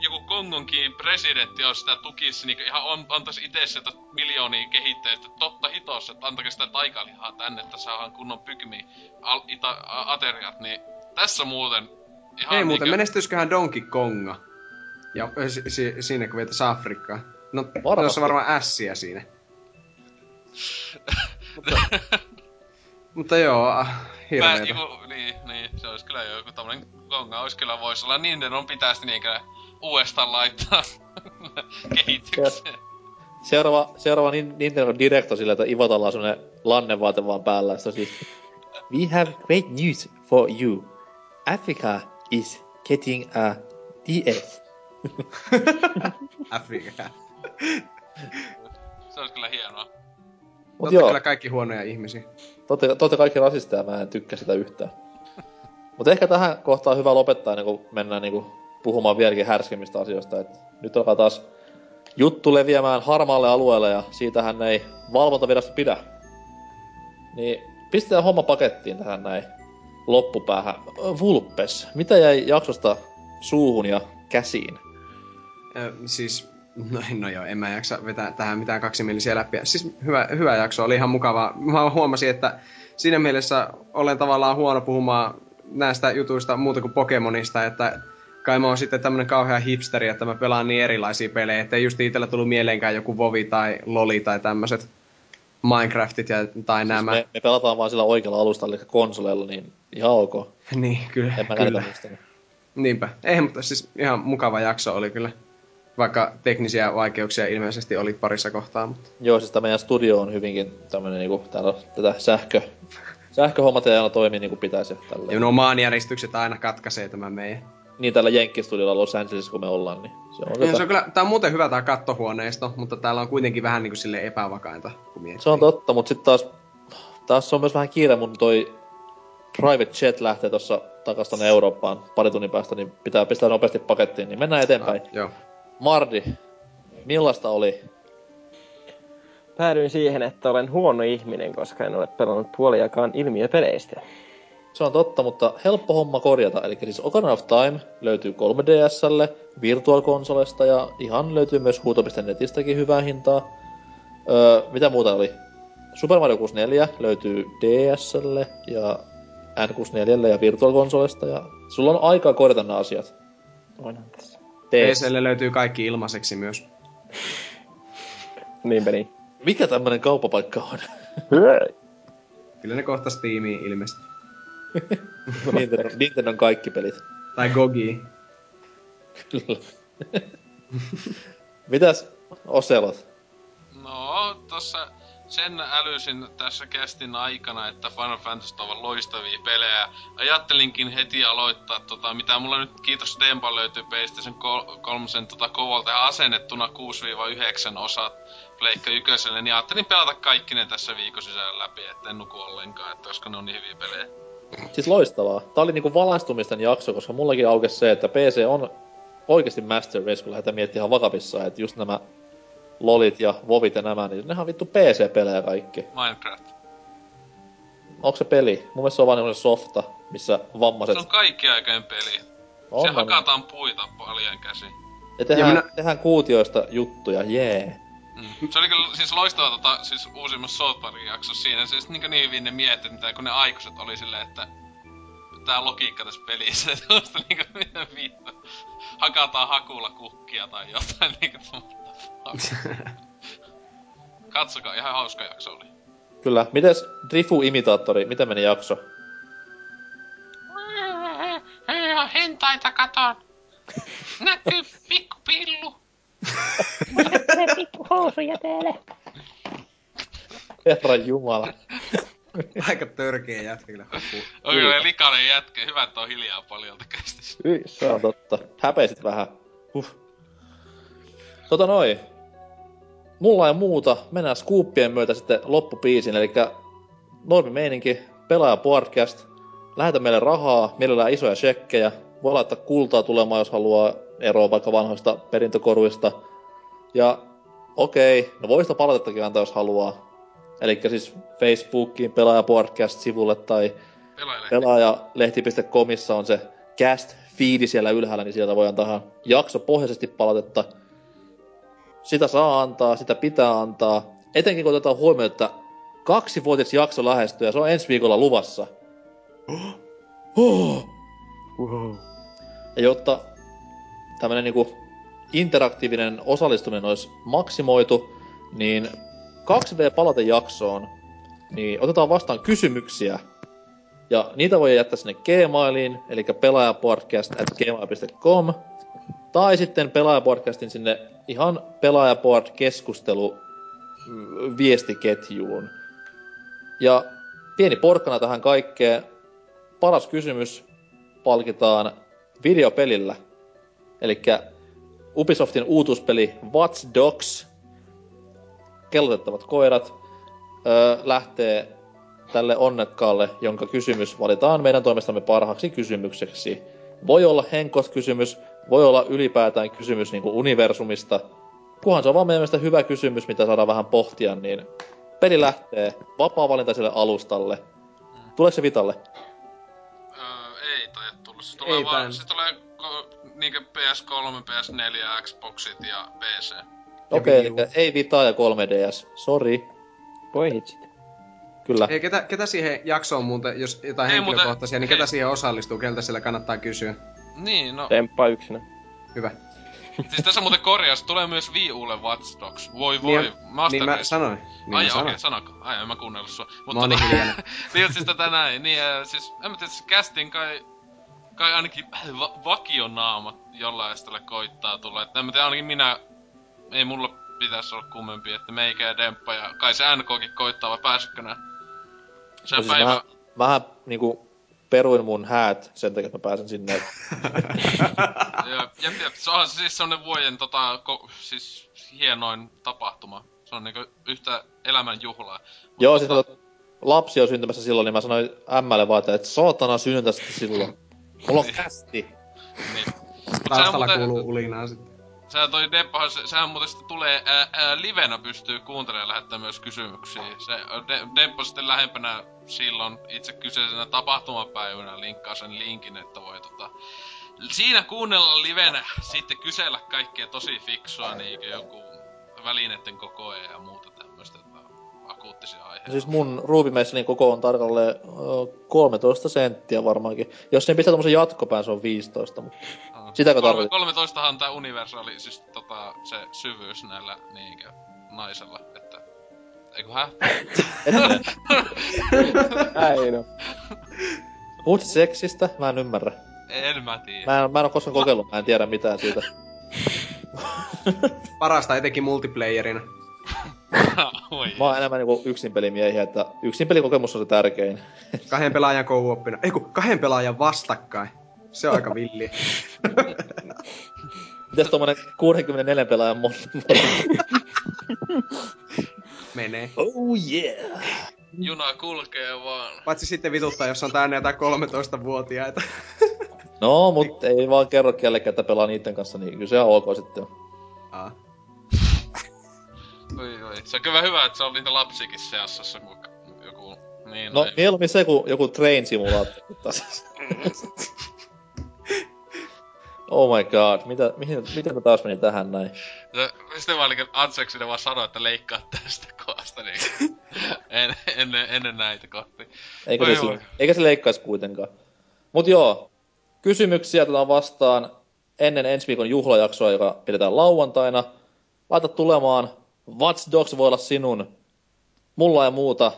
joku Kongonkin presidentti olisi sitä tukisi niinku ihan on, antaisi itse sieltä miljoonia kehittäjistä, että totta hitos, että antakaa sitä taikalihaa tänne, että saadaan kunnon Bygmi al, ita, a, ateriat, niin tässä muuten ihan Ei muuten, niinku- menestyisiköhän Donkey Konga? Ja si- si- siinä kun vietäis Afrikkaa. No, Varmasti. tuossa varmaan ässiä siinä. Mutta joo, ah, Mä, hirveetä. joku, niin, niin, se olisi kyllä joku tommonen gonga, olisi kyllä voisi olla. Niin on pitäisi niinkö uudestaan laittaa kehitykseen. Seuraava, seuraava Nin- Nintendo Direct on sillä, että Ivotalla on semmonen lannevaate vaan päällä. ja Se on siis, We have great news for you. Africa is getting a DS. Afrikka. Se olisi kyllä hienoa. Mut joo, kyllä kaikki huonoja ihmisiä. te ootte kaikki rasisteja, mä en tykkää sitä yhtään. Mutta ehkä tähän kohtaan on hyvä lopettaa, ennen kuin mennään niinku puhumaan vieläkin härskemmistä asioista. Et nyt alkaa taas juttu leviämään harmaalle alueelle ja siitähän ei valvontavirasto pidä. Niin pistetään homma pakettiin tähän näin loppupäähän. Vulpes, mitä jäi jaksosta suuhun ja käsiin? Ö, siis, no, no joo, en mä jaksa vetää tähän mitään kaksimielisiä läpiä. Siis hyvä, hyvä jakso, oli ihan mukava. Mä huomasin, että siinä mielessä olen tavallaan huono puhumaan näistä jutuista muuta kuin Pokemonista, että kai mä oon sitten tämmönen kauhea hipsteri, että mä pelaan niin erilaisia pelejä, että ei just itsellä tullut mieleenkään joku Vovi tai Loli tai tämmöiset Minecraftit ja, tai nämä. Me, me pelataan vaan sillä oikealla alustalla, eli konsoleilla, niin ihan ok. Niin, kyllä. En mä kyllä. kyllä. niistä. Niinpä. Ei, mutta siis ihan mukava jakso oli kyllä. Vaikka teknisiä vaikeuksia ilmeisesti oli parissa kohtaa, mutta... Joo, siis tämä meidän studio on hyvinkin tämmönen niinku, täällä on tätä sähkö, sähköhommat ei aina toimi niinku pitäisi ja tällä. Ja nuo maanjäristykset aina katkaisee tämän meidän. Niin tällä Jenkkistudiolla Los Angelesissa kun me ollaan, niin se on, tota, se on kyllä, tää on muuten hyvä tää kattohuoneisto, mutta täällä on kuitenkin vähän niinku sille epävakainta, kun miettii. se on totta, mutta sitten taas, taas on myös vähän kiire mun toi private jet lähtee tossa takas Eurooppaan pari tunnin päästä, niin pitää pistää nopeasti pakettiin, niin mennään eteenpäin. Ah, joo. Mardi, millaista oli? Päädyin siihen, että olen huono ihminen, koska en ole pelannut puoliakaan ilmiöpeleistä. Se on totta, mutta helppo homma korjata. Eli siis Ocarina of Time löytyy 3DSlle, Virtual Consolesta ja ihan löytyy myös huuto.netistäkin hyvää hintaa. Öö, mitä muuta oli? Super Mario 64 löytyy DSlle ja N64 ja Virtual Consolesta ja sulla on aikaa korjata nämä asiat. Onhan tässä. PClle löytyy kaikki ilmaiseksi myös. Niinpä niin. Mikä tämmönen kauppapaikka on? Kyllä ne kohta Steamiin ilmeisesti. Nintendo, Nintendon kaikki pelit. Tai Gogi. Kyllä. Mitäs Oselot? No, tossa sen älysin tässä kästin aikana, että Final Fantasy ovat loistavia pelejä. Ajattelinkin heti aloittaa, tota, mitä mulla nyt kiitos Dempa löytyy PlayStation 3 tota, kovolta asennettuna 6-9 osat Pleikka ykköselle, niin ajattelin pelata kaikki ne tässä viikon sisällä läpi, etten nuku ollenkaan, että koska ne on niin hyviä pelejä. Siis loistavaa. Tää oli niinku valaistumisten jakso, koska mullakin aukesi se, että PC on oikeasti Master Race, kun lähdetään miettimään ihan vakavissaan, että just nämä lolit ja vovit ja nämä, niin nehän on vittu PC-pelejä kaikki. Minecraft. Onko se peli? Mun mielestä se on vaan softa, missä vammaiset... Se on kaikki aikainen peli. On, se on. hakataan puita paljon käsin. Ja tehdään, Ja minä... tehdään kuutioista juttuja, jee. Yeah. Mm. Se oli kyllä siis loistava tota, siis uusimmassa South Parkin jaksossa siinä. Siis niin, niin hyvin ne mitä kun ne aikuiset oli silleen, että tää logiikka tässä pelissä, että on sitä niinku mitä vittu. Hakataan hakulla kukkia tai jotain niinku Katsokaa, ihan hauska jakso oli. Kyllä. Mites Drifu-imitaattori, miten meni jakso? Hentaita katon. Näkyy pikku pillu. Herran jumala. Aika törkeä jätkä kyllä. Oi kyllä likainen jätkä. Hyvä, että on hiljaa paljon kästissä. Se on totta. Häpeisit vähän. Huh. Tota noin. Mulla ei muuta. Mennään skuuppien myötä sitten loppupiisiin. Eli normi meininki, pelaaja podcast. Lähetä meille rahaa, mielellään isoja shekkejä. Voi laittaa kultaa tulemaan, jos haluaa eroa vaikka vanhoista perintökoruista. Ja okei, no voi sitä palautettakin antaa, jos haluaa. Eli siis Facebookiin pelaaja podcast-sivulle tai pelaajalehti.comissa on se cast feedi siellä ylhäällä, niin sieltä voi antaa jakso pohjaisesti palautetta. Sitä saa antaa, sitä pitää antaa. Etenkin kun otetaan huomioon, että kaksivuotias jakso lähestyy ja se on ensi viikolla luvassa. Ja jotta tämmönen niinku interaktiivinen osallistuminen olisi maksimoitu, niin 2V-palautejaksoon, niin otetaan vastaan kysymyksiä ja niitä voi jättää sinne Gmailiin, eli pelaajapodcast at gmail.com, tai sitten pelaajapodcastin sinne ihan pelaajapod keskustelu mm, viestiketjuun. Ja pieni porkkana tähän kaikkeen. Paras kysymys palkitaan videopelillä. Eli Ubisoftin uutuuspeli Watch Dogs kellotettavat koirat öö, lähtee tälle onnekkaalle, jonka kysymys valitaan meidän toimestamme parhaaksi kysymykseksi. Voi olla henkos-kysymys, voi olla ylipäätään kysymys niin kuin universumista. Kunhan se on vaan meidän mielestä hyvä kysymys, mitä saadaan vähän pohtia, niin peli lähtee vapaa-valintaiselle alustalle. Tuleeko se Vitalle? Öö, ei tai tullut. Se tulee Ei vaan, se tulee ko, niinkö PS3, PS4, Xboxit ja PC. Okei, okay, ei Vitaa ja 3DS. Sori. Voi hitsit. Kyllä. Ei, ketä, ketä siihen jaksoon muuten, jos jotain Ei henkilökohtaisia, muuten- niin ketä hei. siihen osallistuu, keltä sillä kannattaa kysyä? Niin, no. Temppa yksinä. Hyvä. Siis tässä muuten korjaus, tulee myös Wii Ulle Watch Dogs. Voi voi, Niin, Master niin mä Race. sanoin. Niin Ai okei, okay, sanoko? Ai en mä kuunnellut sua. Mut Mä oon niin hiljainen. niin, siis tätä näin. Niin, äh, siis en mä tiedä, se casting kai, kai ainakin va- vakionaamat jollain tälle koittaa tulla. Et en mä tiedä, ainakin minä, ei mulla pitäisi olla kummempi, että meikä ja Demppa ja kai se NKkin koittaa vai pääsikö nää? Se No on siis päivä... mä, mähän niinku peruin mun häät sen takia, että mä pääsen sinne. Jep, jep, jep. Se on siis semmonen vuoden tota, ko, siis hienoin tapahtuma. Se on niinku yhtä elämän juhlaa. Mut Joo, siis tota, kato, lapsi on syntymässä silloin, niin mä sanoin ämmälle vaan, että et saatana synnytä sitten silloin. Mulla on kästi. Niin. Mut sehän Taustalla muuten, kuuluu ulinaa sitten. Sehän toi Deppahan, se, sehän muuten sitten tulee ää, ää, livenä pystyy kuuntelemaan ja lähettää myös kysymyksiä. Se De, Deppo sitten lähempänä silloin itse kyseisenä tapahtumapäivänä linkkaa sen linkin, että voi tota, siinä kuunnella livenä sitten kysellä kaikkea tosi fiksua, niin joku välineiden kokoja ja muuta akuuttisia aiheita. Siis mun ruuvimeissani koko on tarkalleen ö, 13 senttiä varmaankin. Jos sen pistää tommosen jatkopään, se on 15. Mutta... Aa. Sitäkö Kolme- tarkoitit? 13 on tää universaali, siis tota, se syvyys näillä niinkö naisella, että... Eiku hä? Näin on. Puhut seksistä? Mä en ymmärrä. en mä tiedä. Mä en, mä en oo koskaan kokeillut, mä en tiedä mitään siitä. Parasta etenkin multiplayerina. Mä oon enemmän niinku yksinpelimiehiä, että yksinpelikokemus on se tärkein. Kahden pelaajan co-opina. Ei kun kahden pelaajan vastakkain. Se on aika villi. Mitäs tommonen 64 pelaajan mod? Menee. oh yeah! Juna kulkee vaan. Paitsi sitten vituttaa, jos on täynnä jotain 13-vuotiaita. No, mut ei vaan kerro kellekään, että pelaa niitten kanssa, niin kyllä se on ok sitten. Aa. Oi, oi. Se on kyllä hyvä, että se on niitä lapsikin seassa, kun joku... Niin, No, mieluummin se kuin joku train simulaattori taas. oh my god, mitä, mihin, miten mä taas menin tähän näin? Se, sitten vaan niinku Antseksille vaan sanoi, että leikkaa tästä kohdasta niin en, ennen, ennen näitä kohti. Eikä Oi, se, eikä se leikkaisi kuitenkaan. Mut joo, kysymyksiä otetaan vastaan ennen ensi viikon juhlajaksoa, joka pidetään lauantaina. Laita tulemaan. Watch Dogs voi olla sinun. Mulla ja muuta.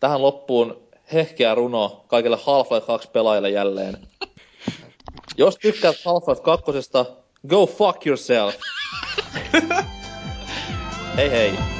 Tähän loppuun hehkeä runo kaikille Half-Life 2 pelaajille jälleen. Jos tykkäät Half-Life 2, go fuck yourself. hei hei.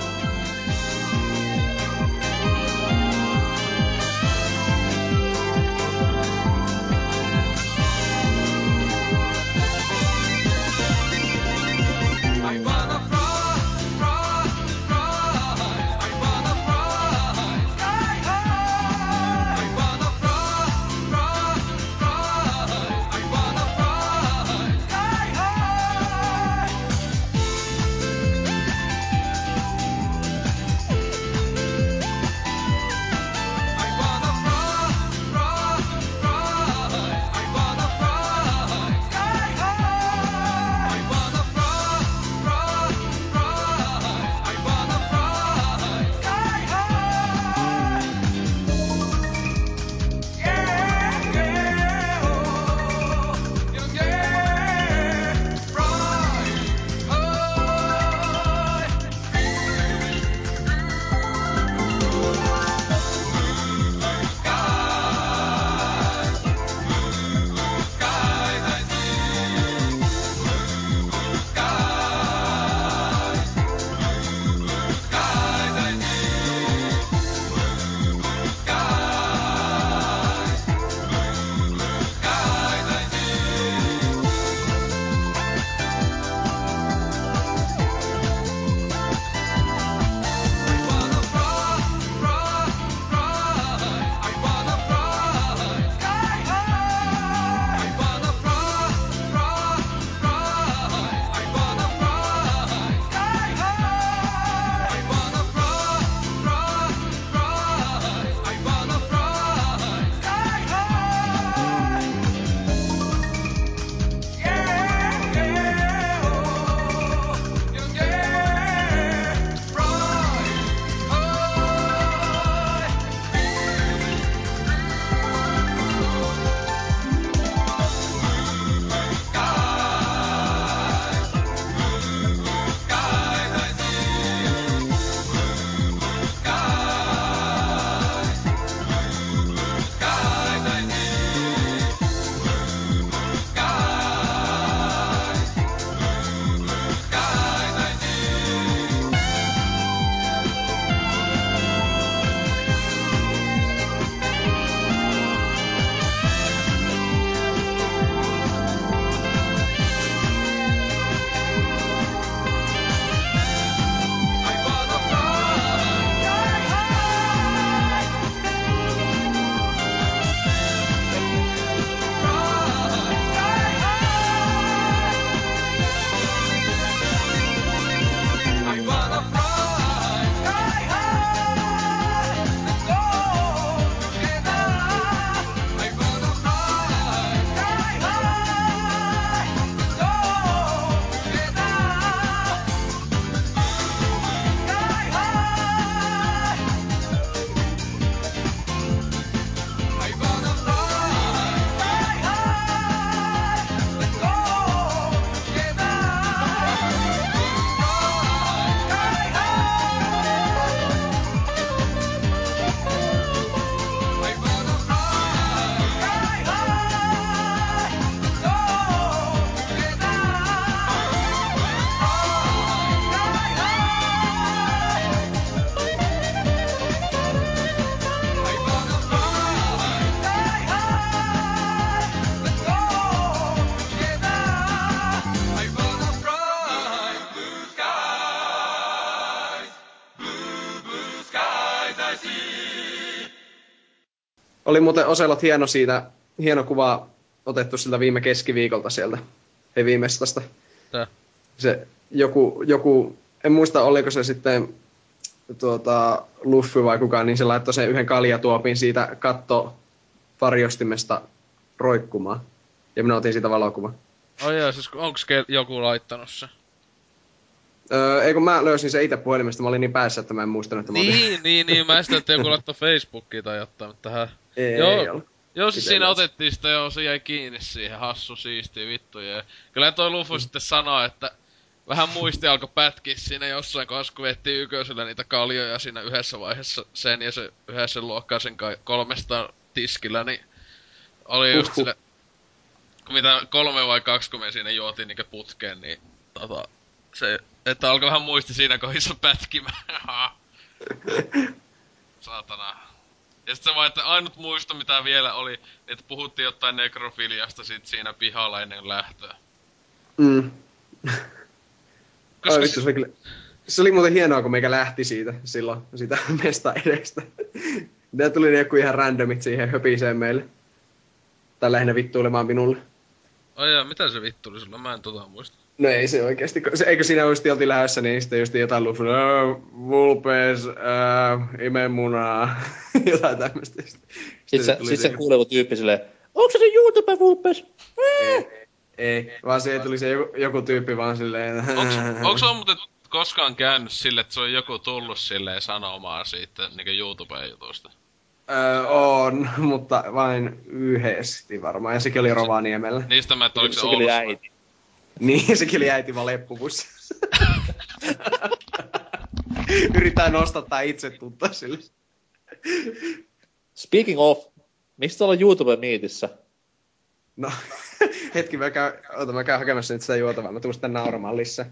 Oli muuten Oselot hieno siitä, hieno kuva otettu siltä viime keskiviikolta sieltä Heavy-mestasta. Tää. Se joku, joku, en muista oliko se sitten tuota, Luffy vai kukaan, niin se laittoi sen yhden kaljatuopin siitä katto varjostimesta roikkumaan. Ja minä otin siitä valokuvan. Ai jaa, siis onks ke- joku laittanut se? Öö, ei kun mä löysin se itse puhelimesta, mä olin niin päässä, että mä en muistanut, että mä otin. Niin, niin, niin, mä sitä, että joku laittoi Facebookiin tai jotain, mutta tähän... Ei, Joo. ei ollut. Joo, siis siinä otettiin sitä joo, se jäi kiinni siihen, hassu siisti vittu. Ja kyllä toi Lufu sitten sanoi, että vähän muisti alkoi pätkiä siinä jossain kohdassa, kun vettiin yköisellä niitä kaljoja siinä yhdessä vaiheessa sen ja se yhdessä luokkaisen kai kolmesta tiskillä, niin oli just Huhhuh. sille, kun mitä kolme vai kaksi, kun me siinä juotiin niinkö putkeen, niin tota, se, että alkoi vähän muisti siinä kohdissa pätkimään. Saatana. Ja sit se vaan, että ainut muisto mitä vielä oli, että puhuttiin jotain nekrofiliasta sit siinä pihalla ennen lähtöä. Mm. Koska Ai vittu, se oli kyllä... Se oli muuten hienoa, kun meikä lähti siitä silloin, sitä mesta edestä. Tää tuli ne joku ihan randomit siihen höpiseen meille. Tai lähinnä vittuilemaan minulle. Ai jaa, mitä se vittu oli sulla? Mä en tota muista. No ei se oikeesti. Se, eikö siinä just oltiin lähdössä, niin sitten just jotain lufu, äh, vulpes, äh, imemunaa, jotain tämmöstä. Sitten se, sit se kuulee joku tyyppi silleen, onko se se YouTube Vulpes? Ei, ei, vaan siihen tuli se joku, joku tyyppi vaan silleen... Onks, onks on muuten koskaan käynyt sille, että se on joku tullut silleen sanomaan siitä niinku YouTuben jutusta? Öö, on, mutta vain yhdesti varmaan, ja sekin oli Rovaniemellä. Niistä mä, että oliko se, Se oli Oulussa? äiti. Niin, sekin oli äiti vaan leppupussissa. Yrittää nostattaa itse tuttaa sille. Speaking of, mistä ollaan YouTube Meetissä? No, hetki, mä käyn, oota, mä käyn hakemassa nyt sitä juotavaa. Mä tuun sitten nauramaan lisää.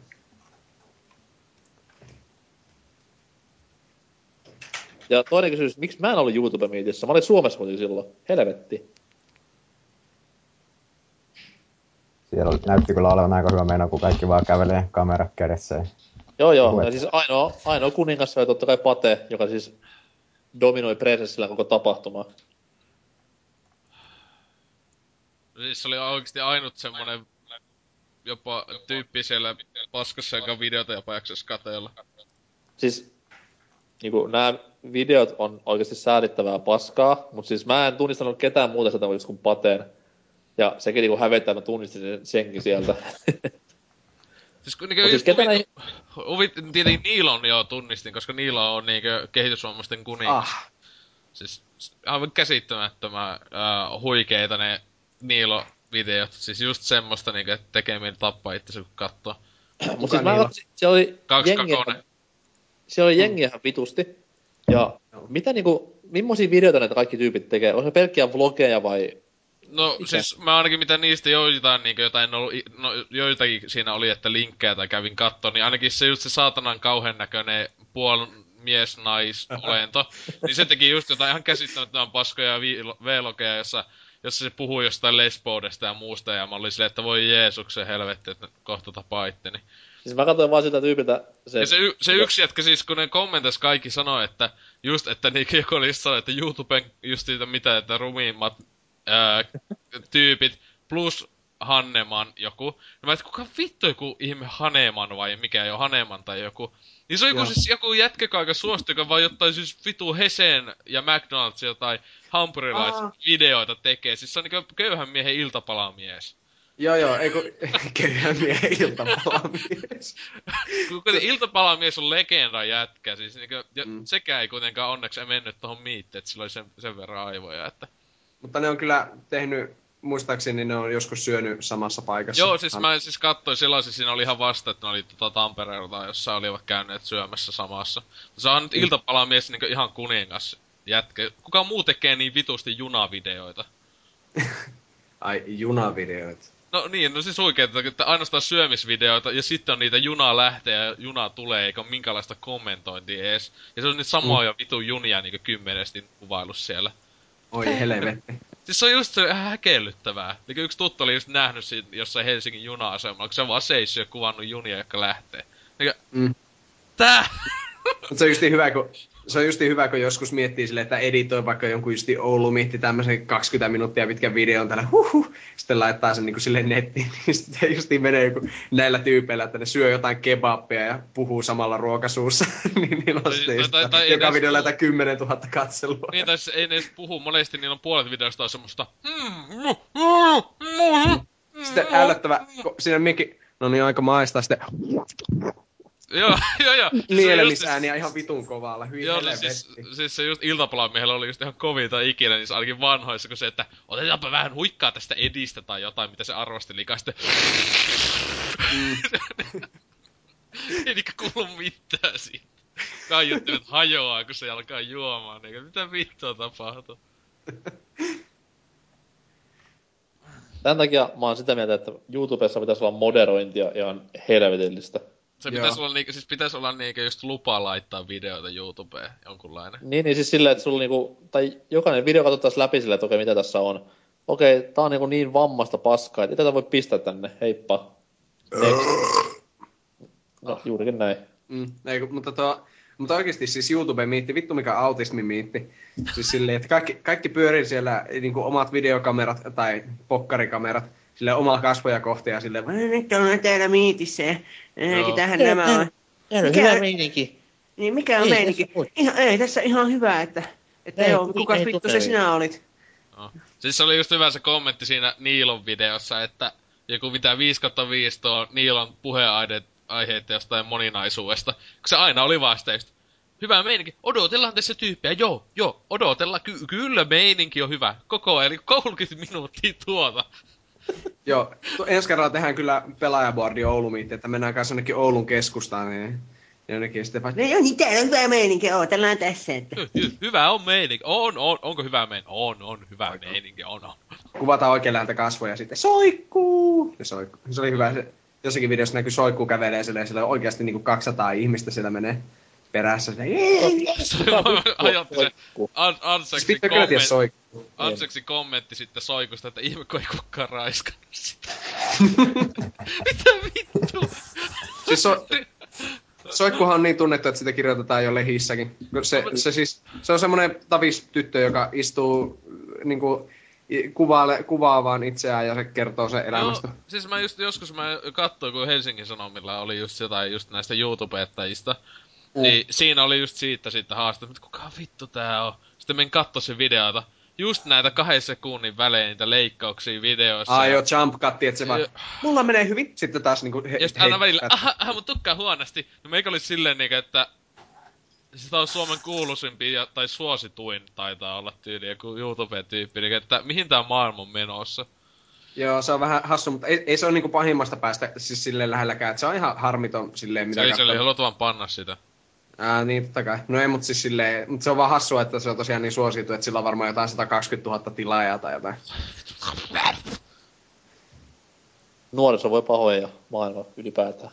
Ja toinen kysymys, miksi mä en ollut YouTube Meetissä? Mä olin Suomessa kuitenkin silloin. Helvetti. Siellä oli- näytti kyllä olevan aika hyvä meno, kun kaikki vaan kävelee kamera kädessä. Joo joo, ja siis ainoa, ainoa kuningas oli totta kai Pate, joka siis dominoi presenssillä koko tapahtumaa. Siis se oli oikeesti ainut semmonen jopa tyyppi siellä paskassa, joka videota jopa jaksas katella. Siis niinku, nämä videot on oikeasti säädittävää paskaa, mutta siis mä en tunnistanut ketään muuta sitä kuin kuin Pateen. Ja sekin niinku hävettää, mä tunnistin sen, senkin sieltä. Siis kun niinku Mut siis ketä huvi, huvi, tietenkin Niilon jo tunnistin, koska Niilo on niinkö kehitysvammaisten kuningas. Ah, Siis aivan käsittämättömän äh, huikeita ne Niilo-videot. Siis just semmoista niinkö, että tekee mieli tappaa itsensä kun kattoo. Mutta siis mä katsoin, siellä oli jengiä, siellä oli jengiä ihan vitusti. Ja mitä niinku, millaisia videoita näitä kaikki tyypit tekee? Onko se pelkkiä vlogeja vai... No Mikä? siis mä ainakin mitä niistä joitain niinkö jotain ollut, no joitakin siinä oli, että linkkejä tai kävin kattoon, niin ainakin se just se saatanan kauhean näköinen puol mies nais olento, niin se teki just jotain ihan käsittämättömän paskoja vlogeja, jossa jossa se puhuu jostain lesboudesta ja muusta, ja mä olin silleen, että voi Jeesuksen helvetti, että kohta tapaa itteni. Siis mä katsoin vaan sitä tyypiltä... Se, Ja se, y- se yksi jätkä siis, kun ne kommentois kaikki sanoi, että just, että niinkö joku oli sanonut, että YouTuben just siitä mitä, että rumiimmat ää, tyypit plus Hanneman joku. Ja mä et kuka vittu joku ihme Haneman vai mikä jo Haneman tai joku. Niin se on joku siis joku jätkä, joka aika suostui, joka vaan jotain siis vitu Hesen ja McDonald's jotain hampurilais Aa. videoita tekee. Siis se on niinku köyhän miehen iltapalamies. joo joo, ei kun köyhän miehen iltapalamies. Kun iltapalamies on legenda jätkä, siis niinku, Mm. sekään ei kuitenkaan onneksi mennyt tohon miitteen, että sillä oli sen, sen verran aivoja, että... Mutta ne on kyllä tehnyt, muistaakseni ne on joskus syönyt samassa paikassa. Joo, siis mä siis katsoin silloin, siis siinä oli ihan vasta, että ne oli tota Tampereelta, jossa olivat käyneet syömässä samassa. Se on nyt iltapalamies niinku ihan kuningas jätkä. Kuka muu tekee niin vitusti junavideoita? Ai, junavideoita. No niin, no siis oikein, että- ainoastaan syömisvideoita, ja sitten on niitä junaa lähtee ja juna tulee, eikä ole minkäänlaista kommentointia edes. Ja se on niitä samoja mm. vitun junia niinku kymmenesti kuvailu siellä. Oi helvetti. Siis se on just se ihan häkellyttävää. Niin yksi tuttu oli just nähnyt siinä jossain Helsingin juna-asemalla, kun se vaan seissyt ja kuvannut junia, jotka lähtee. Mikä, Mm. tää? Mutta se on just niin hyvä, kun se on justi hyvä, kun joskus miettii sille, että editoi vaikka jonkun justi Oulu mitti tämmöisen 20 minuuttia pitkän videon tällä huhu, sitten laittaa sen niin kuin sille nettiin, niin sitten justiin menee joku näillä tyypeillä, että ne syö jotain kebappia ja puhuu samalla ruokasuussa, niin niillä on sitten tai- tai- tai joka videolla puhu. jotain 10 000 katselua. Niin, tai ei ne edes puhu. Monesti niillä on puolet videosta on semmoista... "Hmm, mu, mu, mu, Sitten ällöttävä, siinä mikki, no niin aika maistaa sitten Joo, joo, joo. Se nielemisääniä ihan vitun kovalla, hyi Joo, no helvetti. siis, siis se just iltapalamiehellä oli just ihan kovinta ikinä, niin se ainakin vanhoissa, kun se, että otetaanpa vähän huikkaa tästä edistä tai jotain, mitä se arvosteli, kai sitten... Mm. Ei niinkö kuulu mitään siitä. Kaiuttimet hajoaa, kun se alkaa juomaan, niin mitä vittua tapahtuu? Tän takia mä oon sitä mieltä, että YouTubessa pitäisi olla moderointia ihan helvetillistä. Se Joo. pitäisi olla, niinkö, siis pitäisi olla niinkö just lupa laittaa videoita YouTubeen, jonkunlainen. Niin, niin siis silleen, että sulla niinku, tai jokainen video katsottaisiin läpi silleen, että okei, mitä tässä on. Okei, tää on niinku niin vammasta paskaa, että ei tätä voi pistää tänne, heippa. No, juurikin näin. Mm, ei, mutta, tuo, mutta oikeasti siis YouTube miitti, vittu mikä autismi miitti. Siis silleen, että kaikki, kaikki pyörii siellä niin kuin omat videokamerat tai pokkarikamerat sille omalla kasvoja kohti ja silleen, "Vai nyt on täällä miitissä ja Joo. mitähän nämä on. Täällä Mikä- hyvä meininki. Niin mikä on Ei meininki? tässä. Ihan, ei tässä ihan hyvä, että, että Ei, joo, kukas ei vittu se sinä olit? No. Siis se oli just hyvä se kommentti siinä Niilon videossa, että joku mitä 5 kautta 5 tuo Niilon puheenaiheet aiheet jostain moninaisuudesta. Kun se aina oli just, hyvä meininki, odotellaan tässä tyyppiä, joo, joo, odotellaan, ky- kyllä meininki on hyvä, koko ajan, eli 30 minuuttia tuota. Joo, ensi kerralla tehdään kyllä pelaajaboardi Oulu miitti, että mennään kanssa jonnekin Oulun keskustaan, niin jonnekin sitten vaan, joo, niin täällä on hyvä meininki, odotellaan tässä, että Hy- hy- hyvä on meininki, on, on, onko hyvä meininki, on, on, hyvä meininki, on, on. kuvataan oikein läheltä kasvoja sitten soikkuu. Ja soikkuu. Se oli hyvä. Se, jossakin videossa näkyy soikkuu kävelee silleen, sillä oikeasti niinku 200 ihmistä siellä menee perässä. Se An- Anseksin Siis kommentti. Anseksin kommentti sitten soikusta, että ihme kun ei kukaan raiskannut sitä. Mitä vittu? Siis so, soikkuhan on niin tunnettu, että sitä kirjoitetaan jo lehissäkin. Se, se, siis, se on semmoinen tavis tyttö, joka istuu niinku, i- kuvaile, kuvaa vaan itseään ja se kertoo sen elämästä. Joo, siis mä just joskus mä katsoin, kun Helsingin Sanomilla oli just jotain just näistä YouTubettajista. Mm. Niin siinä oli just siitä sitten haaste, että kuka vittu tää on. Sitten men katso sen videota. Just näitä kahden sekunnin välein niitä leikkauksia videoissa. Ai joo, jump cutti, että se vaan, mulla menee hyvin. Sitten taas niinku he, Ja sitten aina välillä, aha, aha, mut tukkaa huonosti. No meikä oli silleen niinku, että sitä on Suomen kuuluisimpi ja, tai suosituin taitaa olla tyyli joku YouTube-tyyppi, niinku, että mihin tää maailma on menossa. Joo, se on vähän hassu, mutta ei, ei se ole niinku pahimmasta päästä siis silleen lähelläkään, että se on ihan harmiton silleen, mitä se oli katsoo. haluat vaan panna sitä. Ää, niin, totta kai. No ei, mutta siis silleen, mutta se on vaan hassua, että se on tosiaan niin suosittu, että sillä on varmaan jotain 120 000 tilaajaa tai jotain. Nuoriso voi pahoja ja maailma ylipäätään.